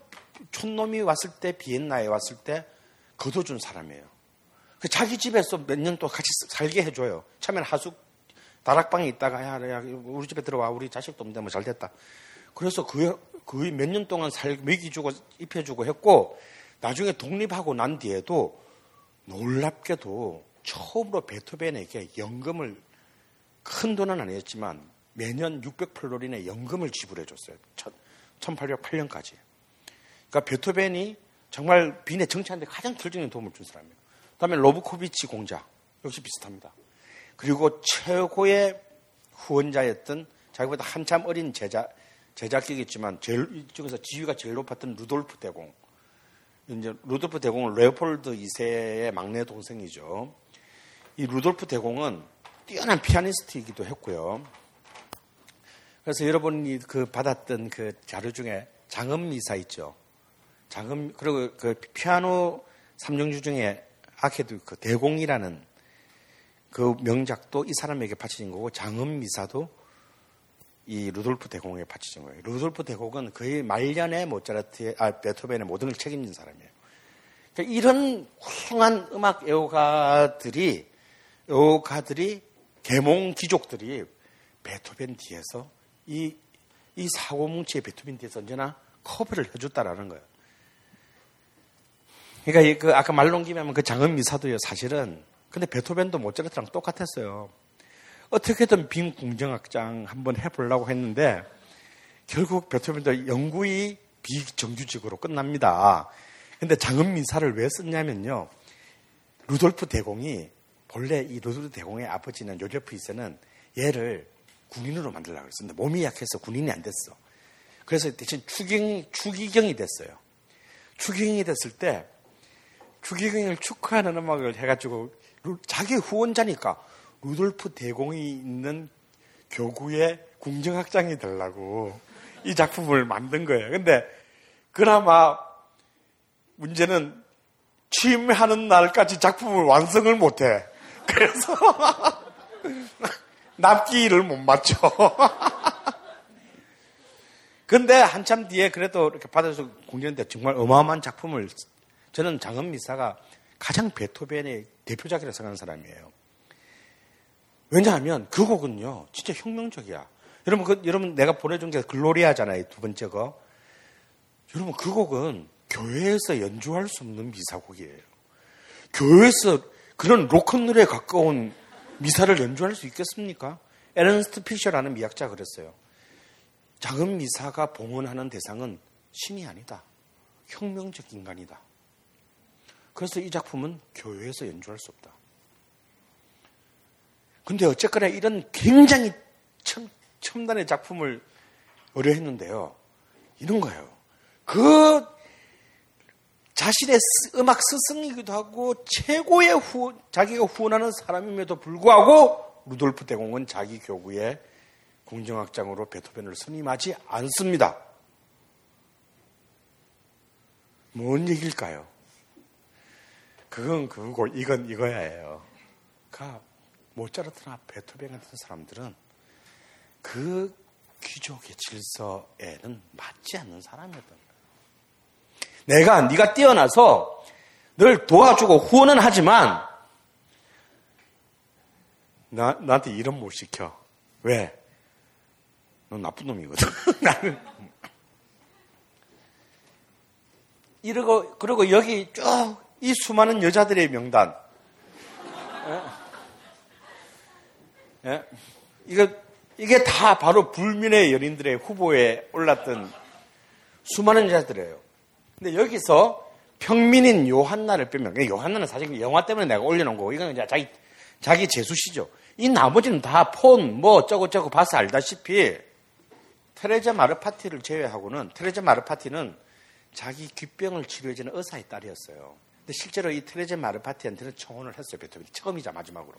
촌놈이 왔을 때 비엔나에 왔을 때 거둬준 사람이에요. 그 자기 집에서 몇 년 또 같이 살게 해줘요. 처음에는 하숙 다락방에 있다가 야, 야 우리 집에 들어와 우리 자식도 없는데 뭐 잘 됐다. 그래서 그 거의 몇 년 동안 살 먹이주고 입혀주고 했고 나중에 독립하고 난 뒤에도 놀랍게도 처음으로 베토벤에게 연금을 큰 돈은 아니었지만 매년 600플로린의 연금을 지불해 줬어요. 1808년까지. 그러니까 베토벤이 정말 빈의 정치하는데 가장 결정적인 도움을 준 사람이에요. 그다음에 로브코비치 공작 역시 비슷합니다. 그리고 최고의 후원자였던 자기보다 한참 어린 제자 제자이긴 했지만 제일 이쪽에서 지위가 제일 높았던 루돌프 대공. 이제 루돌프 대공은 레오폴드 2세의 막내 동생이죠. 이 루돌프 대공은 뛰어난 피아니스트이기도 했고요. 그래서 여러분이 그 받았던 그 자료 중에 장엄 미사 있죠. 장엄 그리고 그 피아노 삼중주 중에 아케도 그 대공이라는 그 명작도 이 사람에게 바쳐진 거고 장엄 미사도 이 루돌프 대공에게 바쳐진 거예요. 루돌프 대공은 거의 말년에 모차르트의 아 베토벤의 모든 걸 책임진 사람이에요. 그러니까 이런 훌륭한 음악 애호가들이 애호가들이 계몽 귀족들이 베토벤 뒤에서 이, 이 사고뭉치의 베토벤 뒤에서 언제나 커버를 해줬다라는 거예요. 그러니까 그 아까 말 넘기면 그 장엄 미사도요 사실은 근데 베토벤도 모차르트랑 똑같았어요. 어떻게든 빈 궁정악장 한번 해보려고 했는데 결국 베토벤도 영구히 비정규직으로 끝납니다. 근데 장엄 미사를 왜 썼냐면요. 루돌프 대공이 본래 이 루돌프 대공의 아버지는 요제프 이세는 얘를 군인으로 만들려고 했었는데 몸이 약해서 군인이 안 됐어. 그래서 대신 추경, 추기경이 됐어요. 추기경이 됐을 때 추기경을 축하하는 음악을 해가지고 자기 후원자니까 루돌프 대공이 있는 교구의 궁정학장이 되려고 이 작품을 만든 거예요. 근데 그나마 문제는 취임하는 날까지 작품을 완성을 못해. 그래서 (laughs) 납기를 못 맞춰. (laughs) 근데 한참 뒤에 그래도 이렇게 받아서 공연때 정말 어마어마한 작품을 저는 장은 미사가 가장 베토벤의 대표작이라고 생각하는 사람이에요. 왜냐하면 그 곡은요, 진짜 혁명적이야. 여러분, 그, 여러분 내가 보내준 게 글로리아잖아요, 두 번째 거. 여러분, 그 곡은 교회에서 연주할 수 없는 미사곡이에요. 교회에서 그런 로큰롤에 가까운 미사를 연주할 수 있겠습니까? 에른스트 피셔라는 미학자 그랬어요. 장엄 미사가 봉헌하는 대상은 신이 아니다. 혁명적 인간이다. 그래서 이 작품은 교회에서 연주할 수 없다. 근데 어쨌거나 이런 굉장히 첨, 첨단의 작품을 의뢰했는데요. 이런 거예요. 그 자신의 음악 스승이기도 하고 최고의 후, 자기가 후원하는 사람임에도 불구하고 루돌프 대공은 자기 교구의 궁정악장으로 베토벤을 선임하지 않습니다. 뭔 얘기일까요? 그건 그거고 이건 이거야예요. 그러니까 모차르트나 베토벤 같은 사람들은 그 귀족의 질서에는 맞지 않는 사람이었던 거예요. 내가 네가 뛰어나서 늘 도와주고 후원은 하지만 나, 나한테 일은 못 시켜. 왜? 넌 나쁜 놈이거든. (laughs) 나는 이러고 그리고 여기 쭉 이 수많은 여자들의 명단. 예? 예? 이거 이게 다 바로 불민의 연인들의 후보에 올랐던 수많은 여자들이에요. 근데 여기서 평민인 요한나를 빼면 요한나는 사실 영화 때문에 내가 올려놓은 거고 이건 이제 자기 자기 재수시죠. 이 나머지는 다 폰뭐 어쩌고저쩌고 봐서 알다시피 테레자 마르 파티를 제외하고는 테레자 마르 파티는 자기 귓병을 치료해주는 의사의 딸이었어요. 근데 실제로 이 테레자 마르파티한테는 청혼을 했어요. 베토벤이 처음이자 마지막으로.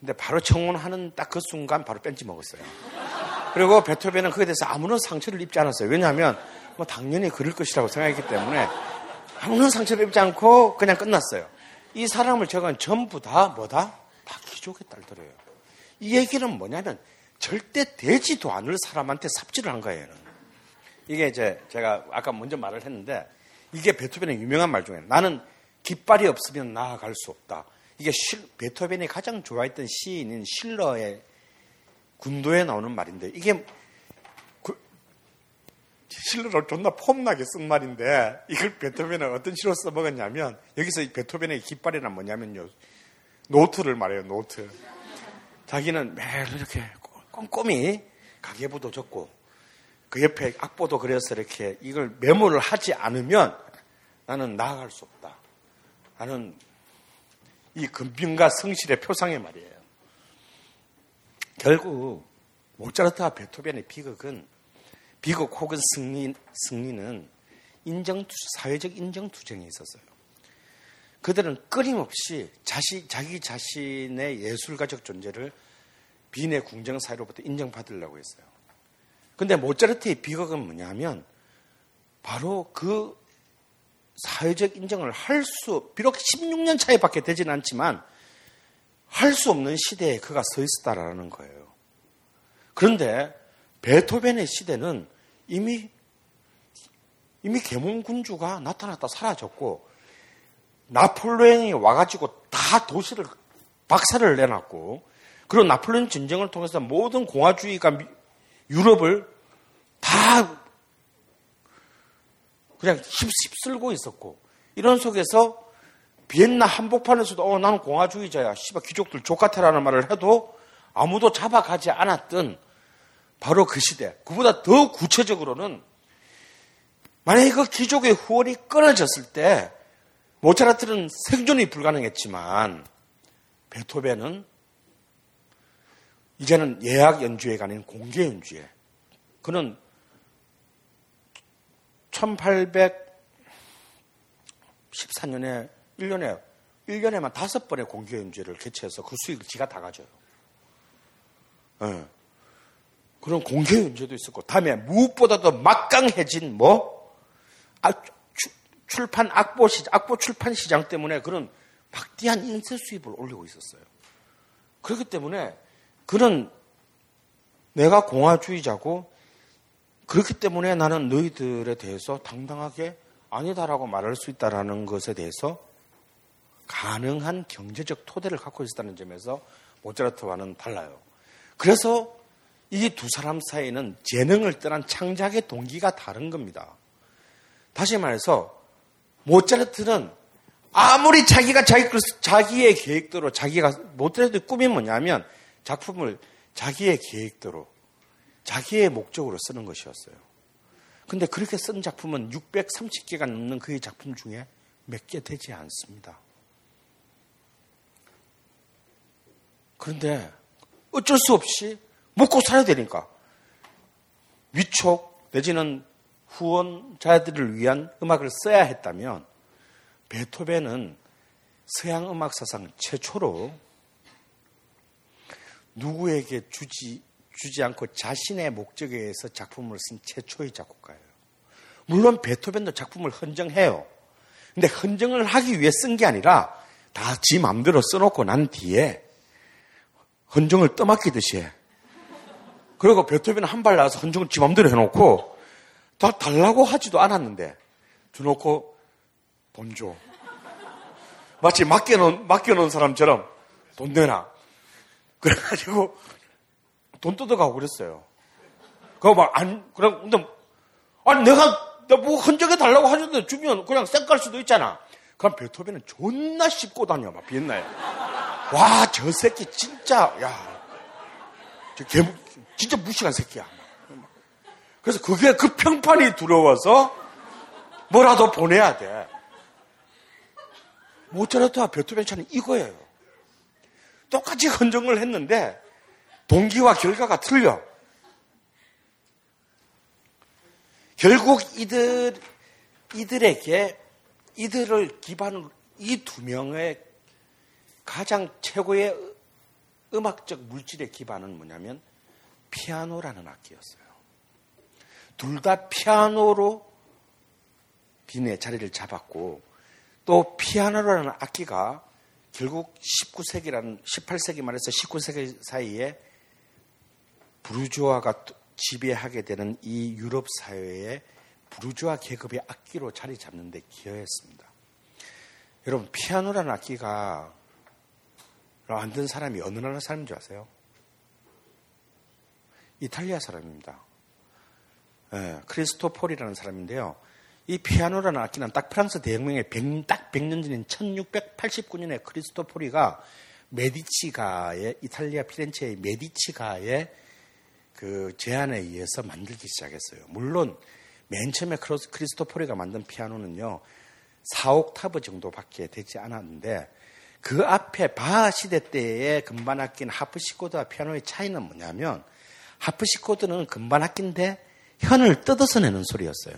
근데 바로 청혼하는 딱 그 순간 바로 뺀지 먹었어요. 그리고 베토벤은 그에 대해서 아무런 상처를 입지 않았어요. 왜냐하면 뭐 당연히 그럴 것이라고 생각했기 때문에 아무런 상처를 입지 않고 그냥 끝났어요. 이 사람을 제가 전부 다 뭐다? 다 귀족의 딸들이에요. 이 얘기는 뭐냐면 절대 되지도 않을 사람한테 삽질을 한 거예요. 이게 이제 제가 아까 먼저 말을 했는데 이게 베토벤의 유명한 말 중에 나는 깃발이 없으면 나아갈 수 없다. 이게 실, 베토벤이 가장 좋아했던 시인인 실러의 군도에 나오는 말인데 이게 그, 실러를 존나 폼나게 쓴 말인데 이걸 베토벤은 어떤 식으로 써먹었냐면 여기서 베토벤의 깃발이란 뭐냐면요 노트를 말해요 노트 자기는 매일 이렇게 꼼꼼히 가계부도 적고 그 옆에 악보도 그려서 이렇게 이걸 메모를 하지 않으면 나는 나아갈 수 없다. 나는 이 근빈과 성실의 표상의 말이에요. 결국 모차르트와 베토벤의 비극은 비극 혹은 승리, 승리는 인정 사회적 인정 투쟁이 있었어요. 그들은 끊임없이 자시, 자기 자신의 예술가적 존재를 빈의 궁정 사회로부터 인정받으려고 했어요. 근데 모차르트의 비극은 뭐냐면 바로 그 사회적 인정을 할 수, 비록 16년 차이밖에 되진 않지만 할 수 없는 시대에 그가 서 있었다라는 거예요. 그런데 베토벤의 시대는 이미 이미 계몽 군주가 나타났다 사라졌고 나폴레옹이 와가지고 다 도시를 박살을 내놨고 그리고 나폴레옹 전쟁을 통해서 모든 공화주의가 유럽을 다 그냥 휩쓸고 있었고 이런 속에서 비엔나 한복판에서도 어 나는 공화주의자야 씨발 귀족들 족같아라는 말을 해도 아무도 잡아가지 않았던 바로 그 시대 그보다 더 구체적으로는 만약에 그 귀족의 후원이 끊어졌을 때 모차르트는 생존이 불가능했지만 베토벤은 이제는 예약 연주회가 아닌 공개 연주회. 그는 1814년에 1년에 1년에만 다섯 번의 공개 연주회를 개최해서 그 수익을 지가 다 가져요. 네. 그런 공개 연주도 있었고, 다음에 무엇보다도 막강해진 뭐, 아, 출판 악보 시 악보 출판 시장 때문에 그런 박대한 인쇄 수입을 올리고 있었어요. 그렇기 때문에 그는 내가 공화주의자고 그렇기 때문에 나는 너희들에 대해서 당당하게 아니다라고 말할 수 있다라는 것에 대해서 가능한 경제적 토대를 갖고 있었다는 점에서 모차르트와는 달라요. 그래서 이 두 사람 사이는 재능을 떠난 창작의 동기가 다른 겁니다. 다시 말해서 모차르트는 아무리 자기가 자기, 자기의 계획대로 자기가 모차르트의 꿈이 뭐냐면 작품을 자기의 계획대로 자기의 목적으로 쓰는 것이었어요. 근데 그렇게 쓴 작품은 630개가 넘는 그의 작품 중에 몇 개 되지 않습니다. 그런데 어쩔 수 없이 먹고 살아야 되니까 위촉 내지는 후원자들을 위한 음악을 써야 했다면 베토벤은 서양 음악 사상 최초로 누구에게 주지 주지 않고 자신의 목적에 의해서 작품을 쓴 최초의 작곡가예요. 물론 베토벤도 작품을 헌정해요. 근데 헌정을 하기 위해 쓴 게 아니라 다 지 마음대로 써놓고 난 뒤에 헌정을 떠맡기듯이 해. 그리고 베토벤은 한 발 나와서 헌정을 지 마음대로 해놓고 다 달라고 하지도 않았는데 주놓고 돈 줘. 마치 맡겨놓은, 맡겨놓은 사람처럼 돈 내놔. 그래가지고 돈 뜯어가고 그랬어요. 그거 막 안, 그럼, 근데, 아니, 내가, 뭐 흔적에 달라고 하는데 주면 그냥 쌩깔 수도 있잖아. 그럼 베토벤은 존나 씹고 다녀, 막, 비엔나에. 와, 저 새끼 진짜, 야. 저 개, 진짜 무식한 새끼야. 그래서 그게 그 평판이 두려워서 뭐라도 보내야 돼. 모차르트와 베토벤 차는 이거예요. 똑같이 (laughs) 헌정을 했는데 동기와 결과가 틀려. 결국 이들 이들에게 이들을 기반으로 이 두 명의 가장 최고의 음악적 물질의 기반은 뭐냐면 피아노라는 악기였어요. 둘 다 피아노로 빈의 자리를 잡았고 또 피아노라는 악기가 결국 19세기라는 18세기 말에서 19세기 사이에 부르주아가 지배하게 되는 이 유럽 사회에 부르주아 계급의 악기로 자리 잡는 데 기여했습니다. 여러분 피아노라는 악기가 만든 사람이 어느 나라 사람인 줄 아세요? 이탈리아 사람입니다. 네, 크리스토폴이라는 사람인데요. 이 피아노라는 악기는 딱 프랑스 대혁명의 100, 딱 100년 전인 1689년에 크리스토포리가 메디치가의 이탈리아 피렌체의 메디치가의 그 제안에 의해서 만들기 시작했어요. 물론 맨 처음에 크리스토포리가 만든 피아노는요 4옥타브 정도밖에 되지 않았는데 그 앞에 바 시대 때의 금반 악기는 하프시코드와 피아노의 차이는 뭐냐면 하프시코드는 금반 악기인데 현을 뜯어서 내는 소리였어요.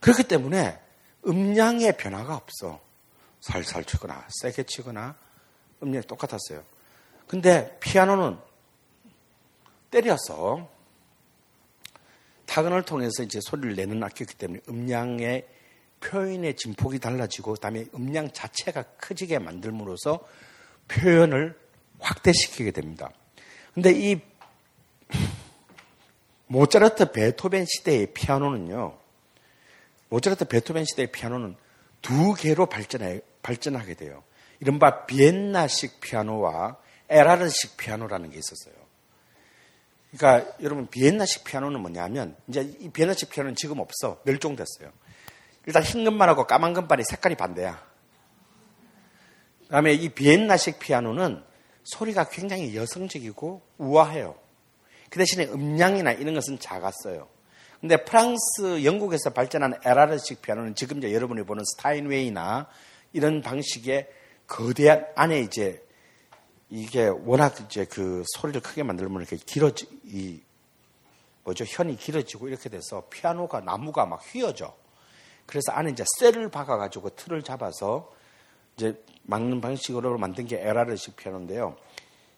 그렇기 때문에 음량의 변화가 없어. 살살 치거나 세게 치거나 음량이 똑같았어요. 근데 피아노는 때려서 타건을 통해서 이제 소리를 내는 악기이기 때문에 음량의 표현의 진폭이 달라지고 그다음에 음량 자체가 커지게 만들므로써 표현을 확대시키게 됩니다. 근데 이 모차르트 베토벤 시대의 피아노는요. 모차르트 베토벤 시대의 피아노는 두 개로 발전해, 발전하게 돼요. 이른바 비엔나식 피아노와 에라르식 피아노라는 게 있었어요. 그러니까 여러분 비엔나식 피아노는 뭐냐면 이제 이 비엔나식 피아노는 지금 없어 멸종됐어요. 일단 흰 금반하고 까만 금반이 색깔이 반대야. 그다음에 이 비엔나식 피아노는 소리가 굉장히 여성적이고 우아해요. 그 대신에 음량이나 이런 것은 작았어요. 근데 프랑스, 영국에서 발전한 에라르식 피아노는 지금 이제 여러분이 보는 스타인웨이나 이런 방식의 거대한 안에 이제 이게 워낙 이제 그 소리를 크게 만들면 이렇게 길어지, 이, 뭐죠? 현이 길어지고 이렇게 돼서 피아노가 나무가 막 휘어져. 그래서 안에 이제 쇠를 박아가지고 틀을 잡아서 이제 막는 방식으로 만든 게 에라르식 피아노인데요.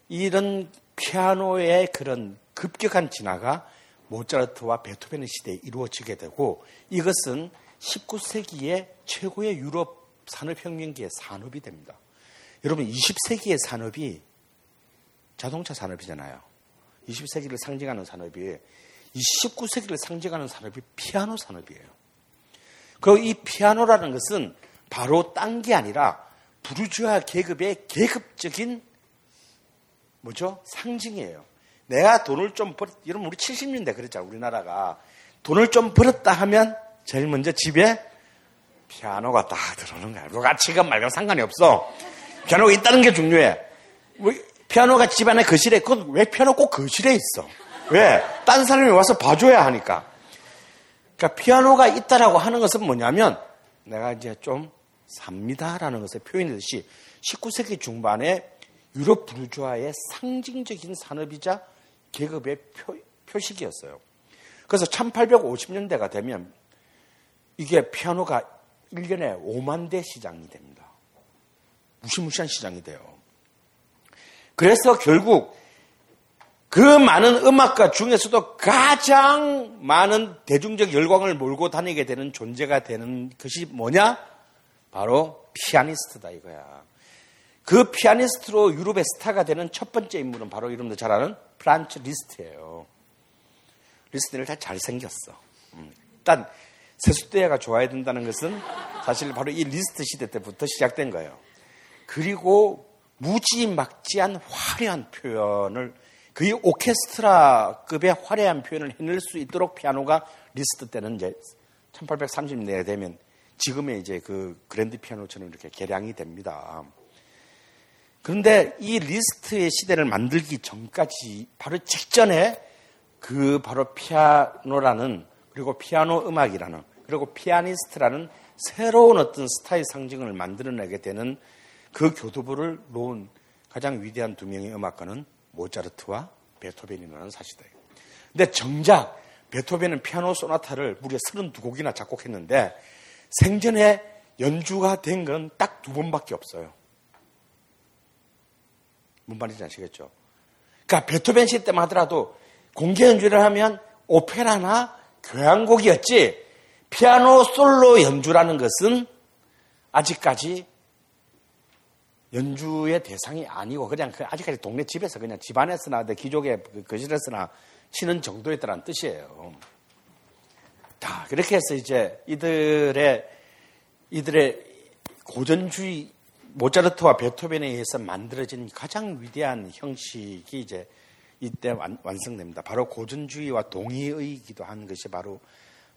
이런 피아노의 그런 급격한 진화가 모차르트와 베토벤의 시대에 이루어지게 되고 이것은 19세기의 최고의 유럽 산업혁명기의 산업이 됩니다. 여러분 20세기의 산업이 자동차 산업이잖아요. 20세기를 상징하는 산업이 19세기를 상징하는 산업이 피아노 산업이에요. 그리고 이 피아노라는 것은 바로 딴 게 아니라 부르주아 계급의 계급적인 뭐죠? 상징이에요. 내가 돈을 좀 벌, 여러분 우리 70년대 그랬잖아 우리나라가 돈을 좀 벌었다 하면 제일 먼저 집에 피아노가 딱 들어오는 거야. 누가 지금 말고 상관이 없어. 피아노가 있다는 게 중요해. 피아노가 집안에 거실에, 왜 피아노 꼭 거실에 있어? 왜? 딴 사람이 와서 봐줘야 하니까. 그러니까 피아노가 있다라고 하는 것은 뭐냐면 내가 이제 좀 삽니다라는 것을 표현했듯이 19세기 중반에 유럽 부르주아의 상징적인 산업이자 계급의 표, 표식이었어요. 그래서 1850년대가 되면 이게 피아노가 1년에 5만 대 시장이 됩니다. 무시무시한 시장이 돼요. 그래서 결국 그 많은 음악가 중에서도 가장 많은 대중적 열광을 몰고 다니게 되는 존재가 되는 것이 뭐냐? 바로 피아니스트다 이거야. 그 피아니스트로 유럽의 스타가 되는 첫 번째 인물은 바로 이름도 잘 아는 프란츠 리스트예요. 리스트는 다 잘생겼어. 음. 일단 세숫대야가 좋아야 된다는 것은 사실 바로 이 리스트 시대 때부터 시작된 거예요. 그리고 무지막지한 화려한 표현을 거의 오케스트라급의 화려한 표현을 해낼 수 있도록 피아노가 리스트 때는 이제 1830년대에 되면 지금의 이제 그 그랜드 피아노처럼 이렇게 개량이 됩니다. 그런데 이 리스트의 시대를 만들기 전까지 바로 직전에 그 바로 피아노라는 그리고 피아노 음악이라는 그리고 피아니스트라는 새로운 어떤 스타일 상징을 만들어내게 되는 그 교두보를 놓은 가장 위대한 두 명의 음악가는 모차르트와 베토벤이라는 사실이에요. 근데 정작 베토벤은 피아노 소나타를 무려 32곡이나 작곡했는데 생전에 연주가 된 건 딱 두 번밖에 없어요. 뭔 말인지 아시겠죠? 그러니까 베토벤 시 때만 하더라도 공개 연주를 하면 오페라나 교향곡이었지 피아노 솔로 연주라는 것은 아직까지 연주의 대상이 아니고 그냥 그 아직까지 동네 집에서 그냥 집안에서나 기족의 그 거실에서나 치는 정도였다는 뜻이에요. 자, 그렇게 해서 이제 이들의 이들의 고전주의 모차르트와 베토벤에 의해서 만들어진 가장 위대한 형식이 이제 이때 완, 성됩니다 바로 고전주의와 동의의기도 한 것이 바로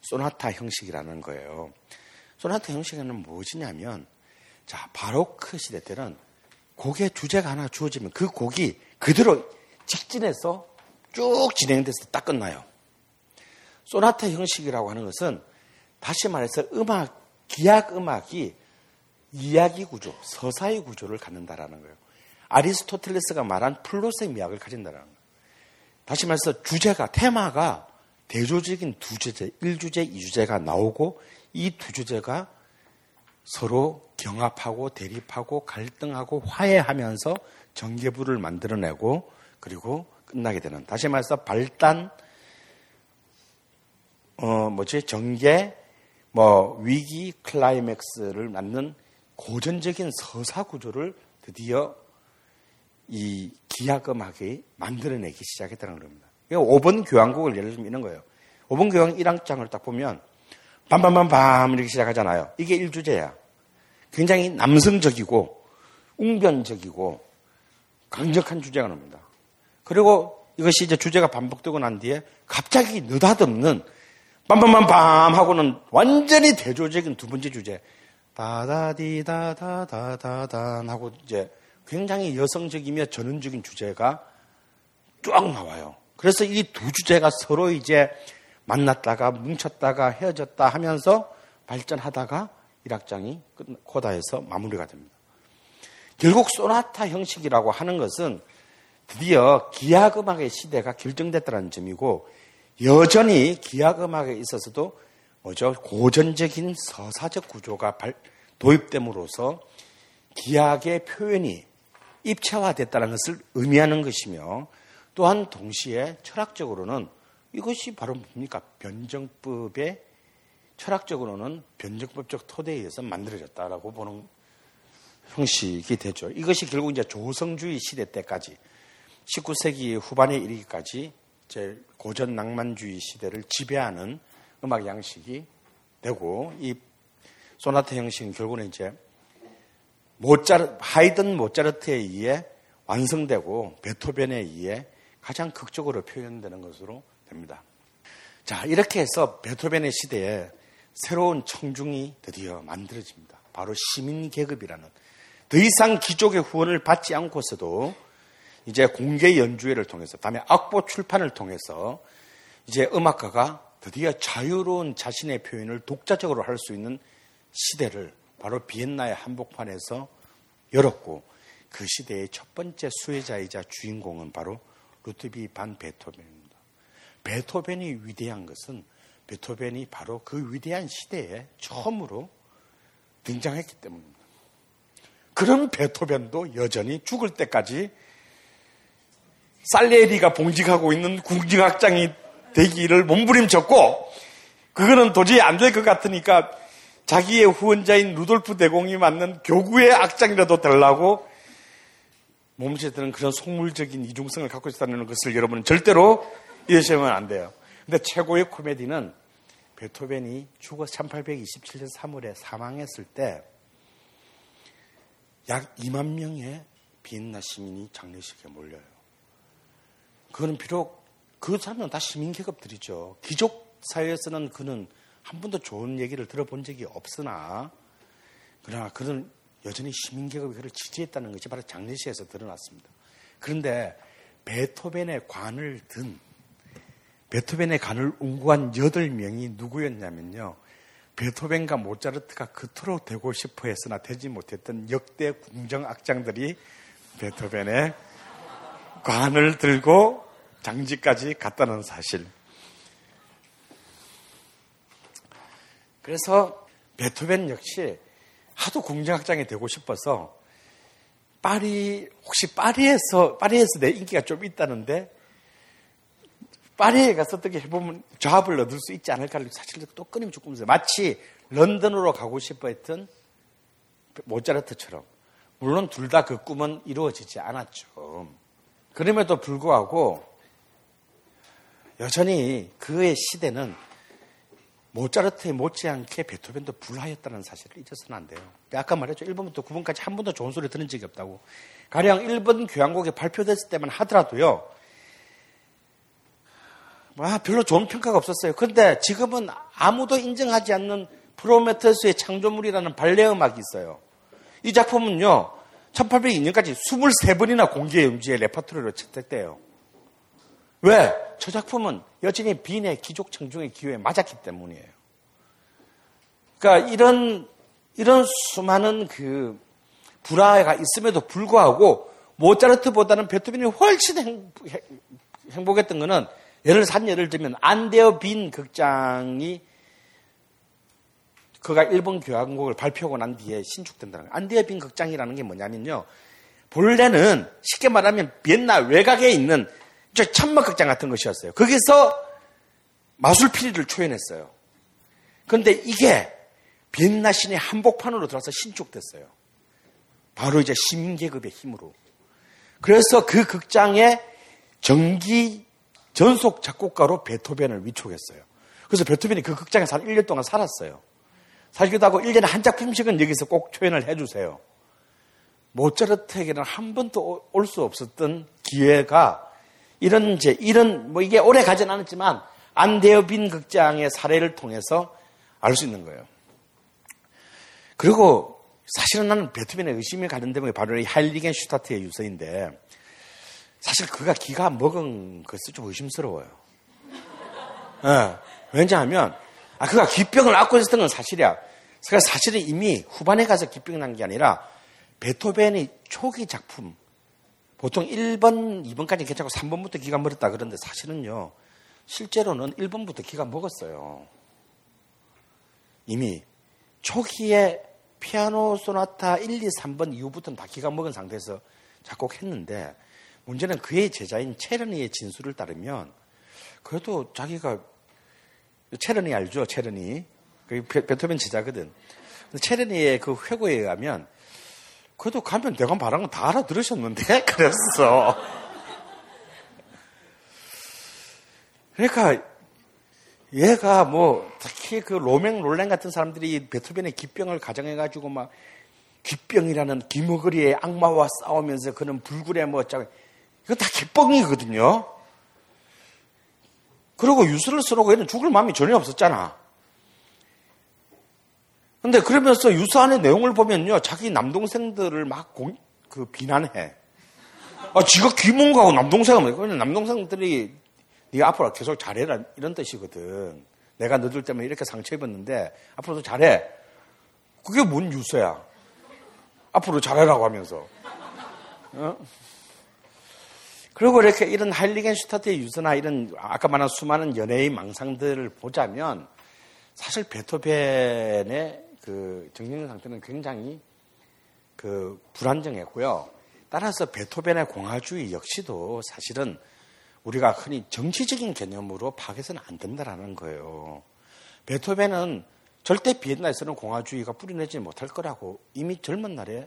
소나타 형식이라는 거예요. 소나타 형식은 무엇이냐면 자 바로크 시대 때는 곡의 주제가 하나 주어지면 그 곡이 그대로 직진해서 쭉 진행돼서 딱 끝나요. 소나타 형식이라고 하는 것은 다시 말해서 음악, 기악 음악이 이야기 구조, 서사의 구조를 갖는다라는 거예요. 아리스토텔레스가 말한 플로세 미학을 가진다라는 거예요. 다시 말해서 주제가 테마가 대조적인 두 주제, 1주제, 2주제가 나오고 이 두 주제가 서로 경합하고 대립하고 갈등하고 화해하면서 전개부를 만들어내고 그리고 끝나게 되는 다시 말해서 발단 어 뭐지 전개 뭐 위기 클라이맥스를 낳는 고전적인 서사 구조를 드디어 이 기하음악이 만들어내기 시작했다는 겁니다. 5번 교향곡을 예를 들면 이런 거예요. 5번 교향 1악장을 딱 보면 밤밤밤밤 이렇게 시작하잖아요. 이게 1주제야. 굉장히 남성적이고 웅변적이고 강력한 주제가 나옵니다. 그리고 이것이 이제 주제가 반복되고 난 뒤에 갑자기 느닷없는 빰빰빰빰 하고는 완전히 대조적인 두 번째 주제 다다디다다다다단 하고 이제 굉장히 여성적이며 전원적인 주제가 쫙 나와요. 그래서 이 두 주제가 서로 이제 만났다가 뭉쳤다가 헤어졌다 하면서 발전하다가 1악장이 코다에서 마무리가 됩니다. 결국 소나타 형식이라고 하는 것은 드디어 기하음악의 시대가 결정됐다는 점이고 여전히 기하음악에 있어서도 뭐죠 고전적인 서사적 구조가 발, 도입됨으로써 기하의 표현이 입체화됐다는 것을 의미하는 것이며 또한 동시에 철학적으로는 이것이 바로 뭡니까 변정법의 철학적으로는 변정법적 토대에 의해서 만들어졌다라고 보는 형식이 되죠. 이것이 결국 이제 조성주의 시대 때까지 19세기 후반에 이르기까지 제 고전 낭만주의 시대를 지배하는 음악 양식이 되고 이 소나타 형식은 결국은 이제 모차르 하이든 모차르트에 의해 완성되고 베토벤에 의해 가장 극적으로 표현되는 것으로 됩니다. 자, 이렇게 해서 베토벤의 시대에 새로운 청중이 드디어 만들어집니다. 바로 시민 계급이라는 더 이상 귀족의 후원을 받지 않고서도 이제 공개 연주회를 통해서 다음에 악보 출판을 통해서 이제 음악가가 드디어 자유로운 자신의 표현을 독자적으로 할 수 있는 시대를 바로 비엔나의 한복판에서 열었고 그 시대의 첫 번째 수혜자이자 주인공은 바로 루트비 반 베토벤입니다. 베토벤이 위대한 것은 베토벤이 바로 그 위대한 시대에 처음으로 등장했기 때문입니다. 그런 베토벤도 여전히 죽을 때까지 살레리가 봉직하고 있는 궁징악장이 되기를 몸부림쳤고 그거는 도저히 안 될 것 같으니까 자기의 후원자인 루돌프 대공이 맞는 교구의 악장이라도 되려고 몸체들은 그런 속물적인 이중성을 갖고 있다는 것을 여러분은 절대로 이해하시면 안 돼요. 근데 최고의 코미디는 베토벤이 죽어 1827년 3월에 사망했을 때 약 2만 명의 비엔나 시민이 장례식에 몰려요. 그거는 비록 그 사람은 다 시민 계급들이죠. 귀족 사회에서는 그는 한 번도 좋은 얘기를 들어본 적이 없으나 그러나 그는 여전히 시민 계급이 그를 지지했다는 것이 바로 장례식에서 드러났습니다. 그런데 베토벤의 관을 든 베토벤의 관을 운구한 8명이 누구였냐면요. 베토벤과 모차르트가 그토록 되고 싶어 했으나 되지 못했던 역대 궁정악장들이 베토벤의 관을 들고 장지까지 갔다는 사실. 그래서 베토벤 역시 하도 궁정악장이 되고 싶어서 파리 혹시 파리에서 파리에서 내 인기가 좀 있다는데 파리에 가서 어떻게 해보면 조합을 얻을 수 있지 않을까를 사실 또 끊임없이 꿈꾸면서 마치 런던으로 가고 싶어 했던 모차르트처럼 물론 둘 다 그 꿈은 이루어지지 않았죠. 그럼에도 불구하고 여전히 그의 시대는 모차르트에 못지않게 베토벤도 불하였다는 사실을 잊어서는 안 돼요. 아까 말했죠. 1번부터 9번까지 한 번도 좋은 소리 들은 적이 없다고. 가령 1번 교향곡이 발표됐을 때만 하더라도요. 아, 별로 좋은 평가가 없었어요. 그런데 지금은 아무도 인정하지 않는 프로메테우스의 창조물이라는 발레 음악이 있어요. 이 작품은요. 1802년까지 23번이나 공개 음악회의 레퍼토리로 채택돼요. 왜? 저 작품은 여전히 빈의 귀족 청중의 기호에 맞았기 때문이에요. 그러니까 이런 이런 수많은 그 불화가 있음에도 불구하고 모차르트보다는 베토벤이 훨씬 행, 행복했던 거는 예를 산 예를 들면 안데어 빈 극장이 그가 일본 교향곡을 발표하고 난 뒤에 신축된다는 거예요. 안데어 빈 극장이라는 게 뭐냐면요. 본래는 쉽게 말하면 비엔나 외곽에 있는 저 천막 극장 같은 것이었어요. 거기서 마술 피리를 초연했어요. 그런데 이게 비엔나 시내 한복판으로 들어서 신축됐어요. 바로 이제 시민계급의 힘으로. 그래서 그 극장에 정기 전속 작곡가로 베토벤을 위촉했어요. 그래서 베토벤이 그 극장에서 한 1년 동안 살았어요. 살기도 하고 1년에 한 작품씩은 여기서 꼭 초연을 해주세요. 모차르트에게는 한 번도 올 수 없었던 기회가 이런 이제 이런 뭐 이게 오래 가진 않았지만 안데어빈 극장의 사례를 통해서 알 수 있는 거예요. 그리고 사실은 나는 베토벤의 의심이 가는 대목이 바로 이 하일리겐 슈타트의 유서인데 사실 그가 기가 먹은 것이 좀 의심스러워요. 네. 왜냐하면 아 그가 기병을 앓고 있었던 건 사실이야. 그러니까 사실은 이미 후반에 가서 기병이 난 게 아니라 베토벤의 초기 작품 보통 1번, 2번까지 괜찮고 3번부터 기가 멀었다 그런데 사실은요. 실제로는 1번부터 기가 먹었어요. 이미 초기에 피아노 소나타 1, 2, 3번 이후부터는 다 기가 먹은 상태에서 작곡했는데 문제는 그의 제자인 체르니의 진술을 따르면 그래도 자기가 체르니 알죠? 체르니. 그 베토벤 제자거든. 체르니의 그 회고에 의하면 그래도 가면 내가 말한 건 다 알아들으셨는데? (laughs) 그랬어. 그러니까 얘가 뭐 특히 그 로맹 롤랭 같은 사람들이 베토벤의 기병을 가정해가지고 막 기병이라는 기머거리의 악마와 싸우면서 그는 불굴에 뭐 어쩌고 이거 다 기뻥이거든요. 그리고 유서를 쓰라고 얘는 죽을 마음이 전혀 없었잖아. 근데 그러면서 유서 안의 내용을 보면요. 자기 남동생들을 막 공, 그 비난해. 아, 지가 귀문가고 남동생은 뭐, 남동생들이 네가 앞으로 계속 잘해라 이런 뜻이거든. 내가 너들 때문에 이렇게 상처 입었는데 앞으로도 잘해. 그게 뭔 유서야? 앞으로 잘해라고 하면서. 어? 그리고 이렇게 이런 하일리겐슈타트의 유서나 이런 아까 말한 수많은 연애의 망상들을 보자면 사실 베토벤의 그 정신적 상태는 굉장히 그 불안정했고요. 따라서 베토벤의 공화주의 역시도 사실은 우리가 흔히 정치적인 개념으로 파악해서는 안 된다라는 거예요. 베토벤은 절대 비엔나에서는 공화주의가 뿌리내지 못할 거라고 이미 젊은 날에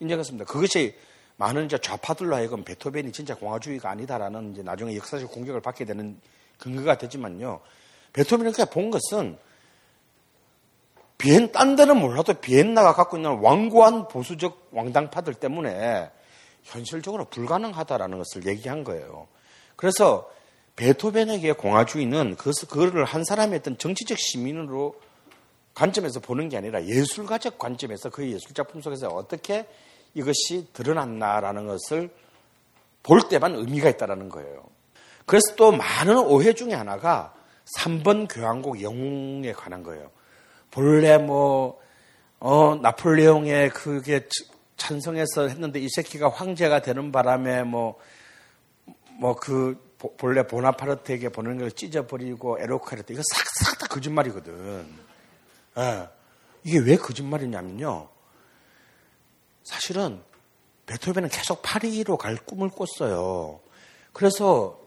인정했습니다. 그것이 많은 이제 좌파들로 하여금 베토벤이 진짜 공화주의가 아니다라는 이제 나중에 역사적 공격을 받게 되는 근거가 되지만요. 베토벤이 그냥 본 것은 비엔 딴 데는 몰라도 비엔나가 갖고 있는 완고한 보수적 왕당파들 때문에 현실적으로 불가능하다라는 것을 얘기한 거예요. 그래서 베토벤에게 공화주의는 그거를 한 사람의 어떤 정치적 시민으로 관점에서 보는 게 아니라 예술가적 관점에서 그의 예술 작품 속에서 어떻게 이것이 드러났나라는 것을 볼 때만 의미가 있다라는 거예요. 그래서 또 많은 오해 중에 하나가 3번 교향곡 영웅에 관한 거예요. 본래 뭐, 어, 나폴레옹의 그게 찬성해서 했는데 이 새끼가 황제가 되는 바람에 뭐, 뭐 그 본래 보나파르트에게 보는 걸 찢어버리고 에로카르트 이거 싹싹 다 거짓말이거든. 예. 이게 왜 거짓말이냐면요. 사실은 베토벤은 계속 파리로 갈 꿈을 꿨어요. 그래서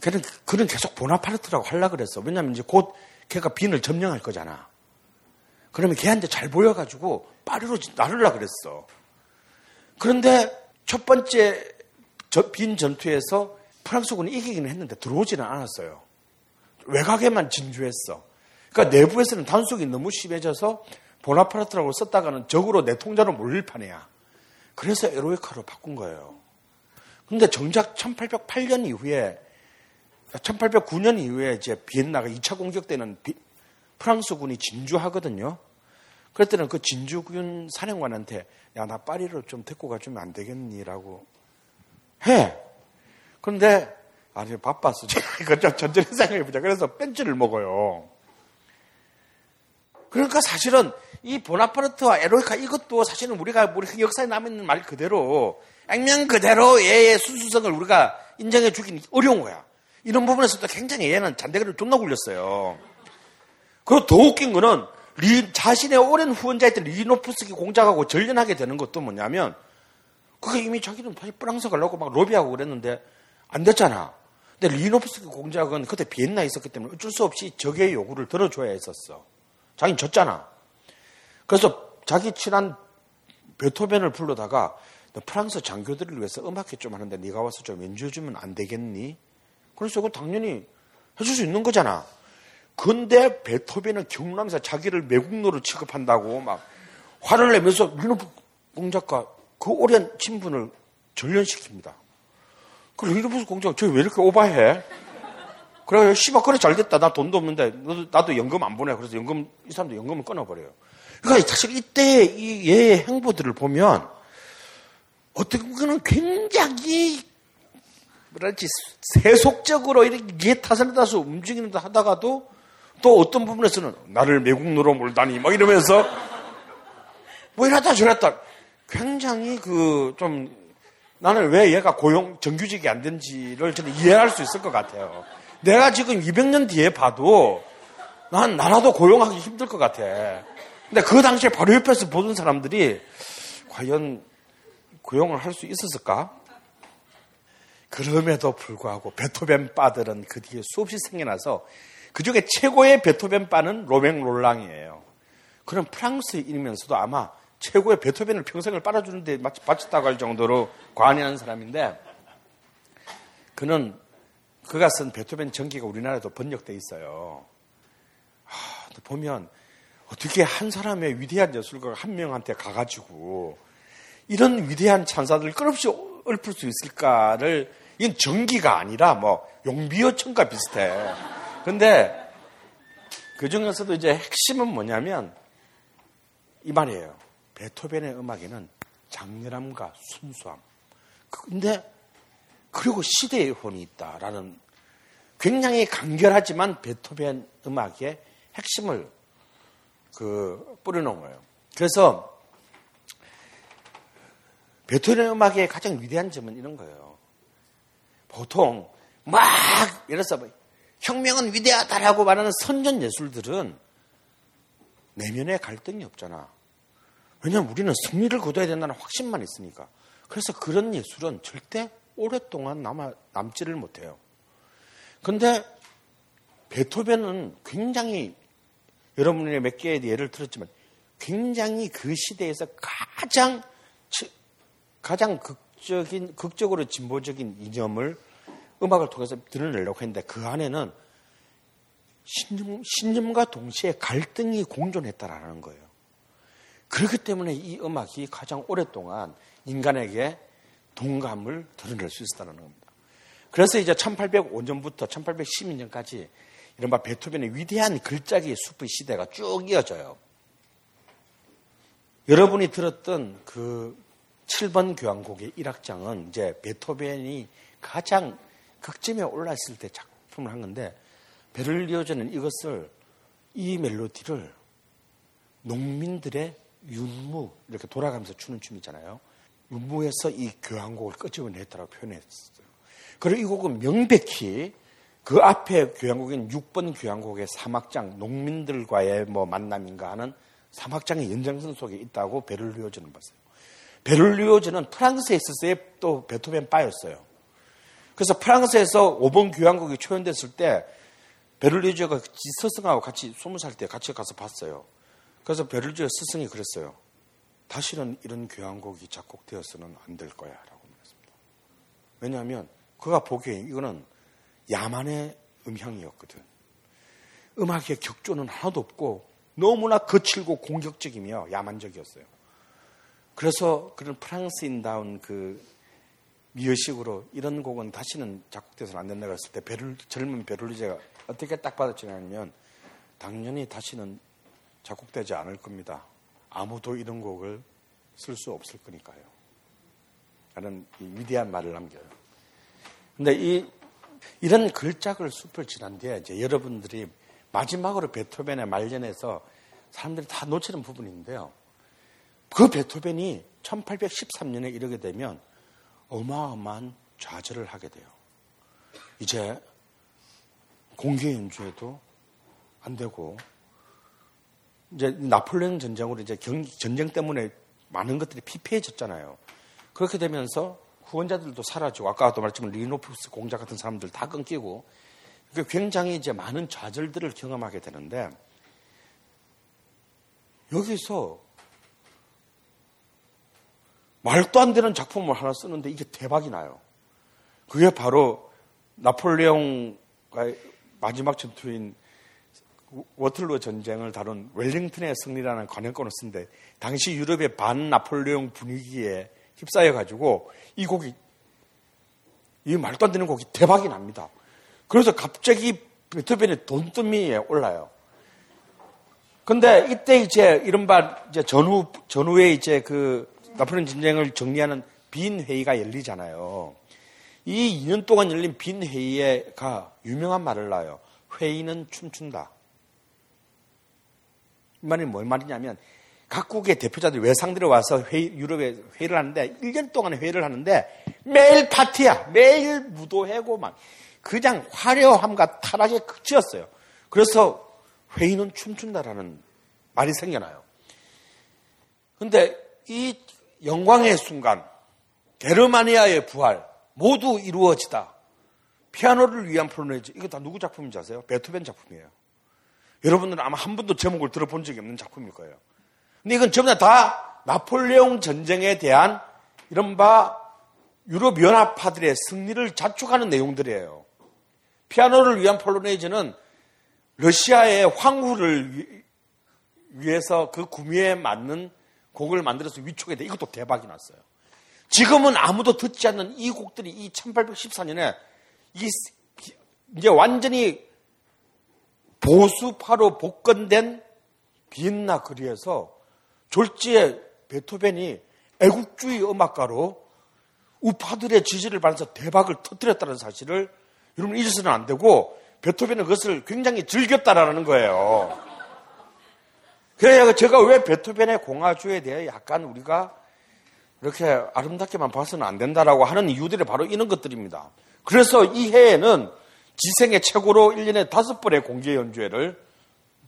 그는 그는 계속 보나파르트라고 하려 그랬어. 왜냐하면 이제 곧 걔가 빈을 점령할 거잖아. 그러면 걔한테 잘 보여가지고 파리로 나르려 그랬어. 그런데 첫 번째 빈 전투에서 프랑스군이 이기기는 했는데 들어오지는 않았어요. 외곽에만 진주했어. 그러니까 내부에서는 단속이 너무 심해져서 보나파르트라고 썼다가는 적으로 내 통자로 몰릴 판이야. 그래서 에로이카로 바꾼 거예요. 근데 정작 1808년 이후에 1809년 이후에 이제 비엔나가 2차 공격 때는 비, 프랑스군이 진주하거든요. 그랬더니 그 진주군 사령관한테 야 나 파리로 좀 데리고 가주면 안 되겠니라고 해. 그런데 아니 바빴어. 이거 좀 천천히 (laughs) 생각해보자. 그래서 벤츠를 먹어요. 그러니까 사실은 이 보나파르트와 에로이카 이것도 사실은 우리가 우리 역사에 남아있는 말 그대로 액면 그대로 얘의 순수성을 우리가 인정해 주긴 어려운 거야. 이런 부분에서도 굉장히 얘는 잔대가리를 존나 굴렸어요. 그리고 더 웃긴 거는 리, 자신의 오랜 후원자였던 리노프스키 공작하고 전련하게 되는 것도 뭐냐면 그게 이미 자기는 다시 프랑스 가려고 막 로비하고 그랬는데 안 됐잖아. 근데 리노프스키 공작은 그때 비엔나에 있었기 때문에 어쩔 수 없이 적의 요구를 들어줘야 했었어. 자기는 졌잖아. 그래서 자기 친한 베토벤을 불러다가 너 프랑스 장교들을 위해서 음악회 좀 하는데 네가 와서 좀 연주해주면 안 되겠니? 그래서 그 당연히 해줄 수 있는 거잖아. 근데 베토벤은 경남에서 자기를 매국노로 취급한다고 막 화를 내면서 리노프 공작과 그 오랜 친분을 절연시킵니다. 그 리노프 공작 저 왜 이렇게 오바해? 그래, 씨발, 그래, 잘 됐다. 나 돈도 없는데, 나도 연금 안 보내. 그래서 연금, 이 사람도 연금을 끊어버려요. 그러니까 사실 이때 이 얘의 행보들을 보면, 어떻게 보면 굉장히, 뭐랄지, 세속적으로 이렇게 얘 타산에 따라서 움직이는 듯 하다가도, 또 어떤 부분에서는 나를 매국노로 몰다니, 막 이러면서, 뭐 이랬다 저랬다. 굉장히 그, 좀, 나는 왜 얘가 고용, 정규직이 안 된지를 저는 이해할 수 있을 것 같아요. 내가 지금 200년 뒤에 봐도 난 나라도 고용하기 힘들 것 같아. 근데 그 당시에 바로 옆에서 보던 사람들이 과연 고용을 할 수 있었을까? 그럼에도 불구하고 베토벤 바들은 그 뒤에 수없이 생겨나서 그 중에 최고의 베토벤 바는 로맹 롤랑이에요. 그런 프랑스인이면서도 아마 최고의 베토벤을 평생을 빨아주는데 바쳤다고 할 정도로 관여한 사람인데 그는 그가 쓴 베토벤 전기가 우리나라에도 번역돼 있어요. 하, 보면 어떻게 한 사람의 위대한 예술가가 한 명한테 가가지고 이런 위대한 찬사들을 끝없이 읊을 수 있을까를 이건 전기가 아니라 뭐 용비어천과 비슷해. 근데 그 중에서도 이제 핵심은 뭐냐면 이 말이에요. 베토벤의 음악에는 장렬함과 순수함. 근데 그리고 시대의 혼이 있다라는 굉장히 간결하지만 베토벤 음악의 핵심을 그 뿌려놓은 거예요. 그래서 베토벤 음악의 가장 위대한 점은 이런 거예요. 보통 막 예를 들어서 뭐 혁명은 위대하다라고 말하는 선전 예술들은 내면에 갈등이 없잖아. 왜냐하면 우리는 승리를 거둬야 된다는 확신만 있으니까. 그래서 그런 예술은 절대 오랫동안 남아, 남지를 못해요. 근데 베토벤은 굉장히 여러분이 몇 개의 예를 들었지만 굉장히 그 시대에서 가장 가장 극적인 극적으로 진보적인 이념을 음악을 통해서 드러내려고 했는데 그 안에는 신념, 신념과 동시에 갈등이 공존했다라는 거예요. 그렇기 때문에 이 음악이 가장 오랫동안 인간에게 동감을 드러낼 수 있었다는 겁니다. 그래서 이제 1805년부터 1812년까지 이른바 베토벤의 위대한 글자기의 숲의 시대가 쭉 이어져요. 여러분이 들었던 그 7번 교향곡의 1악장은 이제 베토벤이 가장 극점에 올랐을 때 작품을 한 건데 베를리오즈는 이것을 이 멜로디를 농민들의 윤무 이렇게 돌아가면서 추는 춤이잖아요. 윤무에서 이 교향곡을 끄집어냈다고 표현했어요. 그리고 이 곡은 명백히 그 앞에 교향곡인 6번 교향곡의 사막장 농민들과의 뭐 만남인가 하는 사막장의 연장선 속에 있다고 베를리오즈는 봤어요. 베를리오즈는 프랑스에 있었어요. 또 베토벤 바였어요. 그래서 프랑스에서 5번 교향곡이 초연됐을 때 베를리오즈가 스승하고 같이 20살 때 같이 가서 봤어요. 그래서 베를리오즈 스승이 그랬어요. 다시는 이런 교향곡이 작곡되어서는 안 될 거야 라고 말했습니다. 왜냐하면 그가 보기에 이거는 야만의 음향이었거든. 음악의 격조는 하나도 없고 너무나 거칠고 공격적이며 야만적이었어요. 그래서 그런 프랑스인다운 그 미어식으로 이런 곡은 다시는 작곡돼서는 안 된다고 했을 때 베를, 젊은 베를리제가 어떻게 딱 받아치냐면 당연히 다시는 작곡되지 않을 겁니다. 아무도 이런 곡을 쓸 수 없을 거니까요. 라는 위대한 말을 남겨요. 근데 이, 이런 글작을 숲을 지난 뒤에 이제 여러분들이 마지막으로 베토벤의 말년에서 사람들이 다 놓치는 부분인데요. 그 베토벤이 1813년에 이르게 되면 어마어마한 좌절을 하게 돼요. 이제 공개 연주에도 안 되고 이제 나폴레옹 전쟁으로 이제 경, 전쟁 때문에 많은 것들이 피폐해졌잖아요. 그렇게 되면서 후원자들도 사라지고 아까도 말했지만 리노프스 공작 같은 사람들 다 끊기고 그러니까 굉장히 이제 많은 좌절들을 경험하게 되는데 여기서 말도 안 되는 작품을 하나 쓰는데 이게 대박이 나요. 그게 바로 나폴레옹의 마지막 전투인 워틀로 전쟁을 다룬 웰링턴의 승리라는 관현권을 쓴데 당시 유럽의 반 나폴레옹 분위기에 휩싸여 가지고 이 곡이 이 말도 안 되는 곡이 대박이 납니다. 그래서 갑자기 베토벤의 돈더미에 올라요. 근데 이때 이제 이른바 이제 전후 전후에 이제 그 나폴레옹 전쟁을 정리하는 빈 회의가 열리잖아요. 이 2년 동안 열린 빈 회의에가 유명한 말을 놔요. 회의는 춤춘다. 이 말이 뭔 말이냐면 각국의 대표자들이 외상들이 와서 회의, 유럽에 회의를 하는데 1년 동안 회의를 하는데 매일 파티야. 매일 무도회고 막 그냥 화려함과 타락의 끝이었어요. 그래서 회의는 춤춘다라는 말이 생겨나요. 근데 이 영광의 순간, 게르마니아의 부활 모두 이루어지다. 피아노를 위한 폴로네즈 이거 다 누구 작품인지 아세요? 베토벤 작품이에요. 여러분들은 아마 한 번도 제목을 들어본 적이 없는 작품일 거예요. 근데 이건 전부 다 나폴레옹 전쟁에 대한 이른바 유럽 연합파들의 승리를 자축하는 내용들이에요. 피아노를 위한 폴로네이즈는 러시아의 황후를 위해서 그 구미에 맞는 곡을 만들어서 돼 이것도 대박이 났어요. 지금은 아무도 듣지 않는 이 곡들이 이 1814년에 이 이제 완전히 보수파로 복건된 비엔나 거리에서 졸지에 베토벤이 애국주의 음악가로 우파들의 지지를 받아서 대박을 터뜨렸다는 사실을 여러분 잊어서는 안 되고 베토벤은 그것을 굉장히 즐겼다라는 거예요. 그래야 제가 왜 베토벤의 공화주에 대해 약간 우리가 이렇게 아름답게만 봐서는 안 된다라고 하는 이유들이 바로 이런 것들입니다. 그래서 이 해에는 지생의 최고로 1년에 다섯 번의 공개 연주회를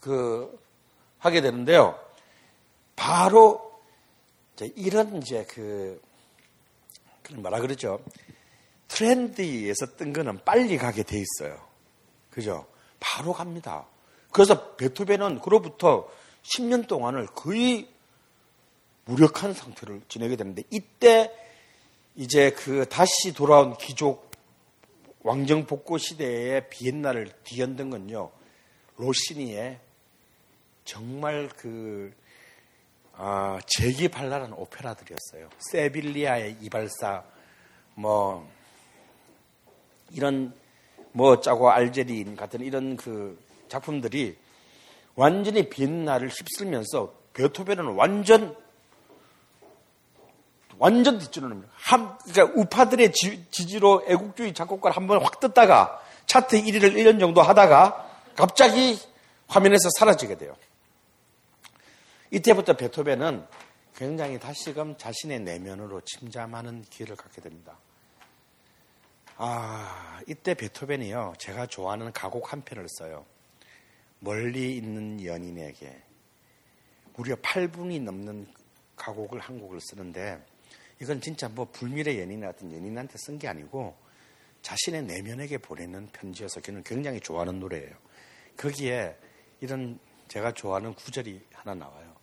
그 하게 되는데요. 바로 이제 이런 이제 그, 그 뭐라 그러죠? 트렌드에서 뜬 거는 빨리 가게 돼 있어요. 그죠? 바로 갑니다. 그래서 베토벤은 그로부터 10년 동안을 거의 무력한 상태를 지내게 되는데 이때 이제 그 다시 돌아온 귀족 왕정 복고 시대의 비엔나를 뒤흔든 건요. 로시니의 정말 그 아, 재기발랄한 오페라들이었어요. 세빌리아의 이발사, 뭐 이런 뭐 짜고 알제린 같은 이런 그 작품들이 완전히 비엔나를 휩쓸면서 베토벤은 완전 완전 뒷줄을 한, 그러니까 우파들의 지, 지로 애국주의 작곡가를 한 번 확 뜯다가 차트 1위를 1년 정도 하다가 갑자기 화면에서 사라지게 돼요. 이때부터 베토벤은 굉장히 다시금 자신의 내면으로 침잠하는 기회를 갖게 됩니다. 아, 이때 베토벤이요. 제가 좋아하는 가곡 한 편을 써요. 멀리 있는 연인에게 무려 8분이 넘는 가곡을 한 곡을 쓰는데 이건 진짜 뭐 불밀의 연인 같은 연인한테 쓴 게 아니고 자신의 내면에게 보내는 편지여서 저는 굉장히 좋아하는 노래예요. 거기에 이런 제가 좋아하는 구절이 하나 나와요.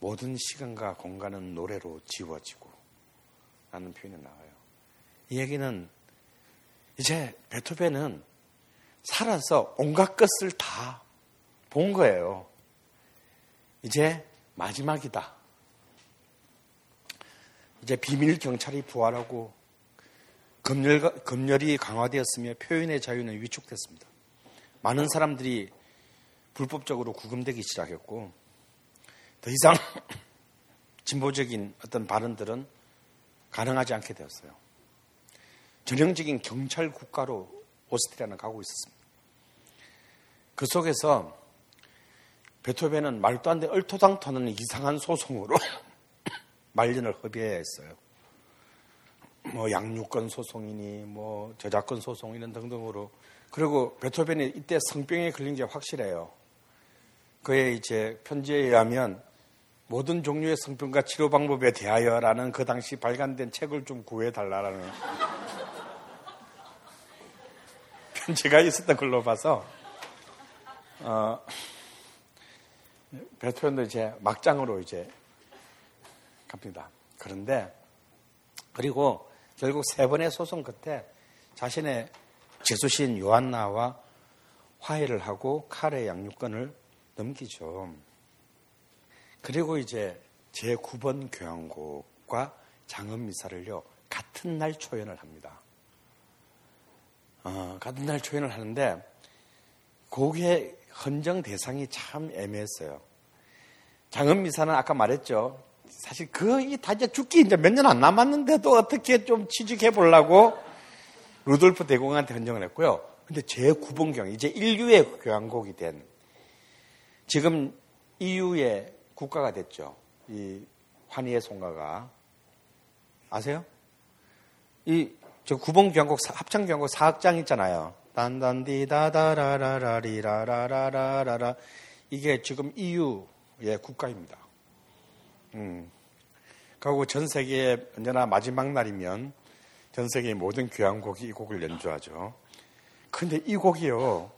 모든 시간과 공간은 노래로 지워지고 라는 표현이 나와요. 이 얘기는 이제 베토벤은 살아서 온갖 것을 다 본 거예요. 이제 마지막이다. 이제 비밀 경찰이 부활하고 검열, 검열이 강화되었으며 표현의 자유는 위축됐습니다. 많은 사람들이 불법적으로 구금되기 시작했고 더 이상 (laughs) 진보적인 어떤 발언들은 가능하지 않게 되었어요. 전형적인 경찰 국가로 오스트리아는 가고 있었습니다. 그 속에서 베토벤은 말도 안 되는 얼토당토는 이상한 소송으로 (laughs) 말년을 허비해야 했어요. 뭐 양육권 소송이니 뭐 저작권 소송 이런 등등으로 그리고 베토벤이 이때 성병에 걸린 게 확실해요. 그의 이제 편지에 의하면 모든 종류의 성병과 치료 방법에 대하여라는 그 당시 발간된 책을 좀 구해 달라라는 (laughs) 편지가 있었던 걸로 봐서 어, 베토벤도 이제 막장으로 이제 갑니다. 그런데 그리고 결국 세 번의 소송 끝에 자신의 제수신 요한나와 화해를 하고 칼의 양육권을 넘기죠. 그리고 이제 제9번 교향곡과 장엄미사를요 같은 날 초연을 합니다. 어, 같은 날 초연을 하는데 곡의 헌정 대상이 참 애매했어요. 장엄미사는 아까 말했죠. 사실 거의 다 이제 죽기 이제 몇 년 안 남았는데도 어떻게 좀 취직해 보려고 루돌프 대공한테 헌정을 했고요. 근데 제9번경, 이제 인류의 교향곡이 된 지금 EU의 국가가 됐죠. 이 환희의 송가가. 아세요? 이, 저 구본 교향곡, 합창 교향곡 사악장 있잖아요. 단단디다다라라라리라라라라라. 이게 지금 EU의 국가입니다. 음. 그리고 전 세계에 언제나 마지막 날이면 전 세계의 모든 교향곡이 이 곡을 연주하죠. 근데 이 곡이요.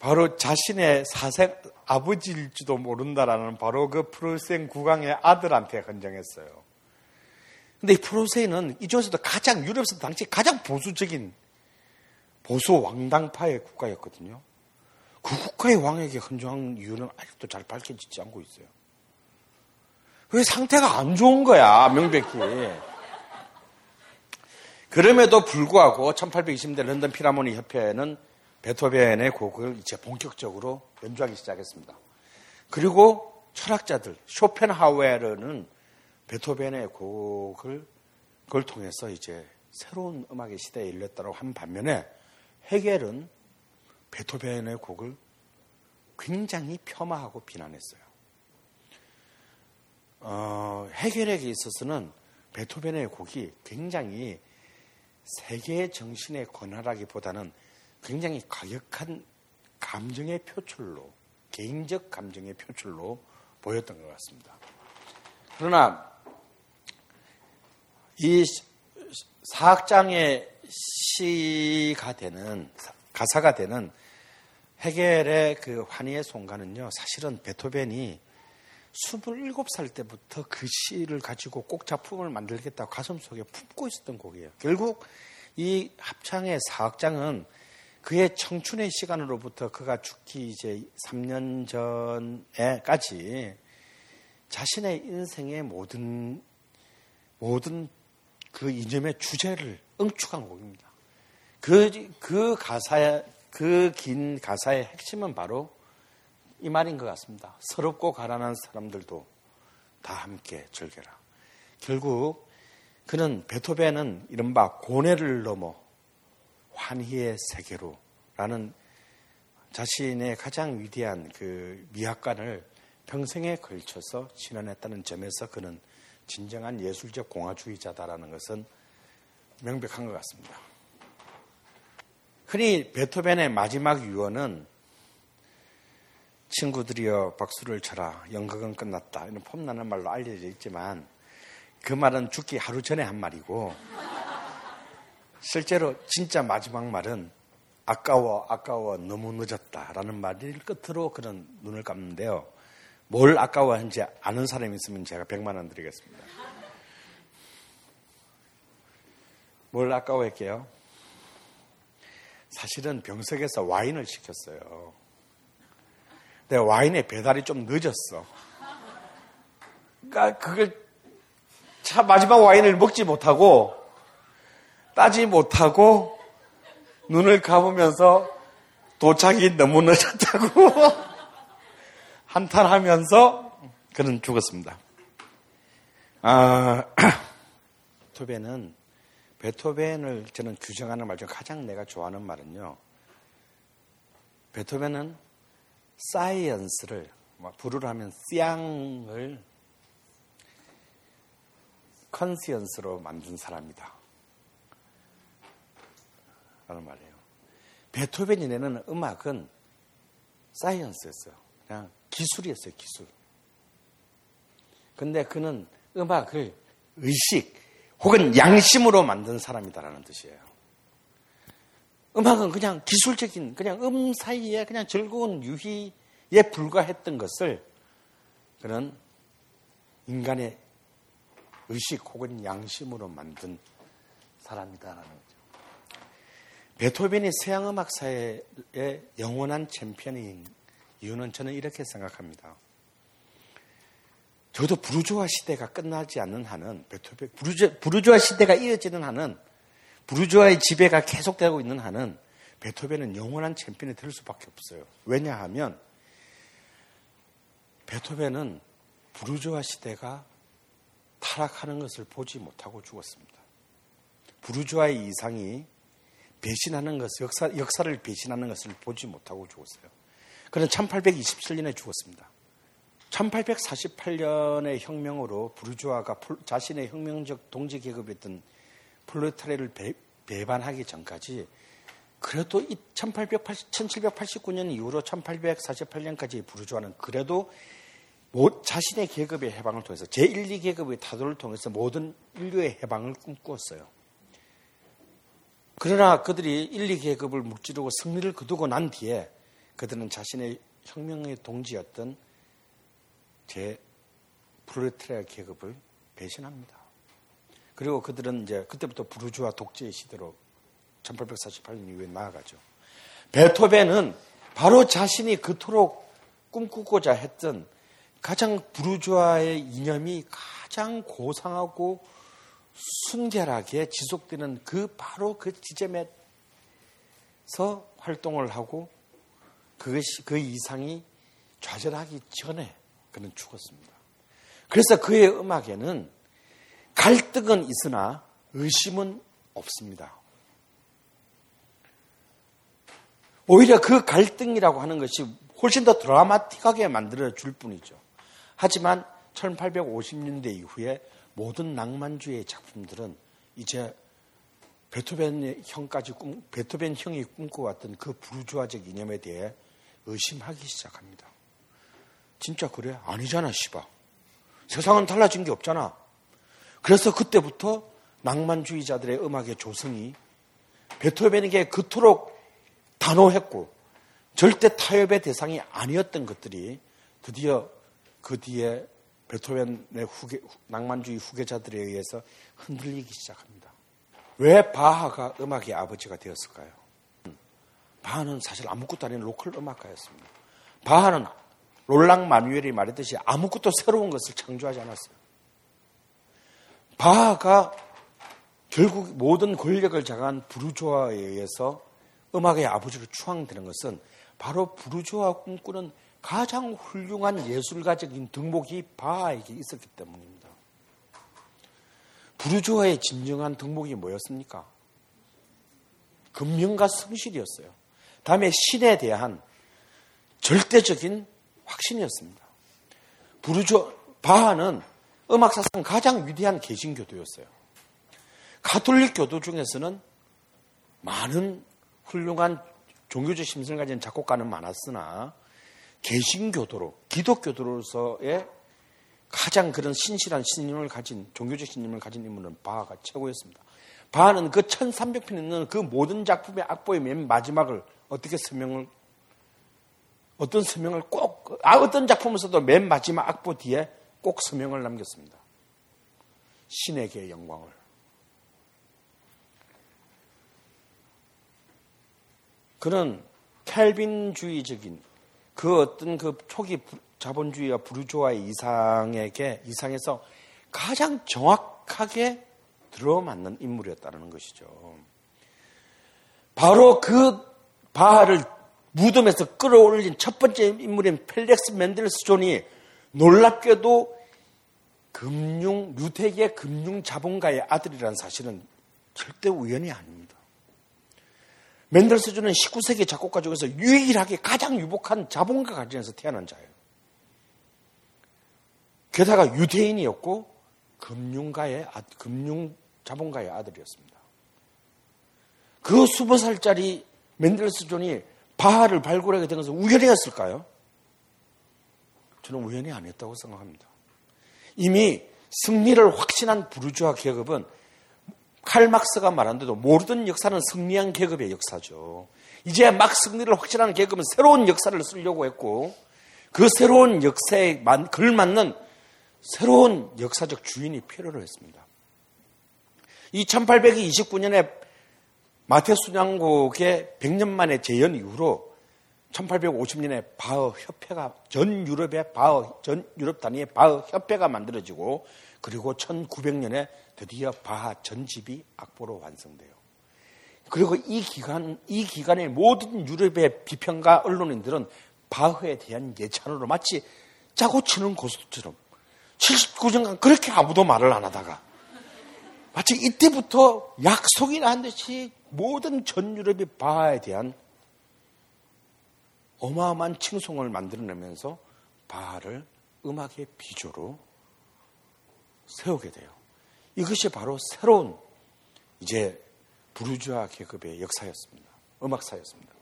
바로 자신의 사생 아버지일지도 모른다라는 바로 그 프로세인 국왕의 아들한테 헌정했어요. 근데 이 프로세인은 이 중에서도 가장 유럽에서 당시 가장 보수적인 보수 왕당파의 국가였거든요. 그 국가의 왕에게 헌정한 이유는 아직도 잘 밝혀지지 않고 있어요. 왜 상태가 안 좋은 거야, 명백히. 그럼에도 불구하고 1820년대 런던 피라모니 협회는 베토벤의 곡을 이제 본격적으로 연주하기 시작했습니다. 그리고 철학자들 쇼펜하우에르는 베토벤의 곡을 그걸 통해서 이제 새로운 음악의 시대에 일렸다고 한 반면에 헤겔은 베토벤의 곡을 굉장히 폄하하고 비난했어요. 어, 헤겔에게 있어서는 베토벤의 곡이 굉장히 세계의 정신의 권하라기보다는 굉장히 과격한 감정의 표출로, 개인적 감정의 표출로 보였던 것 같습니다. 그러나 이 사학장의 시가 되는 가사가 되는 헤겔의 그 환희의 송가는요, 사실은 베토벤이 27살 때부터 그 시를 가지고 꼭 작품을 만들겠다고 가슴속에 품고 있었던 곡이에요. 결국 이 합창의 사학장은 그의 청춘의 시간으로부터 그가 죽기 이제 3년 전에까지 자신의 인생의 모든 모든 그 이념의 주제를 응축한 곡입니다. 그, 그 가사의, 그 긴 가사의 핵심은 바로 이 말인 것 같습니다. 서럽고 가난한 사람들도 다 함께 즐겨라. 결국 그는 베토벤은 이른바 고뇌를 넘어 환희의 세계로 라는 자신의 가장 위대한 그 미학관을 평생에 걸쳐서 진언했다는 점에서 그는 진정한 예술적 공화주의자다라는 것은 명백한 것 같습니다. 흔히 베토벤의 마지막 유언은 친구들이여 박수를 쳐라 연극은 끝났다 이런 폼나는 말로 알려져 있지만 그 말은 죽기 하루 전에 한 말이고 실제로 진짜 마지막 말은 아까워 아까워 너무 늦었다 라는 말을 끝으로 그런 눈을 감는데요. 뭘 아까워한지 아는 사람이 있으면 제가 100만 원 드리겠습니다. 뭘 아까워할게요? 사실은 병석에서 와인을 시켰어요. 근데 와인의 배달이 좀 늦었어. 그러니까 그걸 차 마지막 와인을 먹지 못하고 따지 못하고 눈을 감으면서 도착이 너무 늦었다고 (laughs) 한탄하면서 그는 죽었습니다. 아, (clears throat) 베토벤은 베토벤을 저는 규정하는 말 중 가장 내가 좋아하는 말은요. 베토벤은 사이언스를 뭐 불을 하면 쌍을 컨시언스로 만든 사람이다. 라는 말이에요. 베토벤이 내는 음악은 사이언스였어요. 그냥 기술이었어요, 기술. 근데 그는 음악을 의식 혹은 양심으로 만든 사람이다라는 뜻이에요. 음악은 그냥 기술적인 그냥 음 사이에 그냥 즐거운 유희에 불과했던 것을 그는 인간의 의식 혹은 양심으로 만든 사람이다라는 거죠. 베토벤이 서양 음악사의 영원한 챔피언인 이유는 저는 이렇게 생각합니다. 저도 부르주아 시대가 끝나지 않는 한은 베토벤 부르주, 부르주아 시대가 이어지는 한은 부르주아의 지배가 계속되고 있는 한은 베토벤은 영원한 챔피언이 될 수밖에 없어요. 왜냐하면 베토벤은 부르주아 시대가 타락하는 것을 보지 못하고 죽었습니다. 부르주아의 이상이 배신하는 것, 역사, 역사를 배신하는 것을 보지 못하고 죽었어요. 그는 1827년에 죽었습니다. 1848년의 혁명으로 부르주아가 자신의 혁명적 동지 계급이었던 플로타레를 배반하기 전까지 그래도 1880, 1789년 이후로 1848년까지 부르주아는 그래도 자신의 계급의 해방을 통해서 제1, 2계급의 타도를 통해서 모든 인류의 해방을 꿈꾸었어요. 그러나 그들이 1, 2계급을 무찌르고 승리를 거두고 난 뒤에 그들은 자신의 혁명의 동지였던 제 프로레타리아 계급을 배신합니다. 그리고 그들은 이제 그때부터 부르주아 독재의 시대로 1848년 이후에 나아가죠. 베토벤은 바로 자신이 그토록 꿈꾸고자 했던 가장 부르주아의 이념이 가장 고상하고 순결하게 지속되는 그 바로 그 지점에서 활동을 하고 그것이 그 이상이 좌절하기 전에 그는 죽었습니다. 그래서 그의 음악에는 갈등은 있으나 의심은 없습니다. 오히려 그 갈등이라고 하는 것이 훨씬 더 드라마틱하게 만들어 줄 뿐이죠. 하지만 1850년대 이후에 모든 낭만주의 작품들은 이제 베토벤 형까지 꿈, 베토벤 형이 꿈꿔왔던 그 부르주아적 이념에 대해 의심하기 시작합니다. 진짜 그래? 아니잖아, 씨바. 세상은 달라진 게 없잖아. 그래서 그때부터 낭만주의자들의 음악의 조성이 베토벤에게 그토록 단호했고 절대 타협의 대상이 아니었던 것들이 드디어 그 뒤에 베토벤의 후계, 낭만주의 후계자들에 의해서 흔들리기 시작합니다. 왜 바하가 음악의 아버지가 되었을까요? 바하는 사실 아무것도 아닌 로컬 음악가였습니다. 바하는 롤랑 마누엘이 말했듯이 아무것도 새로운 것을 창조하지 않았어요. 바하가 결국 모든 권력을 장악한 부르주아에 의해서 음악의 아버지로 추앙되는 것은 바로 부르주아 꿈꾸는 가장 훌륭한 예술가적인 덕목이 바하에게 있었기 때문입니다. 부르주아의 진정한 덕목이 뭐였습니까? 금명과 성실이었어요. 다음에 신에 대한 절대적인 확신이었습니다. 부르주아 바하는 음악사상 가장 위대한 개신교도였어요. 가톨릭 교도 중에서는 많은 훌륭한 종교적 심성을 가진 작곡가는 많았으나 개신교도로 기독교도로서의 가장 그런 신실한 신념을 가진 종교적 신념을 가진 인물은 바하가 최고였습니다. 바하는 그 1300편 있는 그 모든 작품의 악보의 맨 마지막을 어떻게 설명을 어떤 설명을 꼭 아, 어떤 작품에서도 맨 마지막 악보 뒤에 꼭 설명을 남겼습니다. 신에게 영광을. 그는 캘빈주의적인 그 어떤 그 초기 자본주의와 부르주아의 이상에게 이상에서 가장 정확하게 들어맞는 인물이었다는 것이죠. 바로 그 바하를 무덤에서 끌어올린 첫 번째 인물인 펠릭스 멘델스존이 놀랍게도 금융 유태계 금융 자본가의 아들이라는 사실은 절대 우연이 아닙니다. 멘델스존은 19세기 작곡가 중에서 유일하게 가장 유복한 자본가 가정에서 태어난 자예요. 게다가 유대인이었고 금융가의 아, 금융 자본가의 아들이었습니다. 그 스무 살짜리 멘델스존이 바하를 발굴하게 된 것은 우연이었을까요? 저는 우연이 아니었다고 생각합니다. 이미 승리를 확신한 부르주아 계급은 칼 맑스가 말한 대로 모든 역사는 승리한 계급의 역사죠. 이제 막 승리를 확신하는 계급은 새로운 역사를 쓰려고 했고 그 새로운 역사에 걸맞는 새로운 역사적 주인이 필요로 했습니다. 이 1829년에 마테수장국의 100년 만에 재연 이후로 1850년에 바흐 협회가 전 유럽의 바흐 전 유럽 단위의 바흐 협회가 만들어지고 그리고 1900년에 드디어 바하 전집이 악보로 완성돼요. 그리고 이 기간 이 기간에 모든 유럽의 비평가 언론인들은 바흐에 대한 예찬으로 마치 짜고 치는 고수처럼 79년간 그렇게 아무도 말을 안 하다가 마치 이때부터 약속이나 한 듯이 모든 전 유럽이 바하에 대한 어마어마한 칭송을 만들어내면서 바하를 음악의 비조로 세우게 돼요. 이것이 바로 새로운 이제 부르주아 계급의 역사였습니다. 음악사였습니다.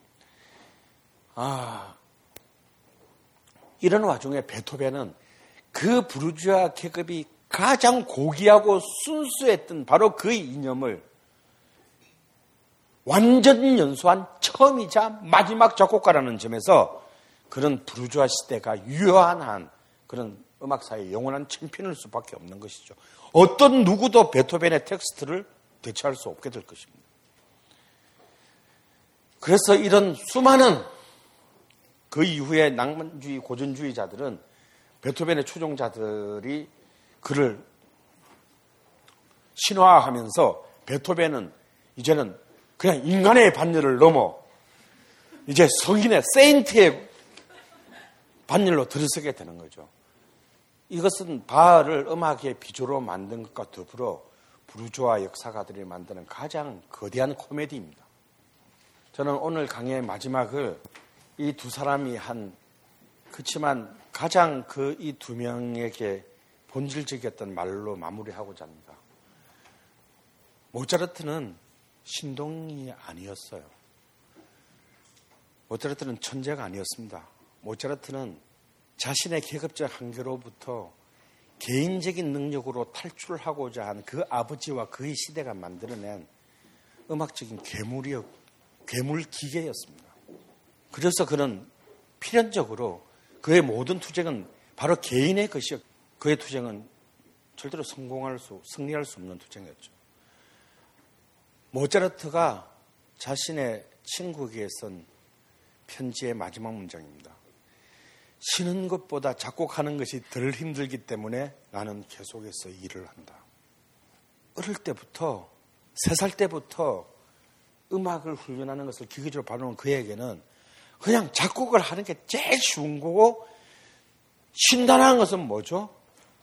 아, 이런 와중에 베토벤은 그 부르주아 계급이 가장 고귀하고 순수했던 바로 그 이념을 완전 연소한 처음이자 마지막 작곡가라는 점에서 그런 부르주아 시대가 유효한 한 그런 음악사의 영원한 챔피언일 수밖에 없는 것이죠. 어떤 누구도 베토벤의 텍스트를 대체할 수 없게 될 것입니다. 그래서 이런 수많은 그 이후에 낭만주의 고전주의자들은 베토벤의 추종자들이 그를 신화하면서 베토벤은 이제는 그냥 인간의 반열을 넘어 이제 성인의 세인트의 반열로 들어서게 되는 거죠. 이것은 바알을 음악의 비주로 만든 것과 더불어 부르주아 역사가들이 만드는 가장 거대한 코미디입니다. 저는 오늘 강의 마지막을 이 두 사람이 한 그렇지만 가장 그 이 두 명에게 본질적이었던 말로 마무리하고자 합니다. 모차르트는 신동이 아니었어요. 모차르트는 천재가 아니었습니다. 모차르트는 자신의 계급적 한계로부터 개인적인 능력으로 탈출하고자 한 그 아버지와 그의 시대가 만들어낸 음악적인 괴물이었, 괴물 기계였습니다. 그래서 그는 필연적으로 그의 모든 투쟁은 바로 개인의 것이었, 그의 투쟁은 절대로 성공할 수, 승리할 수 없는 투쟁이었죠. 모차르트가 자신의 친구에게 쓴 편지의 마지막 문장입니다. 쉬는 것보다 작곡하는 것이 덜 힘들기 때문에 나는 계속해서 일을 한다. 어릴 때부터, 세 살 때부터 음악을 훈련하는 것을 기계적으로 바라는 그에게는 그냥 작곡을 하는 게 제일 쉬운 거고, 쉰다는 것은 뭐죠?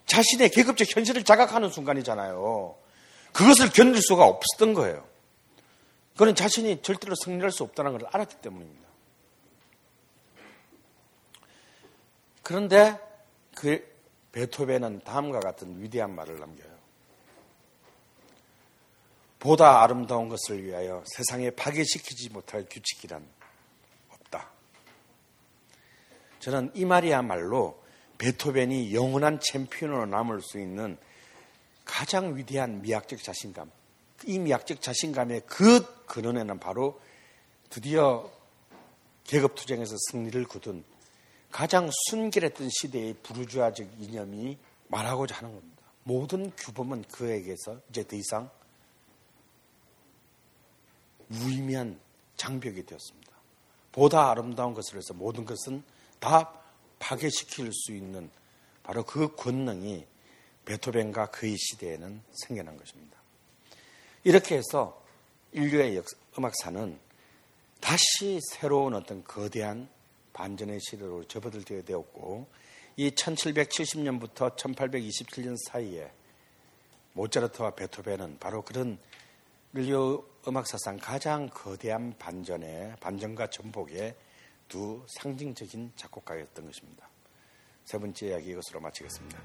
자신의 계급적 현실을 자각하는 순간이잖아요. 그것을 견딜 수가 없었던 거예요. 그는 자신이 절대로 승리할 수 없다는 걸 알았기 때문입니다. 그런데 그 베토벤은 다음과 같은 위대한 말을 남겨요. 보다 아름다운 것을 위하여 세상에 파괴시키지 못할 규칙이란 없다. 저는 이 말이야말로 베토벤이 영원한 챔피언으로 남을 수 있는 가장 위대한 미학적 자신감, 이 미학적 자신감의 그 근원에는 바로 드디어 계급투쟁에서 승리를 거둔 가장 순결했던 시대의 부르주아적 이념이 말하고자 하는 겁니다. 모든 규범은 그에게서 이제 더 이상 무의미한 장벽이 되었습니다. 보다 아름다운 것을 해서 모든 것은 다 파괴시킬 수 있는 바로 그 권능이 베토벤과 그의 시대에는 생겨난 것입니다. 이렇게 해서 인류의 역, 음악사는 다시 새로운 어떤 거대한 반전의 시대로 접어들게 되었고 이 1770년부터 1827년 사이에 모차르트와 베토벤은 바로 그런 인류 음악 사상 가장 거대한 반전의 반전과 전복의 두 상징적인 작곡가였던 것입니다. 세 번째 이야기 이것으로 마치겠습니다.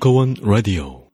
벙커원, 벙커원, 벙커원 라디오.